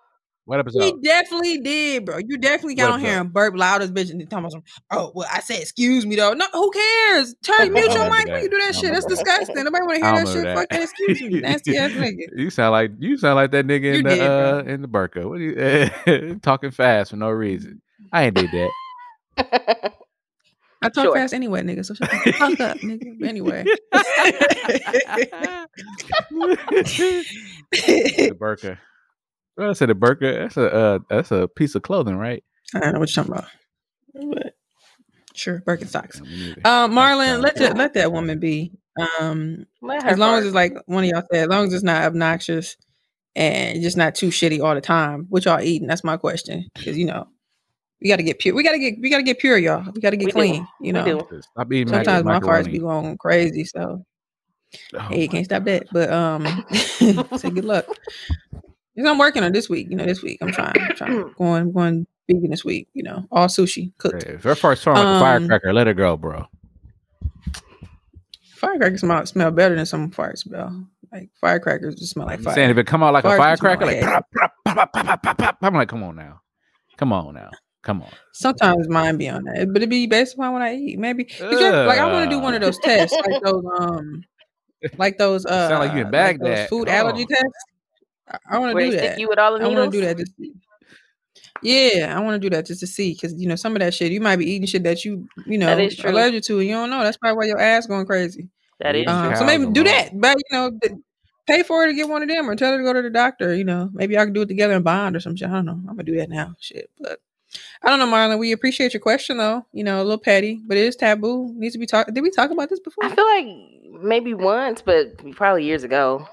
What episode? He definitely did, bro. You definitely got What on here and burp loud as bitch and talking about some. Oh well, I said excuse me though. No, who cares? Turn I mute your mic that. when you do that shit. That's disgusting. Nobody want to hear that shit. remember Fuck that. that excuse me, nasty ass <laughs> nigga. You sound like you sound like that nigga You in the did, bro. uh in the burqa. What are you <laughs> talking fast for no reason? I ain't did that. I <laughs> talk Sure. fast anyway, nigga. So shut the fuck up, nigga. Anyway, the burqa. Well, I said the burqa. That's a uh, that's a piece of clothing, right? I don't know what you're talking about. But sure, Birkenstocks. Yeah. Um, Marlon, let that let that woman be. Um, as long fart. as it's like one of y'all said, as long as it's not obnoxious and just not too shitty all the time. What y'all eating? That's my question. Because you know, we got to get pure. We got to get we got to get pure, y'all. We got to get We do. clean. You know. Stop eating sometimes my farts be going crazy. So Oh hey, you can't stop that. But um, <laughs> say good luck. Because I'm working on this week. You know, this week I'm trying, I'm trying <clears throat> going going vegan this week. You know, all sushi cooked. If her farts smell like a Um, firecracker, let her go, bro. Firecrackers smell, smell better than some farts, smell. Like firecrackers just smell like I'm fire. saying if it come out like a Farts just smell firecracker, like like pop, pop, pop, pop, pop, pop, pop, I'm like, come on now, come on now, come on. Sometimes mine be on that, but it be based upon what I eat. Maybe 'cause you like I want to do one of those tests, like those um, like those <laughs> uh, Sound like you in those Baghdad. food Hold allergy on. tests. I, I want to do that. stick you with all the I want to do that. Just, yeah, I want to do that just to see because you know some of that shit you might be eating shit that you you know That is true. allergic to and you don't know. That's probably why your ass going crazy. That is Um, true. so maybe do that, but you know, pay for it to get one of them, or tell her to go to the doctor. You know, maybe I can do it together and bond or some shit. I don't know. I'm gonna do that now. Shit, but I don't know, Marlon. We appreciate your question though. You know, a little petty, but it is taboo. Needs to be talked. Did we talk about this before? I feel like maybe once, but probably years ago.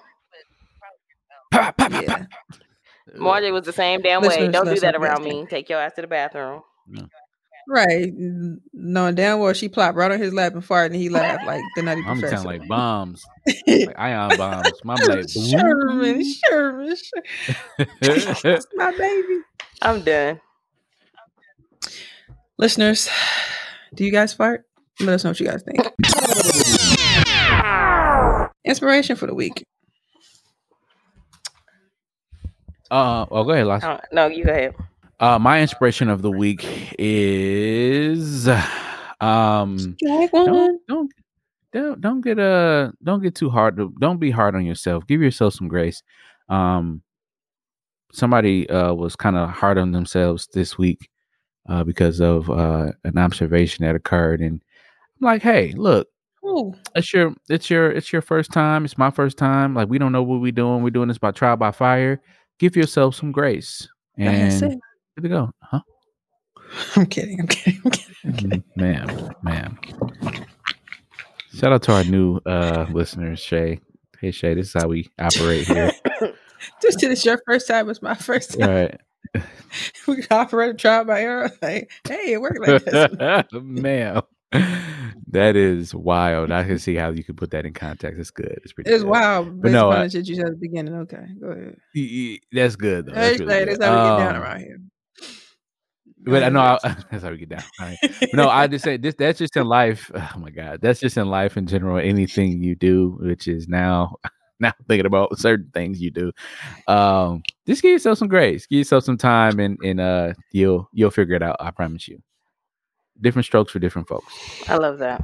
Pop, pop, pop, yeah. Marjorie was the same damn way. Don't do that not around me. Take your ass to the bathroom. Right. N- Knowing damn well she plopped right on his lap and farted and he laughed like the nutty I'm professor. sound like bombs, <laughs> like ion bombs. My like, Sherman, Sherman, Sherman. <laughs> my baby. I'm done. Listeners, do you guys fart? Let us know what you guys think. <laughs> Inspiration for the week. Uh, oh, go ahead, Lost. Uh, no, you go ahead. Uh, my inspiration of the week is, um, Drag one. don't don't don't don't get uh don't get too hard. To, don't be hard on yourself. Give yourself some grace. Um, somebody uh was kind of hard on themselves this week uh because of uh an observation that occurred, and I'm like, hey, look, Oh, it's your it's your it's your first time. It's my first time. Like we don't know what we're doing. We're doing this by trial by fire. Give yourself some grace and good to go, huh? <laughs> I'm kidding. I'm kidding. I'm kidding. Mm, Ma'am, ma'am. Shout out to our new uh listeners, Shay. Hey Shay, this is how we operate here. <laughs> Just did this is your first time. It's my first time. right. <laughs> We can operate a trial by error. Like, hey, it worked like this. ma'am. That is wild. I can see how you could put that in context. It's good. It's pretty It's good. wild. But no, I- shit you said at the beginning. Okay, go ahead. That's good though. Hey, That's really hey, good. that's how we get down Um, around here. But I know I, <laughs> that's how we get down. All right. But no, I just say this. That's just in life. <laughs> Oh my god, that's just in life in general. Anything you do, which is now, <laughs> now thinking about certain things you do, um, just give yourself some grace. Give yourself some time, and and uh, you'll you'll figure it out. I promise you. Different strokes for different folks. I love that.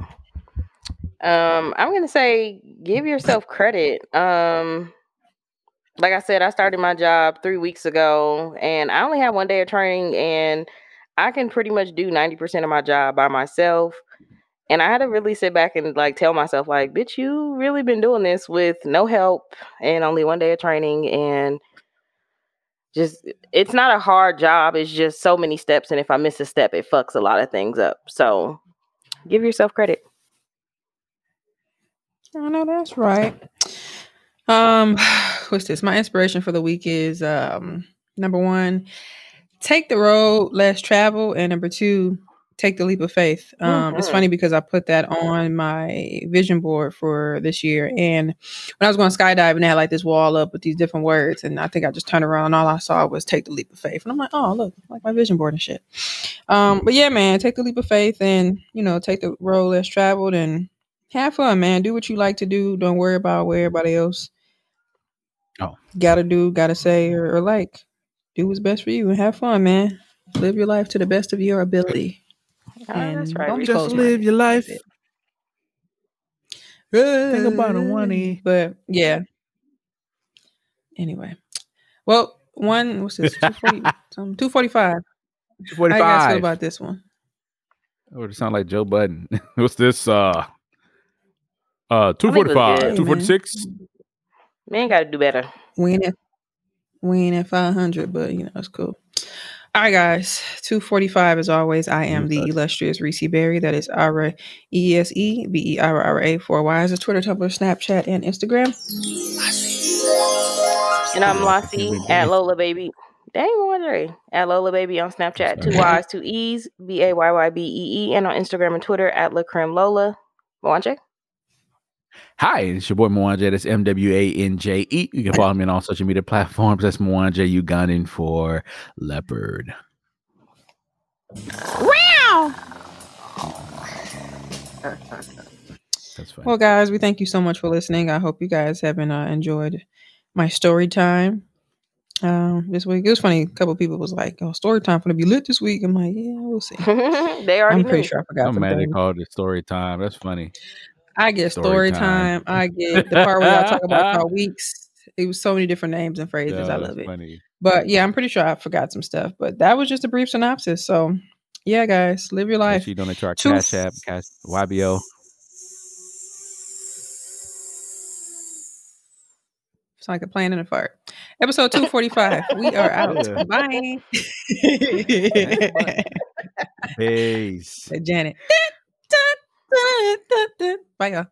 Um, I'm gonna say give yourself credit. Um, like I said, I started my job three weeks ago, and I only had one day of training, and I can pretty much do ninety percent of my job by myself. And I had to really sit back and like tell myself, like, bitch, you really been doing this with no help and only one day of training, and just it's not a hard job. It's just so many steps, and if I miss a step, it fucks a lot of things up. So give yourself credit. I know that's right. Um, <sighs> what's this? My inspiration for the week is um number one, take the road less travel, and number two, take the leap of faith. Um, it's Mhm. funny because I put that on my vision board for this year, and when I was going skydiving, they had like this wall up with these different words, and I think I just turned around and all I saw was take the leap of faith, and I'm like, oh look, like my vision board and shit. Um, but yeah, man, take the leap of faith, and you know, take the road less traveled, and have fun, man. Do what you like to do. Don't worry about what everybody else Oh. gotta do, gotta say, or, or like. Do what's best for you and have fun, man. Live your life to the best of your ability. Oh, that's right. don't just live minded. your life. That's. Think about a Wani. But yeah. Anyway. Well, one what's this? 240, um, <laughs> 245. How you guys feel Forty-five. about this one? Or would sound like Joe Budden. <laughs> What's this? Uh, uh, two I think it was forty-five, good. two forty-six. Man gotta do better. We ain't at we ain't at 500, but you know, it's cool. All right, guys. 245 as always. I am the illustrious Reese Berra. That is Ara E S E B E R R A 4 Y is a Twitter, Tumblr, Snapchat, and Instagram. And I'm Lassie at Lola Baby. Dang, Andre. At Lola Baby on Snapchat. Two Y's, two E's, B A Y Y B E E. And on Instagram and Twitter at La Creme Lola. Mwanje. Hi, it's your boy Mwanje. That's M W A N J E. You can follow me on all social media platforms. That's Mwanje Ugandan for leopard. Wow. That's fine. Well, guys, we thank you so much for listening. I hope you guys have been uh, enjoyed my story time um, this week. It was funny. A couple people was like, "Oh, story time gonna be lit this week." I'm like, "Yeah, we'll see." <laughs> they are. I'm pretty sure I forgot. I'm mad they called it story time. That's funny. I get Story story, time. time. I get the part where y'all talk about <laughs> our weeks. It was so many different names and phrases. I love it. Funny. But yeah, I'm pretty sure I forgot some stuff. But that was just a brief synopsis. So yeah, guys, live your life. you donate to our Two- Cash App, Cash YBO. It's like a plan and a fart. Episode 245. we are out. Yeah. Bye. <laughs> Peace. Janet. Bye.